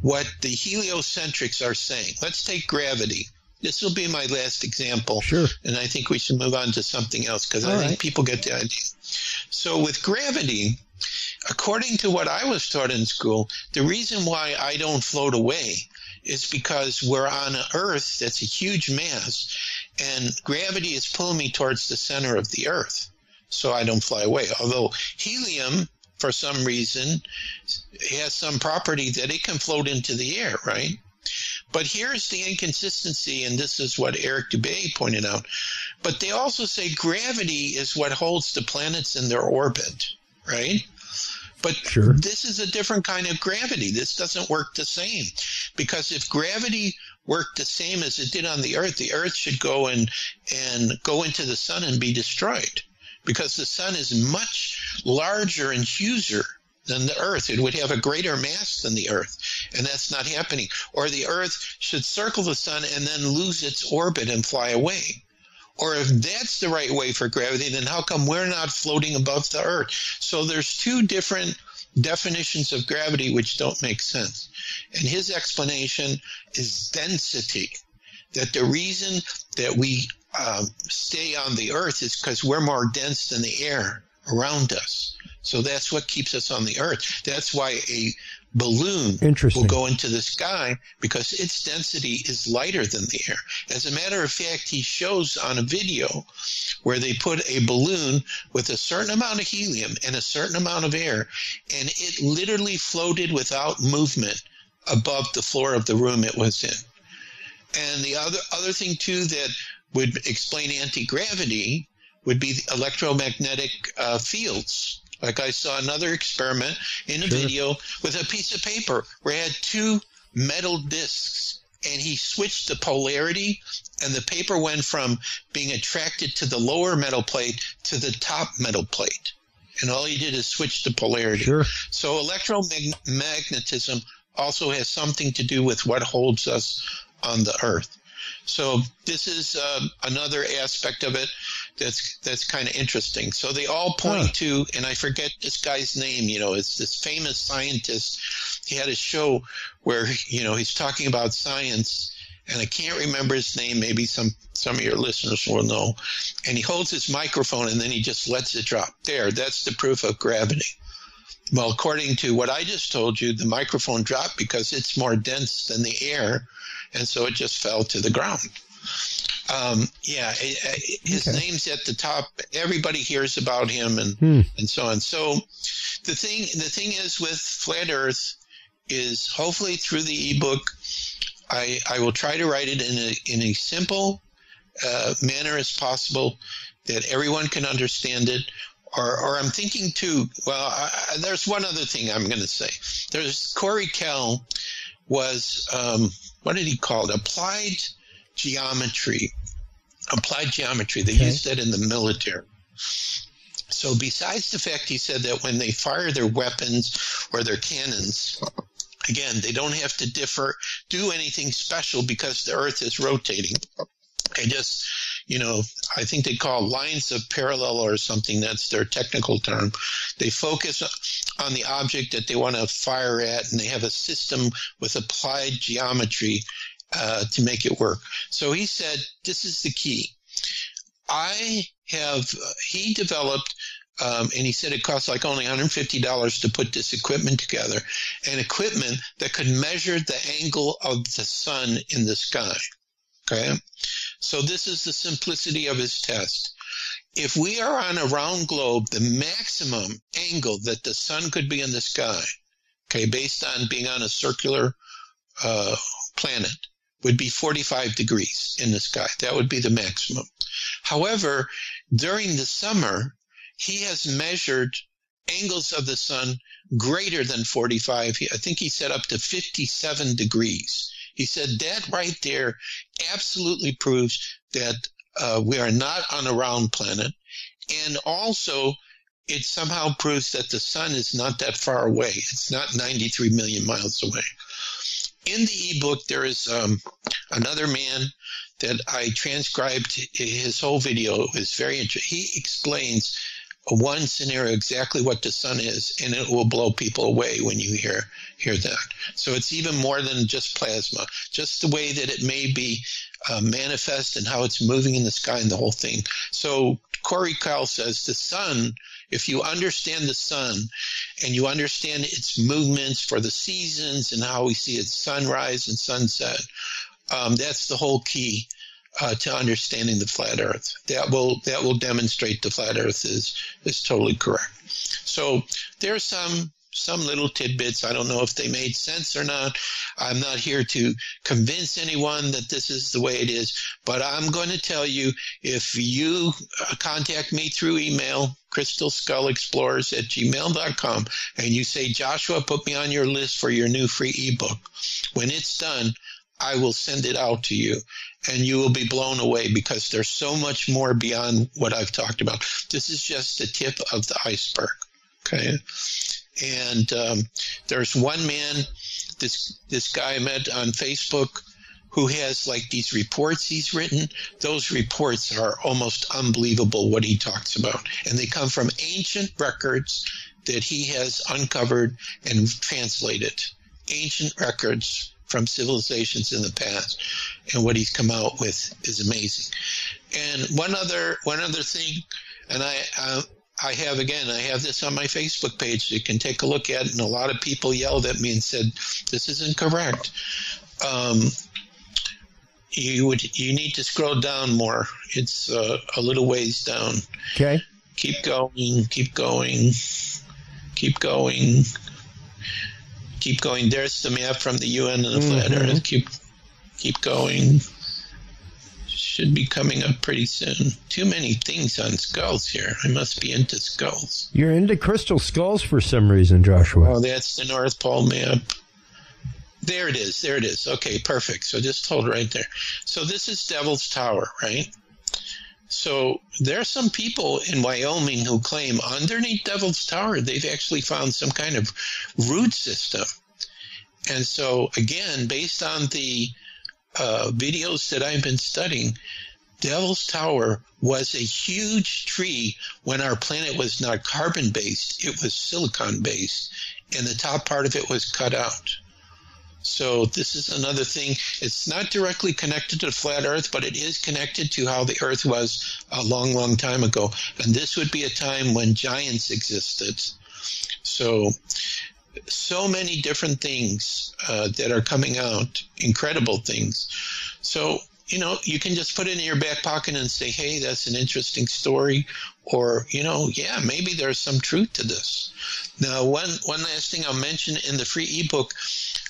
what the heliocentrics are saying. Let's take gravity. This will be my last example. Sure. And I think we should move on to something else because I right. think people get the idea. So with gravity, according to what I was taught in school, the reason why I don't float away is because we're on an Earth that's a huge mass, and gravity is pulling me towards the center of the Earth, so I don't fly away. Although helium, for some reason, has some property that it can float into the air, right? But here's the inconsistency, and this is what Eric Dubay pointed out. But they also say gravity is what holds the planets in their orbit, right? But sure. this is a different kind of gravity. This doesn't work the same. Because if gravity worked the same as it did on the Earth, the Earth should go and, and go into the sun and be destroyed. Because the sun is much larger and huger than the Earth. It would have a greater mass than the Earth. And that's not happening. Or the Earth should circle the sun and then lose its orbit and fly away. Or if that's the right way for gravity, then how come we're not floating above the earth? So there's two different definitions of gravity which don't make sense. And his explanation is density. That the reason that we um, stay on the earth is because we're more dense than the air around us. So that's what keeps us on the earth. That's why a balloon will go into the sky because its density is lighter than the air. As a matter of fact, he shows on a video where they put a balloon with a certain amount of helium and a certain amount of air, and it literally floated without movement above the floor of the room it was in. And the other other thing too that would explain anti gravity would be electromagnetic uh, fields like I saw another experiment in a sure. video with a piece of paper where he had two metal discs and he switched the polarity and the paper went from being attracted to the lower metal plate to the top metal plate. And all he did is switch the polarity. Sure. So electromagnetism also has something to do with what holds us on the earth. So this is uh, another aspect of it that's that's kind of interesting. So they all point huh. to, and I forget this guy's name. You know, it's this famous scientist. He had a show where you know he's talking about science, and I can't remember his name. Maybe some some of your listeners will know. And he holds his microphone, and then he just lets it drop. There, that's the proof of gravity. Well, according to what I just told you, the microphone dropped because it's more dense than the air, and so it just fell to the ground. Um, yeah, his okay. name's at the top. Everybody hears about him, and hmm. and so on. So the thing the thing is with flat Earth is hopefully through the ebook, I I will try to write it in a in a simple uh, manner as possible that everyone can understand it. Or, or I'm thinking too. Well, I, there's one other thing I'm going to say. There's Corey Kell was um, what did he call it? Applied geometry, applied geometry. They okay. used that in the military. So, besides the fact he said that when they fire their weapons or their cannons, again, they don't have to differ, do anything special because the Earth is rotating. They just, you know, I think they call lines of parallel or something. That's their technical term. They focus on the object that they want to fire at, and they have a system with applied geometry uh, to make it work. So he said, this is the key. I have, he developed, um, and he said it costs like only $150 to put this equipment together, an equipment that could measure the angle of the sun in the sky. Okay. So this is the simplicity of his test. If we are on a round globe, the maximum angle that the sun could be in the sky, okay, based on being on a circular uh, planet, would be 45 degrees in the sky. That would be the maximum. However, during the summer, he has measured angles of the sun greater than 45. I think he said up to 57 degrees. He said that right there absolutely proves that uh, we are not on a round planet. And also, it somehow proves that the sun is not that far away. It's not 93 million miles away in the ebook, there is um, another man that I transcribed his whole video. is very interesting. He explains one scenario exactly what the sun is, and it will blow people away when you hear hear that. So it's even more than just plasma, just the way that it may be uh, manifest and how it's moving in the sky and the whole thing. So Corey Kyle says the sun, if you understand the sun and you understand its movements for the seasons and how we see its sunrise and sunset, um, that's the whole key uh, to understanding the flat Earth. That will that will demonstrate the flat Earth is is totally correct. So there are some some little tidbits. I don't know if they made sense or not. I'm not here to convince anyone that this is the way it is, but I'm going to tell you if you uh, contact me through email, crystalskullexplorers at gmail.com, and you say, Joshua, put me on your list for your new free ebook. When it's done, I will send it out to you and you will be blown away because there's so much more beyond what I've talked about. This is just the tip of the iceberg. Okay. And um, there's one man, this this guy I met on Facebook, who has like these reports he's written. Those reports are almost unbelievable what he talks about, and they come from ancient records that he has uncovered and translated. Ancient records from civilizations in the past, and what he's come out with is amazing. And one other one other thing, and I. Uh, I have again, I have this on my Facebook page. You can take a look at it. And a lot of people yelled at me and said, "This isn't correct." Um, you would you need to scroll down more. It's uh, a little ways down. Okay. Keep going. Keep going. Keep going. Keep going. There's the map from the UN and the mm-hmm. flat Earth. Keep keep going should be coming up pretty soon. Too many things on skulls here. I must be into skulls. You're into crystal skulls for some reason, Joshua. Oh, that's the North Pole map. There it is. There it is. Okay, perfect. So just hold right there. So this is Devil's Tower, right? So there are some people in Wyoming who claim underneath Devil's Tower they've actually found some kind of root system. And so again, based on the uh, videos that I've been studying, Devil's Tower was a huge tree when our planet was not carbon based, it was silicon based, and the top part of it was cut out. So this is another thing. It's not directly connected to flat Earth, but it is connected to how the Earth was a long, long time ago. And this would be a time when giants existed. So so many different things uh, that are coming out, incredible things. So, you know, you can just put it in your back pocket and say, hey, that's an interesting story. Or, you know, yeah, maybe there's some truth to this. Now, one, one last thing I'll mention in the free ebook,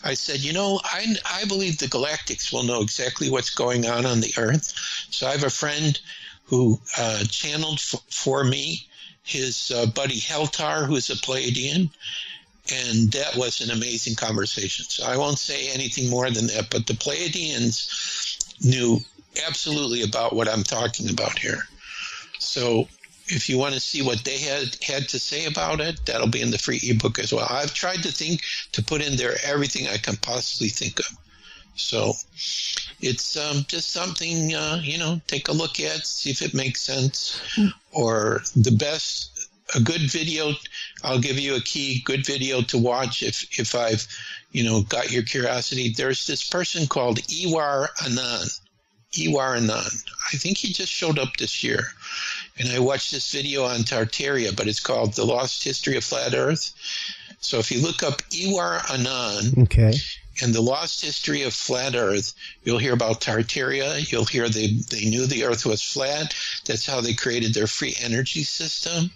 I said, you know, I, I believe the galactics will know exactly what's going on on the Earth. So I have a friend who uh, channeled f- for me his uh, buddy Heltar, who's a Pleiadian and that was an amazing conversation. So I won't say anything more than that, but the Pleiadians knew absolutely about what I'm talking about here. So if you want to see what they had had to say about it, that'll be in the free ebook as well. I've tried to think to put in there everything I can possibly think of. So it's um, just something uh, you know, take a look at, see if it makes sense, hmm. or the best a good video. I'll give you a key good video to watch if if I've you know got your curiosity. There's this person called Ewar Anan. Ewar Anan. I think he just showed up this year, and I watched this video on Tartaria, but it's called "The Lost History of Flat Earth." So if you look up Ewar Anan, okay. and the lost history of flat Earth, you'll hear about Tartaria. You'll hear they they knew the Earth was flat. That's how they created their free energy system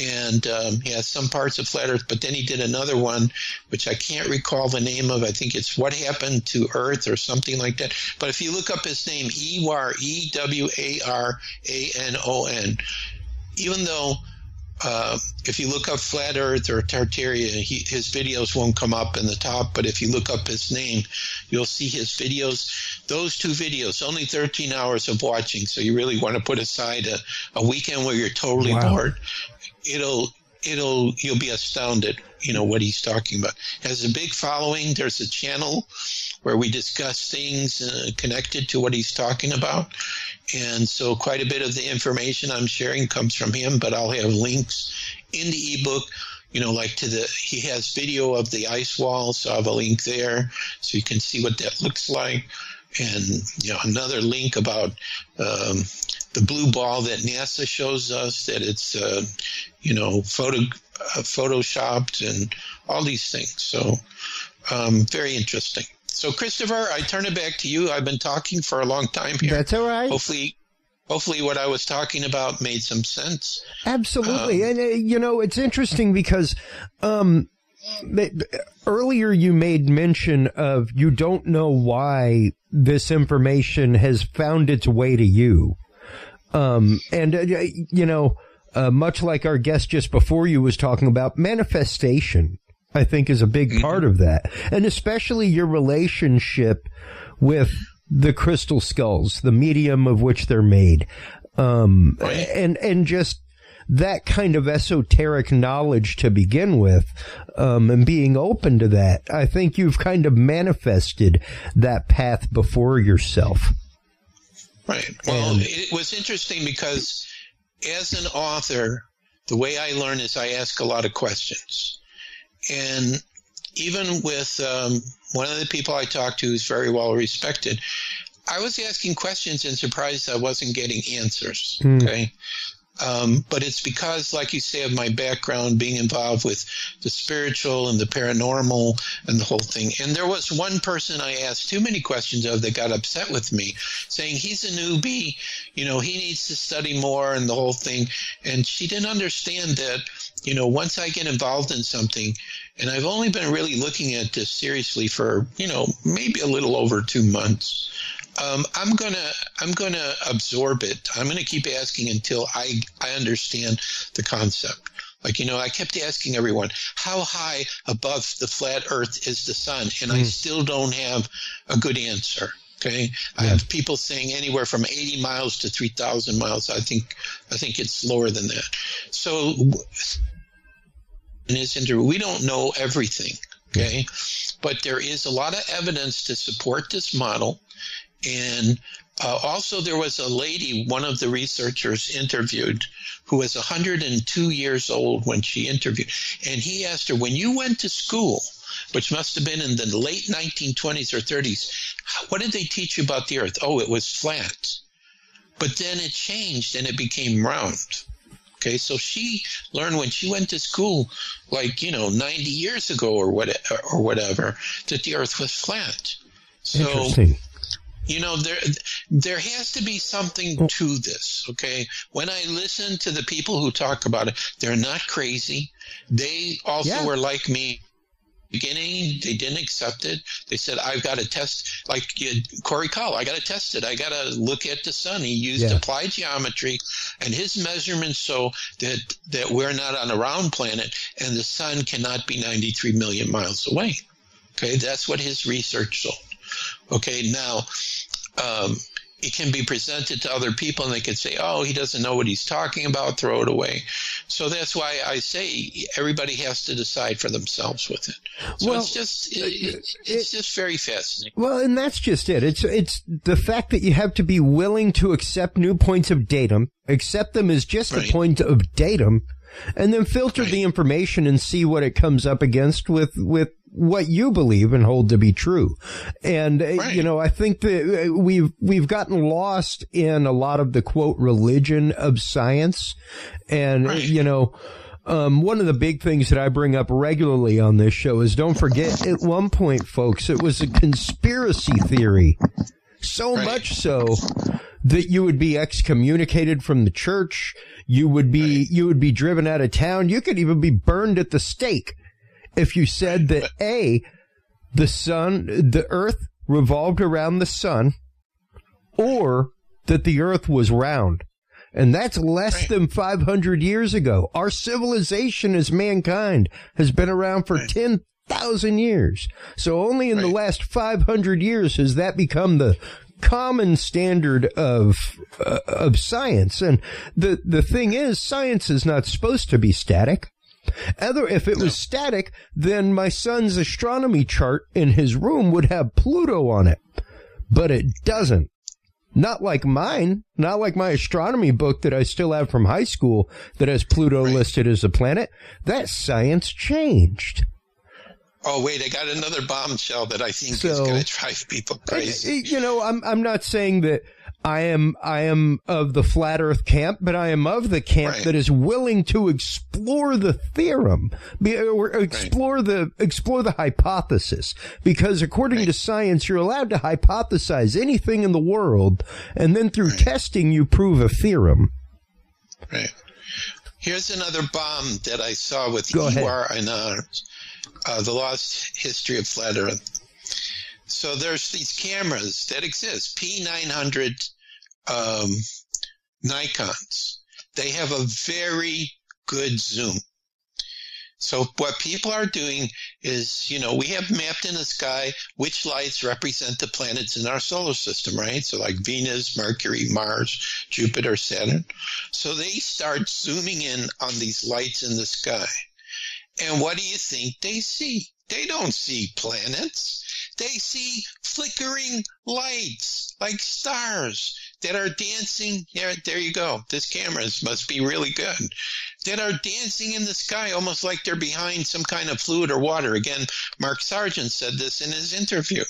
and um, he has some parts of flat Earth. But then he did another one, which I can't recall the name of. I think it's "What Happened to Earth" or something like that. But if you look up his name, Ewar E W A R A N O N, even though uh, if you look up Flat Earth or Tartaria, he, his videos won't come up in the top. But if you look up his name, you'll see his videos. Those two videos, only 13 hours of watching. So you really want to put aside a, a weekend where you're totally wow. bored it'll it'll you'll be astounded you know what he's talking about. Has a big following. There's a channel where we discuss things uh, connected to what he's talking about. And so quite a bit of the information i'm sharing comes from him but i'll have links in the ebook you know like to the he has video of the ice wall so i have a link there so you can see what that looks like. And you know another link about um, the blue ball that NASA shows us, that it's, uh, you know, photo, uh, photoshopped and all these things. So, um, very interesting. So, Christopher, I turn it back to you. I've been talking for a long time here. That's all right. Hopefully, hopefully, what I was talking about made some sense. Absolutely, um, and uh, you know, it's interesting because. Um, earlier you made mention of you don't know why this information has found its way to you. Um, and, uh, you know, uh, much like our guest just before you was talking about manifestation, I think is a big mm-hmm. part of that. And especially your relationship with the crystal skulls, the medium of which they're made. Um, and, and just that kind of esoteric knowledge to begin with, um, and being open to that. I think you've kind of manifested that path before yourself. Right. Well, and, it was interesting because as an author, the way I learn is I ask a lot of questions. And even with um, one of the people I talked to who's very well respected, I was asking questions and surprised I wasn't getting answers. Mm. Okay. Um, but it's because, like you say, of my background being involved with the spiritual and the paranormal and the whole thing. And there was one person I asked too many questions of that got upset with me, saying he's a newbie, you know, he needs to study more and the whole thing. And she didn't understand that, you know, once I get involved in something, and I've only been really looking at this seriously for, you know, maybe a little over two months um, I'm gonna I'm gonna absorb it. I'm gonna keep asking until I I understand the concept. Like you know, I kept asking everyone, how high above the flat Earth is the sun, and mm. I hmm. still don't have a good answer. Okay, yeah. I have people saying anywhere from 80 miles to 3,000 miles. I think I think it's lower than that. So in this interview, we don't know everything. Okay, but there is a lot of evidence to support this model. And uh, also, there was a lady, one of the researchers interviewed, who was 102 years old when she interviewed. And he asked her, When you went to school, which must have been in the late 1920s or 30s, what did they teach you about the earth? Oh, it was flat. But then it changed and it became round. Okay, so she learned when she went to school, like, you know, 90 years ago or, what, or whatever, that the earth was flat. So, Interesting you know there there has to be something mm. to this okay? When i listen to the people who talk about it they're not crazy. They also yeah. were like me beginning. They didn't accept it. They said i've got to test like corey Call, i got to test it. I got to look at the sun. He used yeah. applied geometry and his measurements so that that we're not on a round planet and the sun cannot be 93 million miles away. Okay that's what his research showed Okay, now um, it can be presented to other people and they can say, oh, he doesn't know what he's talking about, throw it away. So that's why I say everybody has to decide for themselves with it. So well, it's just, it, it's just very fascinating. Well, and that's just it. It's, it's the fact that you have to be willing to accept new points of datum, accept them as just right. a point of datum, and then filter right. the information and see what it comes up against with, with what you believe and hold to be true. And, uh, right. you know, I think that uh, we've, we've gotten lost in a lot of the quote religion of science. And, right. you know, um, one of the big things that I bring up regularly on this show is don't forget at one point, folks, it was a conspiracy theory. So right. much so that you would be excommunicated from the church. You would be, you would be driven out of town. You could even be burned at the stake if you said that A, the sun, the earth revolved around the sun, or that the earth was round. And that's less right. than 500 years ago. Our civilization as mankind has been around for right. 10,000 years. So only in right. the last 500 years has that become the common standard of uh, of science. And the the thing is science is not supposed to be static. Other, if it was static, then my son's astronomy chart in his room would have Pluto on it. But it doesn't. Not like mine, not like my astronomy book that I still have from high school that has Pluto right. listed as a planet. That science changed. Oh wait, I got another bombshell that I think so, is going to drive people crazy. You know, I'm I'm not saying that I am I am of the flat Earth camp, but I am of the camp Right. that is willing to explore the theorem, or explore the explore the hypothesis. Because according to science, you're allowed to hypothesize anything in the world, and then through testing, you prove a theorem. Right. Here's another bomb that I saw with Go ahead. UR and uh, uh, the lost history of flat Earth. So there's these cameras that exist, P900 um, Nikons. They have a very good zoom. So what people are doing is, you know, we have mapped in the sky which lights represent the planets in our solar system, right? So like Venus, Mercury, Mars, Jupiter, Saturn. So they start zooming in on these lights in the sky. And what do you think they see? They don't see planets. They see flickering lights like stars that are dancing. There, there you go. This camera must be really good. That are dancing in the sky almost like they're behind some kind of fluid or water. Again, Mark Sargent said this in his interview.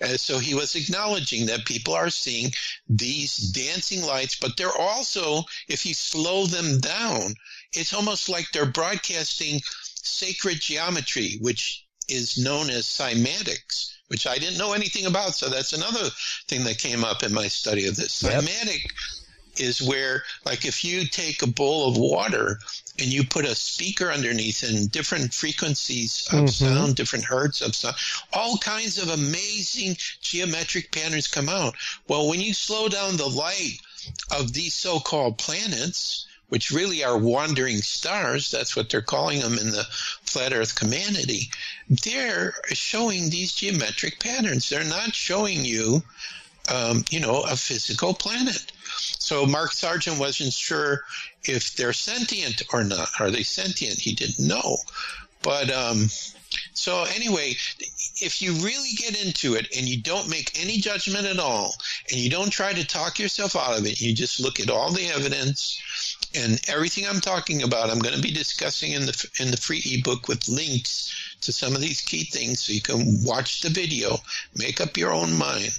Uh, so he was acknowledging that people are seeing these dancing lights, but they're also, if you slow them down, it's almost like they're broadcasting sacred geometry, which is known as cymatics, which I didn't know anything about. So that's another thing that came up in my study of this. Yep. Cymatic is where, like, if you take a bowl of water and you put a speaker underneath and different frequencies of Mhm. sound, different hertz of sound, all kinds of amazing geometric patterns come out. Well, when you slow down the light of these so-called planets, which really are wandering stars, that's what they're calling them in the flat earth community, they're showing these geometric patterns. They're not showing you, um, you know, a physical planet. So Mark Sargent wasn't sure if they're sentient or not. Are they sentient? He didn't know. But um, so anyway, if you really get into it and you don't make any judgment at all, and you don't try to talk yourself out of it, you just look at all the evidence and everything I'm talking about. I'm going to be discussing in the in the free ebook with links to some of these key things, so you can watch the video, make up your own mind.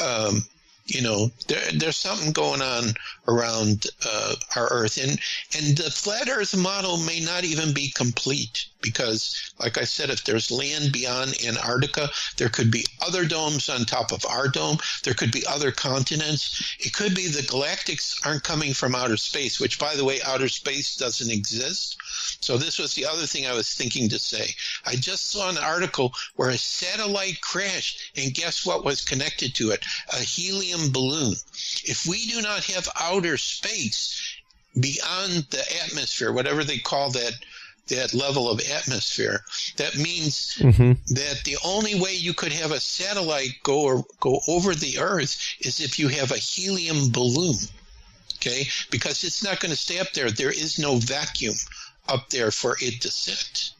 Um, you know, there, there's something going on around uh, our Earth, and and the flat Earth model may not even be complete because, like I said, if there's land beyond Antarctica, there could be other domes on top of our dome. There could be other continents. It could be the galactics aren't coming from outer space, which, by the way, outer space doesn't exist. So this was the other thing I was thinking to say. I just saw an article where a satellite crashed, and guess what was connected to it? A helium balloon. If we do not have outer space beyond the atmosphere, whatever they call that that level of atmosphere, that means Mm-hmm. that the only way you could have a satellite go or, go over the Earth is if you have a helium balloon. Okay, because it's not going to stay up there. There is no vacuum up there for it to sit.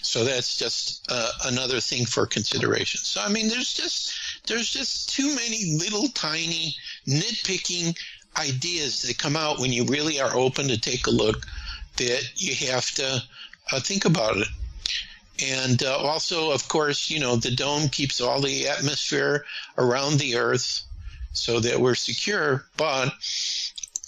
So that's just uh, another thing for consideration. So I mean, there's just there's just too many little tiny nitpicking ideas that come out when you really are open to take a look that you have to uh, think about it. And uh, also, of course, you know, the dome keeps all the atmosphere around the Earth so that we're secure. But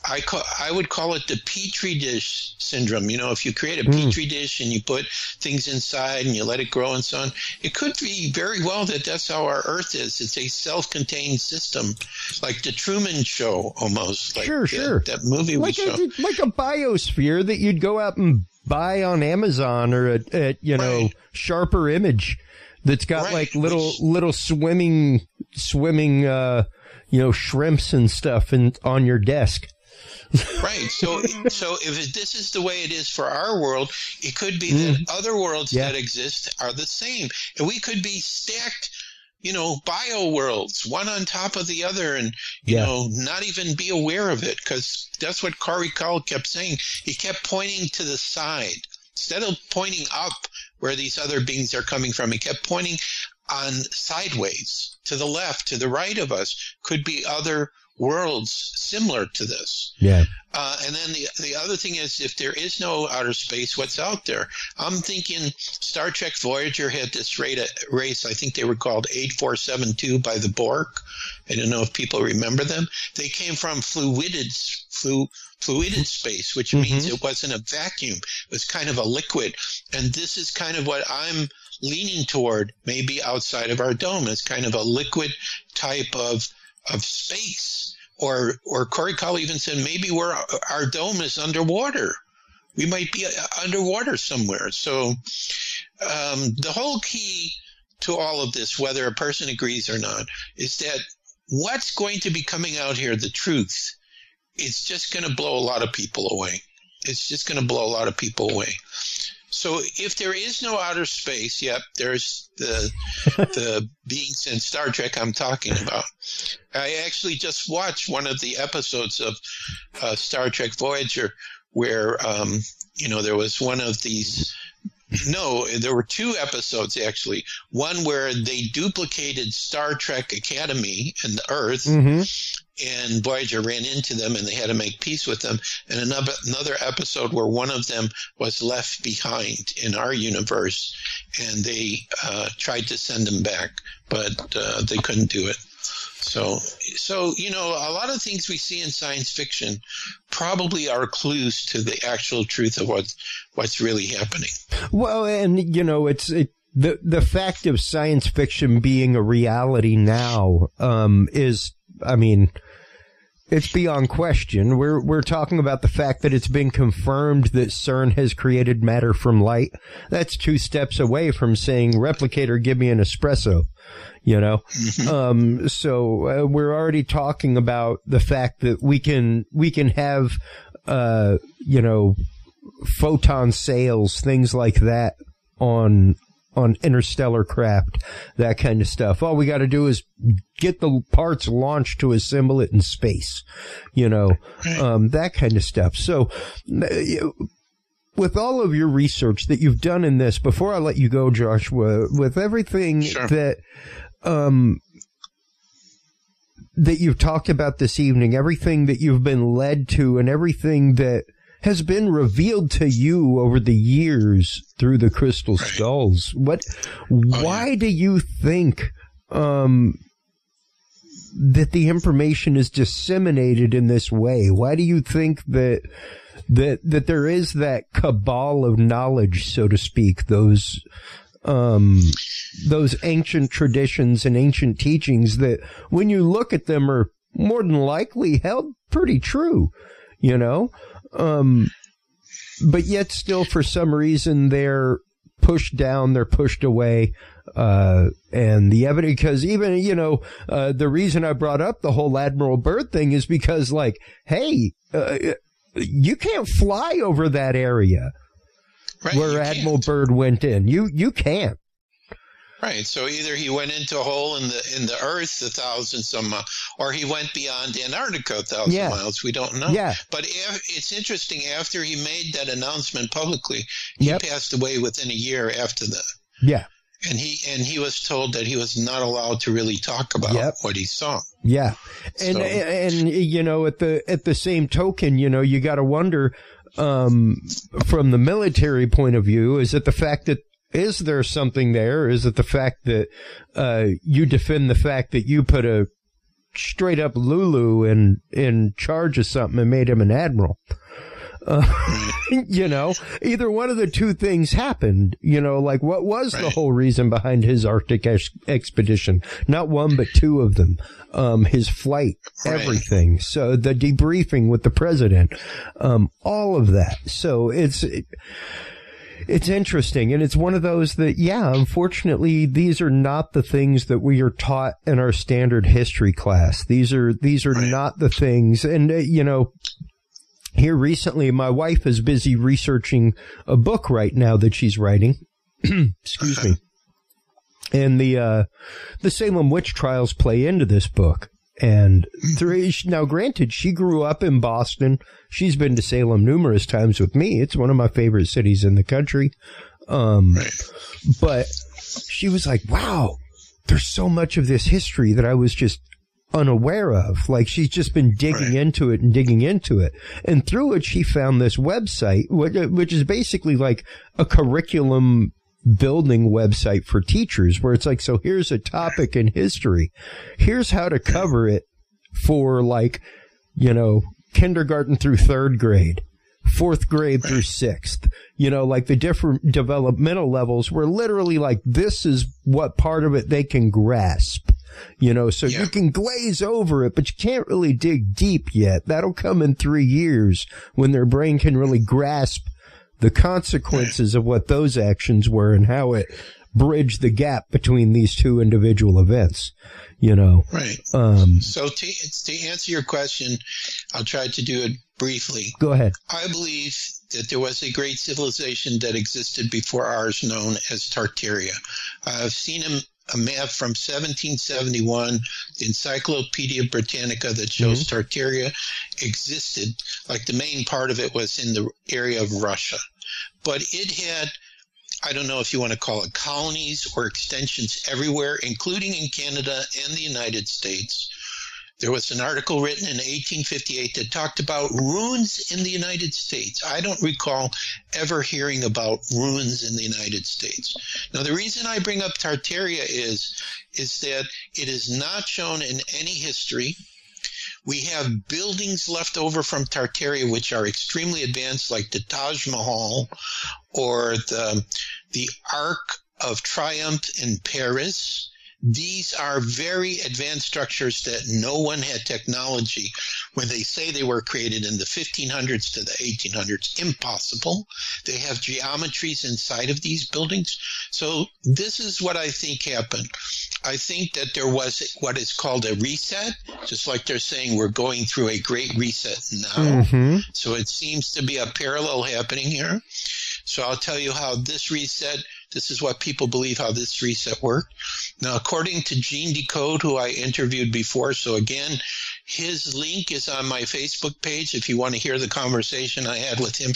I call, I would call it the petri dish syndrome. You know, if you create a petri dish and you put things inside and you let it grow and so on, it could be very well that that's how our Earth is. It's a self-contained system, like the Truman Show, almost. Like Sure, that- sure. That movie like a, like a biosphere that you'd go out and buy on Amazon or at, at you know Right. sharper image that's got Right, like little which- little swimming swimming uh you know shrimps and stuff and on your desk. Right. So, *laughs* so if it, this is the way it is for our world, it could be that other worlds Mm. Yeah. that exist are the same, and we could be stacked, you know, bio worlds, one on top of the other, and you Yeah. know, not even be aware of it, because that's what Corey Call kept saying. He kept pointing to the side instead of pointing up where these other beings are coming from. He kept pointing on sideways to the left, to the right of us, could be other worlds similar to this. Yeah. Uh, and then the the other thing is, if there is no outer space, what's out there? I'm thinking Star Trek Voyager had this race. I think they were called 8472 by the Borg. I don't know if people remember them. They came from fluided flu, fluided space, which mm-hmm. means it wasn't a vacuum. It was kind of a liquid. And this is kind of what I'm leaning toward, maybe outside of our dome, as kind of a liquid type of of space. Or or Corey Call even said maybe where our dome is underwater. We might be uh, underwater somewhere. So um, the whole key to all of this, whether a person agrees or not, is that what's going to be coming out here, the truth, it's just going to blow a lot of people away. It's just going to blow a lot of people away. So if there is no outer space, yep, there's the *laughs* the beings in Star Trek I'm talking about. I actually just watched one of the episodes of uh, Star Trek Voyager where um, you know there was one of these no, there were two episodes actually. One where they duplicated Star Trek Academy and the Earth, mm-hmm. And Voyager ran into them, and they had to make peace with them. And another another episode where one of them was left behind in our universe, and they uh, tried to send him back, but uh, they couldn't do it. So, so you know, a lot of things we see in science fiction probably are clues to the actual truth of what's what's really happening. Well, and you know, it's it, the the fact of science fiction being a reality now um, is, I mean. It's beyond question. We're we're talking about the fact that it's been confirmed that CERN has created matter from light. That's two steps away from saying replicator, give me an espresso you know mm-hmm. um, so uh, we're already talking about the fact that we can we can have uh, you know photon sails, things like that on on interstellar craft that kind of stuff. All we got to do is get the parts launched to assemble it in space you know um, that kind of stuff. So with all of your research that you've done in this, before I let you go, Joshua, with everything sure. that um, that you've talked about this evening, everything that you've been led to, and everything that has been revealed to you over the years through the crystal right. skulls. What? Oh, why yeah. do you think um, that the information is disseminated in this way? Why do you think that? That that there is that cabal of knowledge, so to speak, those um, those ancient traditions and ancient teachings that when you look at them are more than likely held pretty true, you know? Um, but yet still for some reason they're pushed down, they're pushed away. Uh, and the evidence, because even, you know, uh, the reason I brought up the whole Admiral Byrd thing is because like, hey, uh, you can't fly over that area right, where Admiral can't. Byrd went in. You you can't. Right. So either he went into a hole in the in the earth a thousand some, or he went beyond Antarctica a thousand yeah. miles. We don't know. Yeah. But it's interesting. After he made that announcement publicly, he yep. passed away within a year after that. Yeah. And he and he was told that he was not allowed to really talk about yep. what he saw. Yeah. And so. and you know at the at the same token, you know, you got to wonder um, from the military point of view, is it the fact that is there something there? Is it the fact that uh, you defend the fact that you put a straight up Lulu in in charge of something and made him an admiral? Uh, *laughs* you know, either one of the two things happened. You know, like what was right. the whole reason behind his Arctic ex- expedition? Not one, but two of them. Um, his flight, right. everything. So the debriefing with the president, um, all of that. So it's. It, it's interesting and it's one of those that yeah unfortunately these are not the things that we are taught in our standard history class these are these are right. not the things and uh, you know here recently, my wife is busy researching a book right now that she's writing. *clears throat* Excuse me. And the uh, the Salem witch trials play into this book. And three, now, granted, she grew up in Boston. She's been to Salem numerous times with me. It's one of my favorite cities in the country. Um, but she was like, "Wow, there's so much of this history that I was just unaware of. Like she's just been digging right. into it and digging into it. And through it, she found this website, which is basically like a curriculum building website for teachers where it's like, so here's a topic in history. Here's how to cover it for like, you know, kindergarten through third grade fourth grade through sixth. You know, like the different developmental levels were literally like, this is what part of it they can grasp. You know, so yeah. you can glaze over it, but you can't really dig deep yet. That'll come in three years when their brain can really grasp the consequences of what those actions were and how it bridged the gap between these two individual events you know. Right. Um, so to, to answer your question, I'll try to do it briefly. Go ahead. I believe that there was a great civilization that existed before ours known as Tartaria. I've seen a, a map from 1771, the Encyclopedia Britannica that shows mm-hmm. Tartaria existed, like the main part of it was in the area of Russia. But it had I don't know if you want to call it colonies or extensions everywhere, including in Canada and the United States. There was an article written in 1858 that talked about ruins in the United States. I don't recall ever hearing about ruins in the United States. Now, the reason I bring up Tartaria is, is that it is not shown in any history. We have buildings left over from Tartaria which are extremely advanced, like the Taj Mahal or the, the Arc of Triumph in Paris these are very advanced structures that no one had technology when they say they were created in the 1500s to the 1800s. Impossible. They have geometries inside of these buildings. So this is what I think happened. I think that there was what is called a reset, just like they're saying we're going through a great reset now. Mm-hmm. So it seems to be a parallel happening here. So I'll tell you how this reset this is what people believe how this reset worked. Now, according to Gene Decode, who I interviewed before, so again, his link is on my Facebook page if you want to hear the conversation I had with him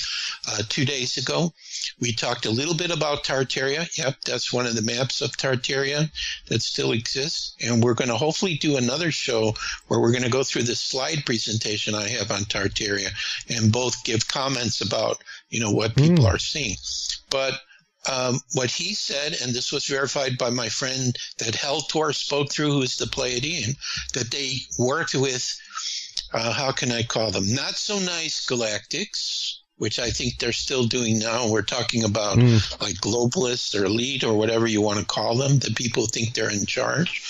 uh, two days ago. We talked a little bit about Tartaria. Yep, that's one of the maps of Tartaria that still exists. And we're going to hopefully do another show where we're going to go through the slide presentation I have on Tartaria and both give comments about, you know, what people mm. are seeing. But um, what he said, and this was verified by my friend that Heltor spoke through, who is the Pleiadian, that they worked with, uh, how can I call them, not so nice galactics, which I think they're still doing now. We're talking about mm. like globalists or elite or whatever you want to call them, the people think they're in charge.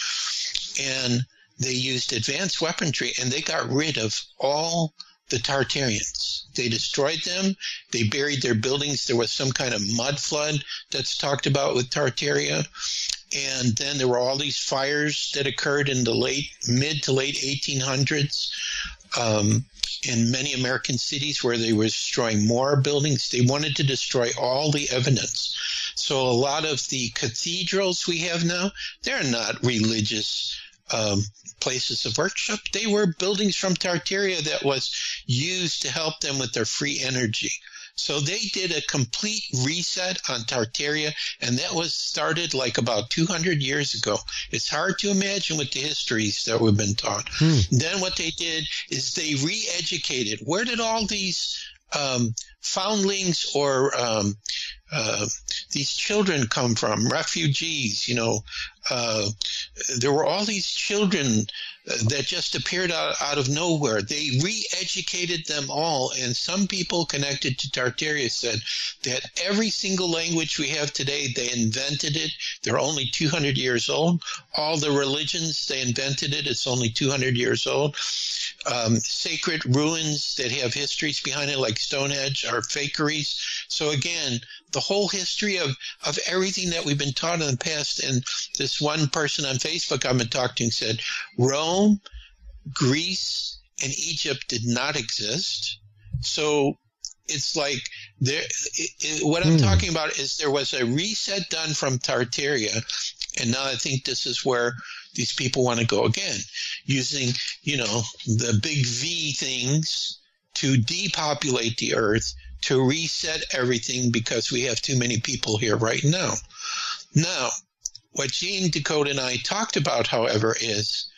And they used advanced weaponry and they got rid of all the Tartarians. They destroyed them. They buried their buildings. There was some kind of mud flood that's talked about with Tartaria. And then there were all these fires that occurred in the late, mid to late 1800s. Um, in many American cities where they were destroying more buildings. They wanted to destroy all the evidence. So a lot of the cathedrals we have now, they're not religious um, places of worship. They were buildings from Tartaria that was used to help them with their free energy. So they did a complete reset on Tartaria, and that was started like about 200 years ago. It's hard to imagine with the histories that we've been taught. Hmm. Then what they did is they re-educated. Where did all these um, foundlings or um, uh, these children come from, refugees, you know. Uh, there were all these children uh, that just appeared out, out of nowhere. They re-educated them all, and some people connected to Tartaria said that every single language we have today, they invented it. They're only 200 years old. All the religions, they invented it. It's only 200 years old. Um, sacred ruins that have histories behind it, like Stonehenge, are fakeries. So again, the whole history of, of everything that we've been taught in the past. And this one person on Facebook I've been talking to said Rome, Greece, and Egypt did not exist. So it's like there. It, it, what I'm hmm. talking about is there was a reset done from Tartaria, and now I think this is where these people want to go again, using you know the big V things to depopulate the earth to reset everything because we have too many people here right now. Now, what Gene Decode and I talked about, however, is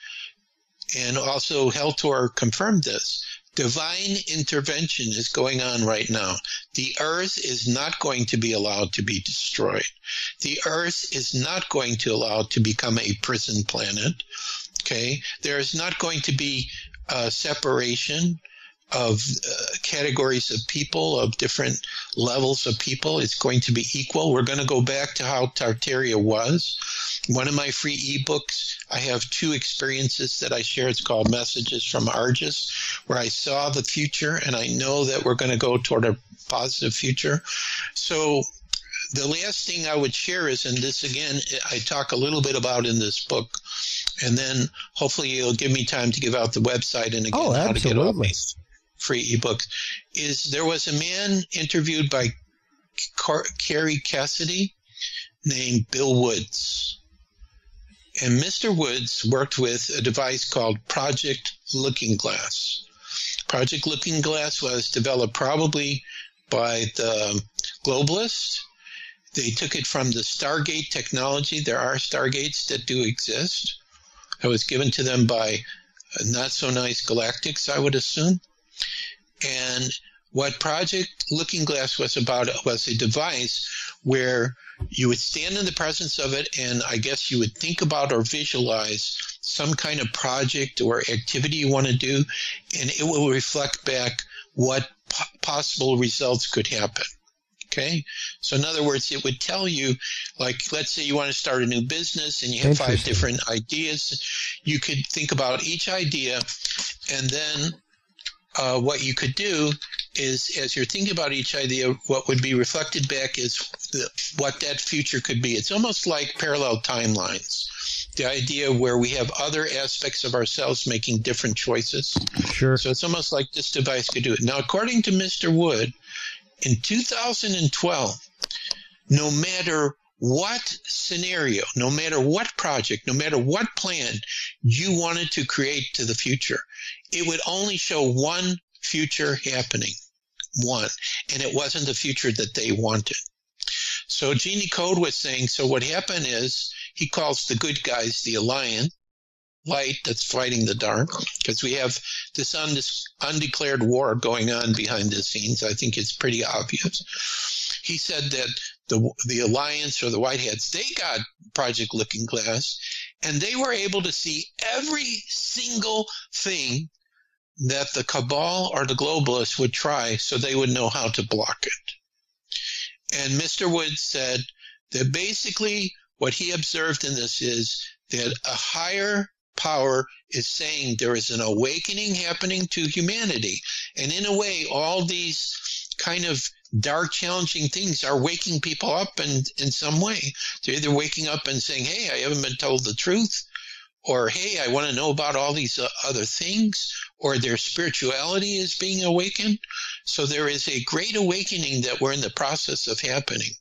and also Heltor confirmed this. Divine intervention is going on right now. The earth is not going to be allowed to be destroyed. The earth is not going to allow to become a prison planet. Okay. There is not going to be a separation of uh, categories of people, of different levels of people. It's going to be equal. We're going to go back to how Tartaria was. One of my free ebooks, I have two experiences that I share. It's called Messages from Argus, where I saw the future and I know that we're going to go toward a positive future. So the last thing I would share is, and this again, I talk a little bit about in this book, and then hopefully you'll give me time to give out the website and again oh, how to get all these free ebooks. Is there was a man interviewed by Car- Kerry Cassidy named Bill Woods. And Mr. Woods worked with a device called Project Looking Glass. Project Looking Glass was developed probably by the globalists. They took it from the Stargate technology. There are Stargates that do exist. It was given to them by uh, not so nice galactics, I would assume. And what Project Looking Glass was about was a device where you would stand in the presence of it and I guess you would think about or visualize some kind of project or activity you want to do and it will reflect back what possible results could happen. Okay. So in other words, it would tell you, like, let's say you want to start a new business and you have five different ideas. You could think about each idea and then uh, what you could do is as you're thinking about each idea, what would be reflected back is the, what that future could be. It's almost like parallel timelines. The idea where we have other aspects of ourselves making different choices. Sure. So it's almost like this device could do it. Now, according to Mr. Wood, in 2012, no matter what scenario, no matter what project, no matter what plan you wanted to create to the future, it would only show one future happening. One. And it wasn't the future that they wanted. So Gene Decode was saying, so what happened is he calls the good guys the Alliance, light that's fighting the dark, because we have this undeclared war going on behind the scenes. I think it's pretty obvious. He said that the the alliance or the whiteheads they got project looking glass and they were able to see every single thing that the cabal or the globalists would try so they would know how to block it. And Mr. Woods said that basically what he observed in this is that a higher power is saying there is an awakening happening to humanity. And in a way, all these kind of dark, challenging things are waking people up in, in some way. They're either waking up and saying, Hey, I haven't been told the truth, or Hey, I want to know about all these uh, other things, or their spirituality is being awakened. So there is a great awakening that we're in the process of happening.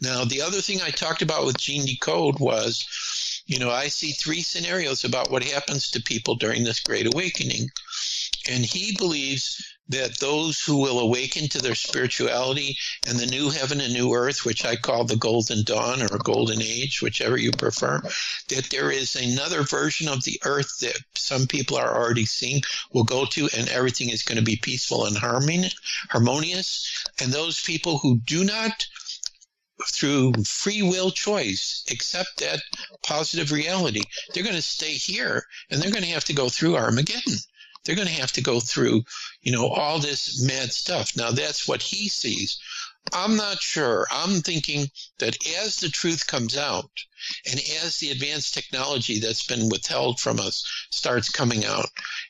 Now, the other thing I talked about with Gene Decode was, you know, I see three scenarios about what happens to people during this great awakening. And he believes that those who will awaken to their spirituality and the new heaven and new earth, which I call the golden dawn or golden age, whichever you prefer, that there is another version of the earth that some people are already seeing will go to and everything is going to be peaceful and harmonious. And those people who do not through free will choice accept that positive reality, they're going to stay here and they're going to have to go through Armageddon they're going to have to go through, you know, all this mad stuff. Now that's what he sees. I'm not sure. I'm thinking that as the truth comes out and as the advanced technology that's been withheld from us starts coming out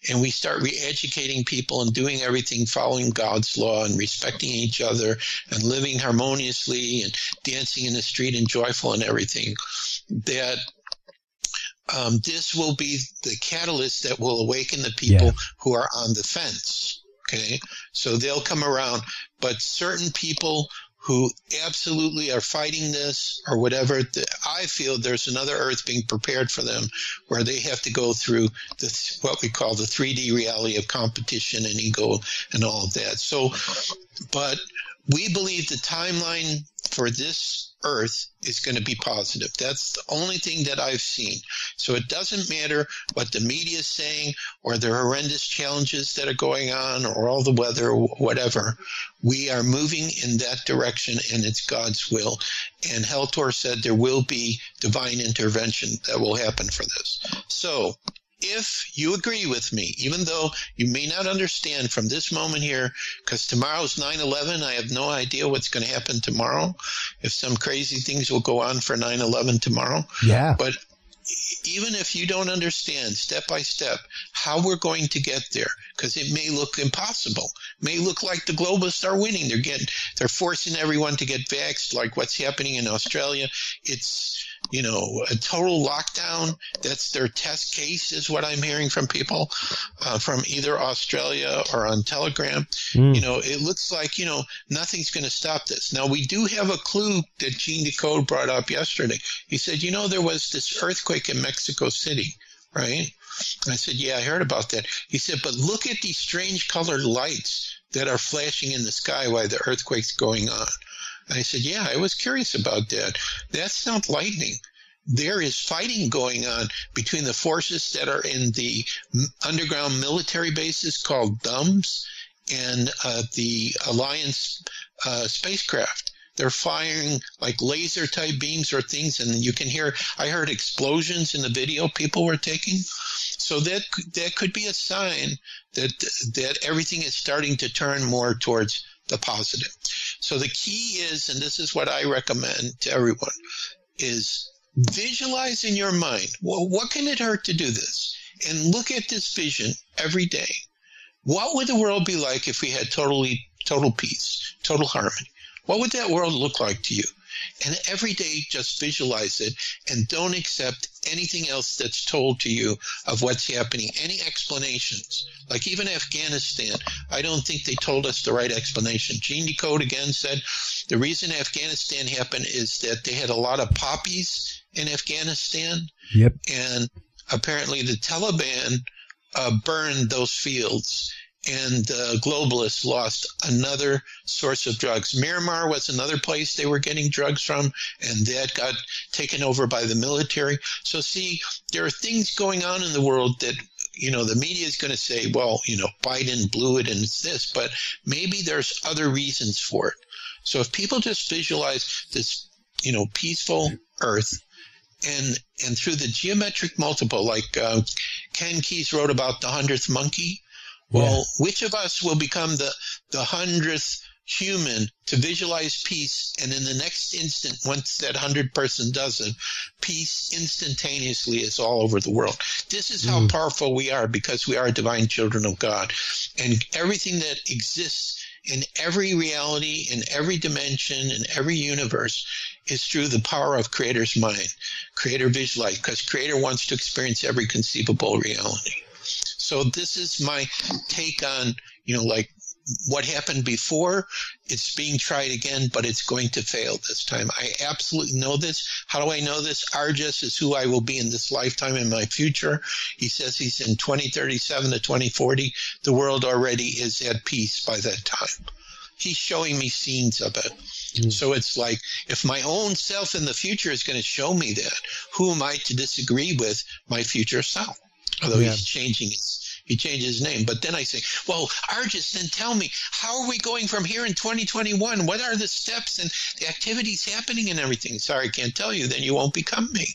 and we start re-educating people and doing everything following God's law and respecting each other and living harmoniously and dancing in the street and joyful and everything, that um, this will be the catalyst that will awaken the people yeah. who are on the fence. Okay. So they'll come around, but certain people who absolutely are fighting this or whatever, I feel there's another earth being prepared for them where they have to go through the, what we call the 3D reality of competition and ego and all of that. So, but we believe the timeline for this Earth is going to be positive. That's the only thing that I've seen. So it doesn't matter what the media is saying or the horrendous challenges that are going on or all the weather whatever. We are moving in that direction and it's God's will. And Heltor said there will be divine intervention that will happen for this. So if you agree with me, even though you may not understand from this moment here, because tomorrow's 9 11, I have no idea what's going to happen tomorrow, if some crazy things will go on for 9 11 tomorrow. Yeah. But even if you don't understand step by step how we're going to get there, because it may look impossible, may look like the globalists are winning. They're getting, they're forcing everyone to get vaxxed, like what's happening in Australia. It's you know, a total lockdown. That's their test case, is what I'm hearing from people uh, from either Australia or on Telegram. Mm. You know, it looks like, you know, nothing's going to stop this. Now, we do have a clue that Gene Decode brought up yesterday. He said, you know, there was this earthquake in Mexico City, right? I said, yeah, I heard about that. He said, but look at these strange colored lights that are flashing in the sky while the earthquake's going on. I said, Yeah, I was curious about that. That's not lightning. There is fighting going on between the forces that are in the underground military bases called DUMBs and uh, the Alliance uh, spacecraft. They're firing like laser type beams or things, and you can hear. I heard explosions in the video people were taking. So that that could be a sign that that everything is starting to turn more towards the positive. So the key is, and this is what I recommend to everyone, is visualize in your mind. Well, what can it hurt to do this? And look at this vision every day. What would the world be like if we had totally total peace, total harmony? What would that world look like to you? And every day, just visualize it and don't accept anything else that's told to you of what's happening, any explanations. Like even Afghanistan, I don't think they told us the right explanation. Gene Decode again said the reason Afghanistan happened is that they had a lot of poppies in Afghanistan. Yep. And apparently the Taliban uh, burned those fields and the globalists lost another source of drugs. Myanmar was another place they were getting drugs from, and that got taken over by the military. So, see, there are things going on in the world that you know the media is going to say, well, you know, Biden blew it and it's this, but maybe there's other reasons for it. So, if people just visualize this, you know, peaceful Earth and and through the geometric multiple, like uh, Ken Keyes wrote about the hundredth monkey well, which of us will become the, the hundredth human to visualize peace? And in the next instant once that 100 person does it peace instantaneously is all over the world. This is how mm. powerful we are because we are divine children of god. And everything that exists in every reality in every dimension in every universe is through the power of creator's mind creator visualize because creator wants to experience every conceivable reality so this is my take on, you know, like what happened before. It's being tried again, but it's going to fail this time. I absolutely know this. How do I know this? Argus is who I will be in this lifetime in my future. He says he's in 2037 to 2040. The world already is at peace by that time. He's showing me scenes of it. Mm. So it's like, if my own self in the future is going to show me that, who am I to disagree with my future self? Although yeah. he's changing his he changed his name. But then I say, well, Argus, then tell me, how are we going from here in 2021? What are the steps and the activities happening and everything? Sorry, I can't tell you. Then you won't become me.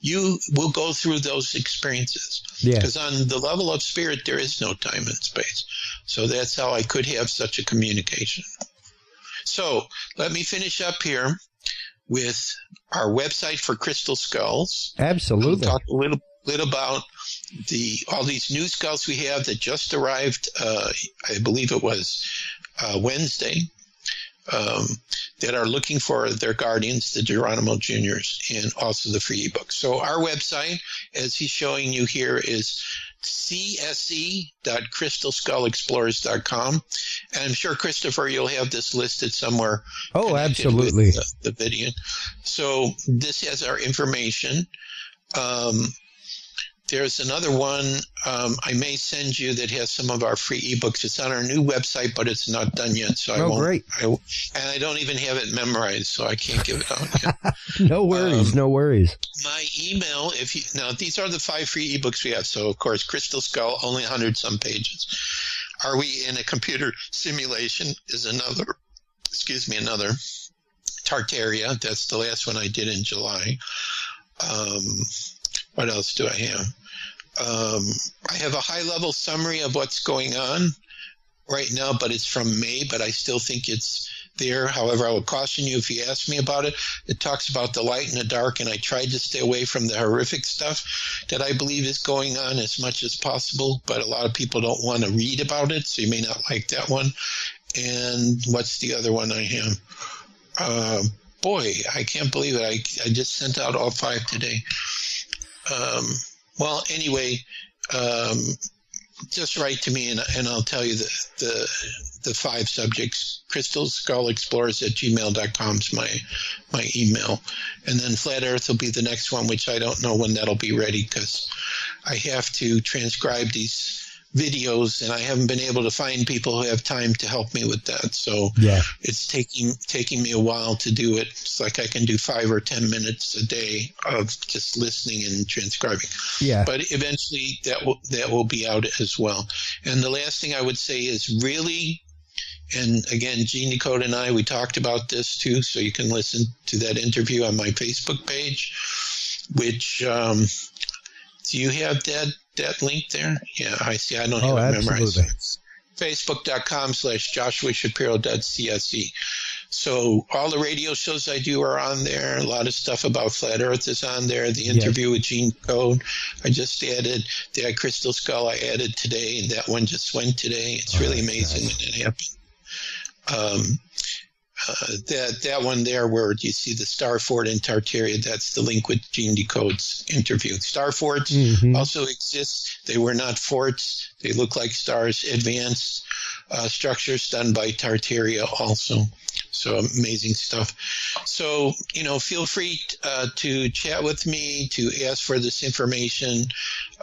You will go through those experiences. Because yeah. on the level of spirit, there is no time and space. So that's how I could have such a communication. So let me finish up here with our website for crystal skulls. Absolutely. I'll talk a little bit about the all these new scouts we have that just arrived. Uh, I believe it was uh, Wednesday. Um, that are looking for their guardians, the Geronimo Juniors, and also the free ebook. So our website, as he's showing you here, is cse.crystalskullexplorers.com. And I'm sure, Christopher, you'll have this listed somewhere. Oh, absolutely. The, the, video. So this has our information. Um, there's another one um, I may send you that has some of our free ebooks. It's on our new website, but it's not done yet. So I oh, won't. great. I, and I don't even have it memorized, so I can't give it out yet. *laughs* no worries. Um, no worries. My email, if you now these are the five free ebooks we have. So of course, Crystal Skull, only 100 some pages. Are we in a computer simulation? Is another. Excuse me, another. Tartaria. That's the last one I did in July. Um, what else do I have? Um, I have a high level summary of what's going on right now, but it's from May, but I still think it's there. However, I would caution you if you ask me about it. It talks about the light and the dark, and I tried to stay away from the horrific stuff that I believe is going on as much as possible, but a lot of people don't want to read about it, so you may not like that one. And what's the other one I have? Uh, boy, I can't believe it. I, I just sent out all five today. Um, well, anyway, um, just write to me and, and I'll tell you the, the, the five subjects. Crystal Skull Explorers at gmail.com is my, my email. And then Flat Earth will be the next one, which I don't know when that'll be ready because I have to transcribe these videos and I haven't been able to find people who have time to help me with that. So yeah. it's taking taking me a while to do it. It's like I can do five or ten minutes a day of just listening and transcribing. Yeah. But eventually that will that will be out as well. And the last thing I would say is really and again, Gene Decode and I, we talked about this too, so you can listen to that interview on my Facebook page, which um, do you have that that link there? Yeah, I see. I don't oh, have it memorized. Facebook.com slash Joshua Shapiro.csc. So all the radio shows I do are on there. A lot of stuff about flat Earth is on there. The interview with Gene Decode, I just added. The Crystal Skull I added today, and that one just went today. It's oh, really amazing nice. when it happened. Um, uh, that that one there where you see the star fort in Tartaria, that's the link with Gene Decode's interview. Star forts mm-hmm. also exist. They were not forts. They look like stars. Advanced uh, structures done by Tartaria also. So amazing stuff. So, you know, feel free uh, to chat with me, to ask for this information,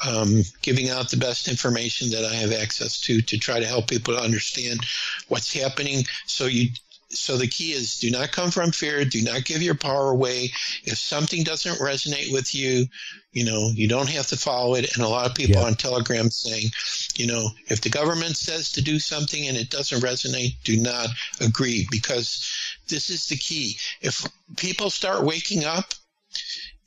um, giving out the best information that I have access to, to try to help people to understand what's happening. So you so the key is do not come from fear. Do not give your power away. If something doesn't resonate with you, you know, you don't have to follow it. And a lot of people yeah. on Telegram saying, you know, if the government says to do something and it doesn't resonate, do not agree because this is the key. If people start waking up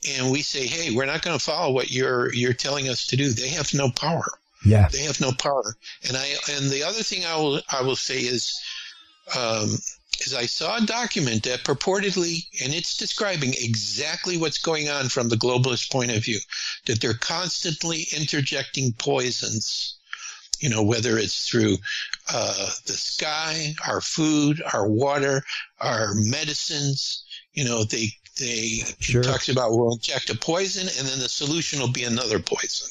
and we say, hey, we're not going to follow what you're, you're telling us to do, they have no power. Yeah. They have no power. And I, and the other thing I will, I will say is, um, is I saw a document that purportedly, and it's describing exactly what's going on from the globalist point of view, that they're constantly interjecting poisons, you know, whether it's through uh, the sky, our food, our water, our medicines, you know, they they sure. talks about we'll inject a poison and then the solution will be another poison.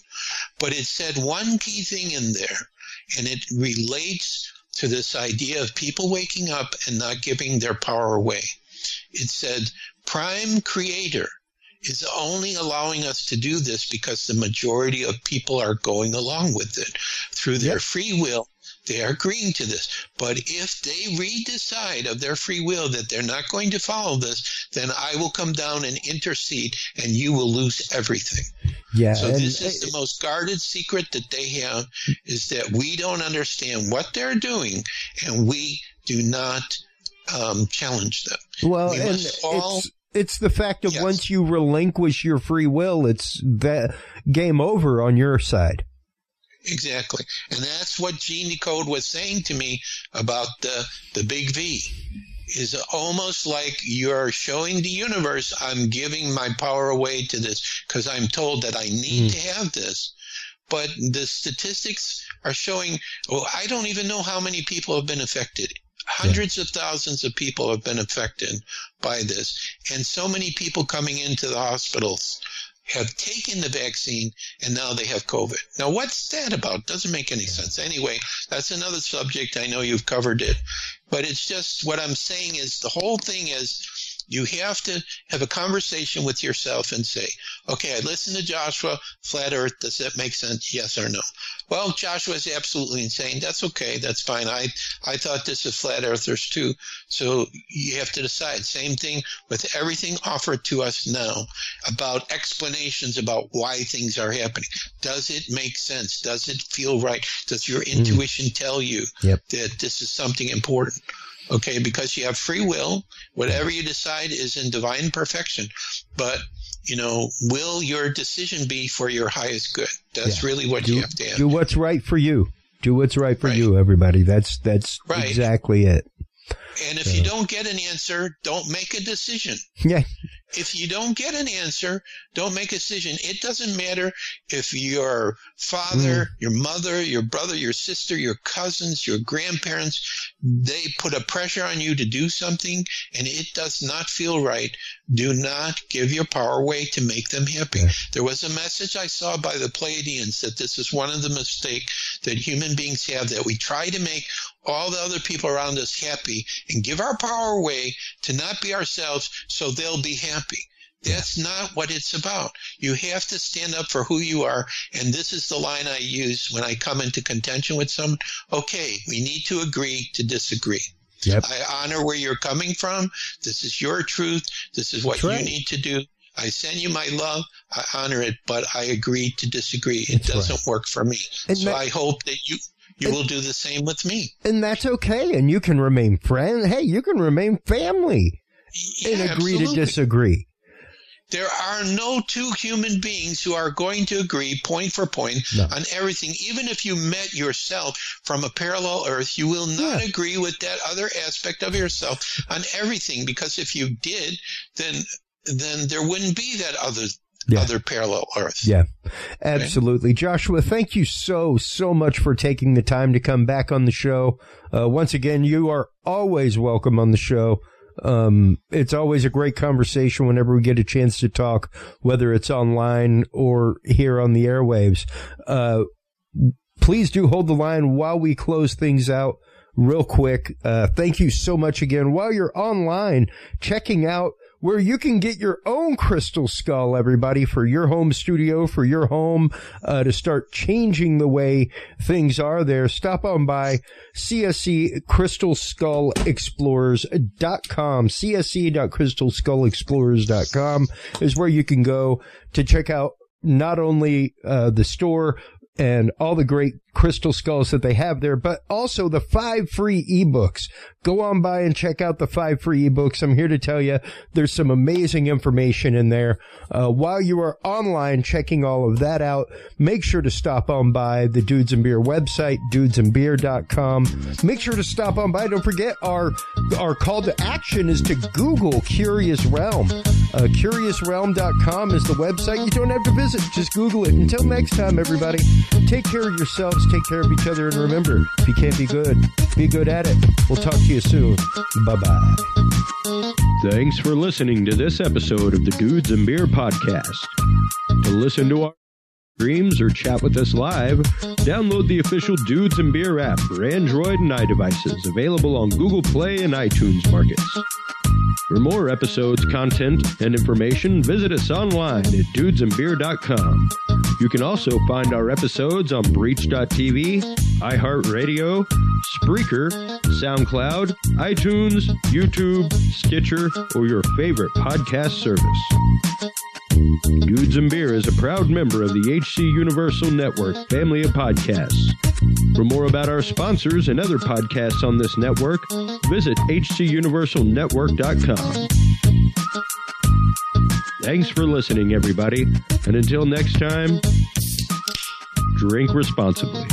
But it said one key thing in there, and it relates to this idea of people waking up and not giving their power away. It said, Prime Creator is only allowing us to do this because the majority of people are going along with it through their yep. free will. They are agreeing to this. But if they redecide of their free will that they're not going to follow this, then I will come down and intercede and you will lose everything. Yeah. So this is the most guarded secret that they have is that we don't understand what they're doing and we do not um, challenge them. Well, we and all, it's, it's the fact of yes. once you relinquish your free will, it's that game over on your side. Exactly. And that's what Gene Decode was saying to me about the, the big V is almost like you're showing the universe I'm giving my power away to this because I'm told that I need mm. to have this. But the statistics are showing, well, I don't even know how many people have been affected. Hundreds yeah. of thousands of people have been affected by this, and so many people coming into the hospitals have taken the vaccine and now they have COVID. Now, what's that about? Doesn't make any sense. Anyway, that's another subject. I know you've covered it, but it's just what I'm saying is the whole thing is You have to have a conversation with yourself and say, okay, I listened to Joshua, flat earth, does that make sense? Yes or no? Well, Joshua is absolutely insane. That's okay. That's fine. I, I thought this is flat earthers too. So you have to decide. Same thing with everything offered to us now about explanations about why things are happening. Does it make sense? Does it feel right? Does your mm. intuition tell you yep. that this is something important? Okay, because you have free will. Whatever you decide is in divine perfection. But, you know, will your decision be for your highest good? That's yeah. really what do, you have to Do what's right for you. Do what's right for right. you, everybody. That's that's right. exactly it. And if you don't get an answer, don't make a decision. *laughs* Yeah. If you don't get an answer, don't make a decision. It doesn't matter if your father, mm. your mother, your brother, your sister, your cousins, your grandparents, they put a pressure on you to do something and it does not feel right. Do not give your power away to make them happy. Yeah. There was a message I saw by the Pleiadians that this is one of the mistakes that human beings have that we try to make all the other people around us happy and give our power away to not be ourselves so they'll be happy. That's not what it's about. You have to stand up for who you are. And this is the line I use when I come into contention with someone. Okay, we need to agree to disagree. Yep. I honor where you're coming from. This is your truth. This is what right. you need to do. I send you my love. I honor it, but I agree to disagree. It That's doesn't right. work for me. And so I hope that you you and, will do the same with me. And that's okay. And you can remain friends. Hey, you can remain family yeah, and agree absolutely. to disagree. There are no two human beings who are going to agree point for point no. on everything. Even if you met yourself from a parallel earth, you will not yeah. agree with that other aspect of yourself on everything because if you did, then then there wouldn't be that other yeah. other parallel Earth. Yeah, absolutely. Okay? Joshua, thank you so, so much for taking the time to come back on the show. Uh, once again, you are always welcome on the show. Um, it's always a great conversation whenever we get a chance to talk, whether it's online or here on the airwaves. Uh, please do hold the line while we close things out real quick. Uh, thank you so much again. While you're online checking out where you can get your own crystal skull, everybody, for your home studio, for your home, uh, to start changing the way things are there. Stop on by CSC Crystal Skull Explorers.com. CSC.crystalskullexplorers.com is where you can go to check out not only uh, the store and all the great crystal skulls that they have there, but also the five free ebooks. Go on by and check out the five free ebooks. I'm here to tell you there's some amazing information in there. Uh, while you are online checking all of that out, make sure to stop on by the Dudes and Beer website, dudesandbeer.com. Make sure to stop on by. Don't forget our, our call to action is to Google Curious Realm. Uh, CuriousRealm.com is the website. You don't have to visit. Just Google it. Until next time, everybody, take care of yourselves take care of each other, and remember, if you can't be good, be good at it. We'll talk to you soon. Bye bye. Thanks for listening to this episode of the Dudes and Beer Podcast. To listen to our streams or chat with us live, download the official Dudes and Beer app for Android and iDevices, available on Google Play and iTunes markets. For more episodes, content, and information, visit us online at dudesandbeer.com. You can also find our episodes on Breach.tv, iHeartRadio, Spreaker, SoundCloud, iTunes, YouTube, Stitcher, or your favorite podcast service. Dudes and Beer is a proud member of the HC Universal Network family of podcasts. For more about our sponsors and other podcasts on this network, visit hcuniversalnetwork.com. Thanks for listening, everybody, and until next time, drink responsibly.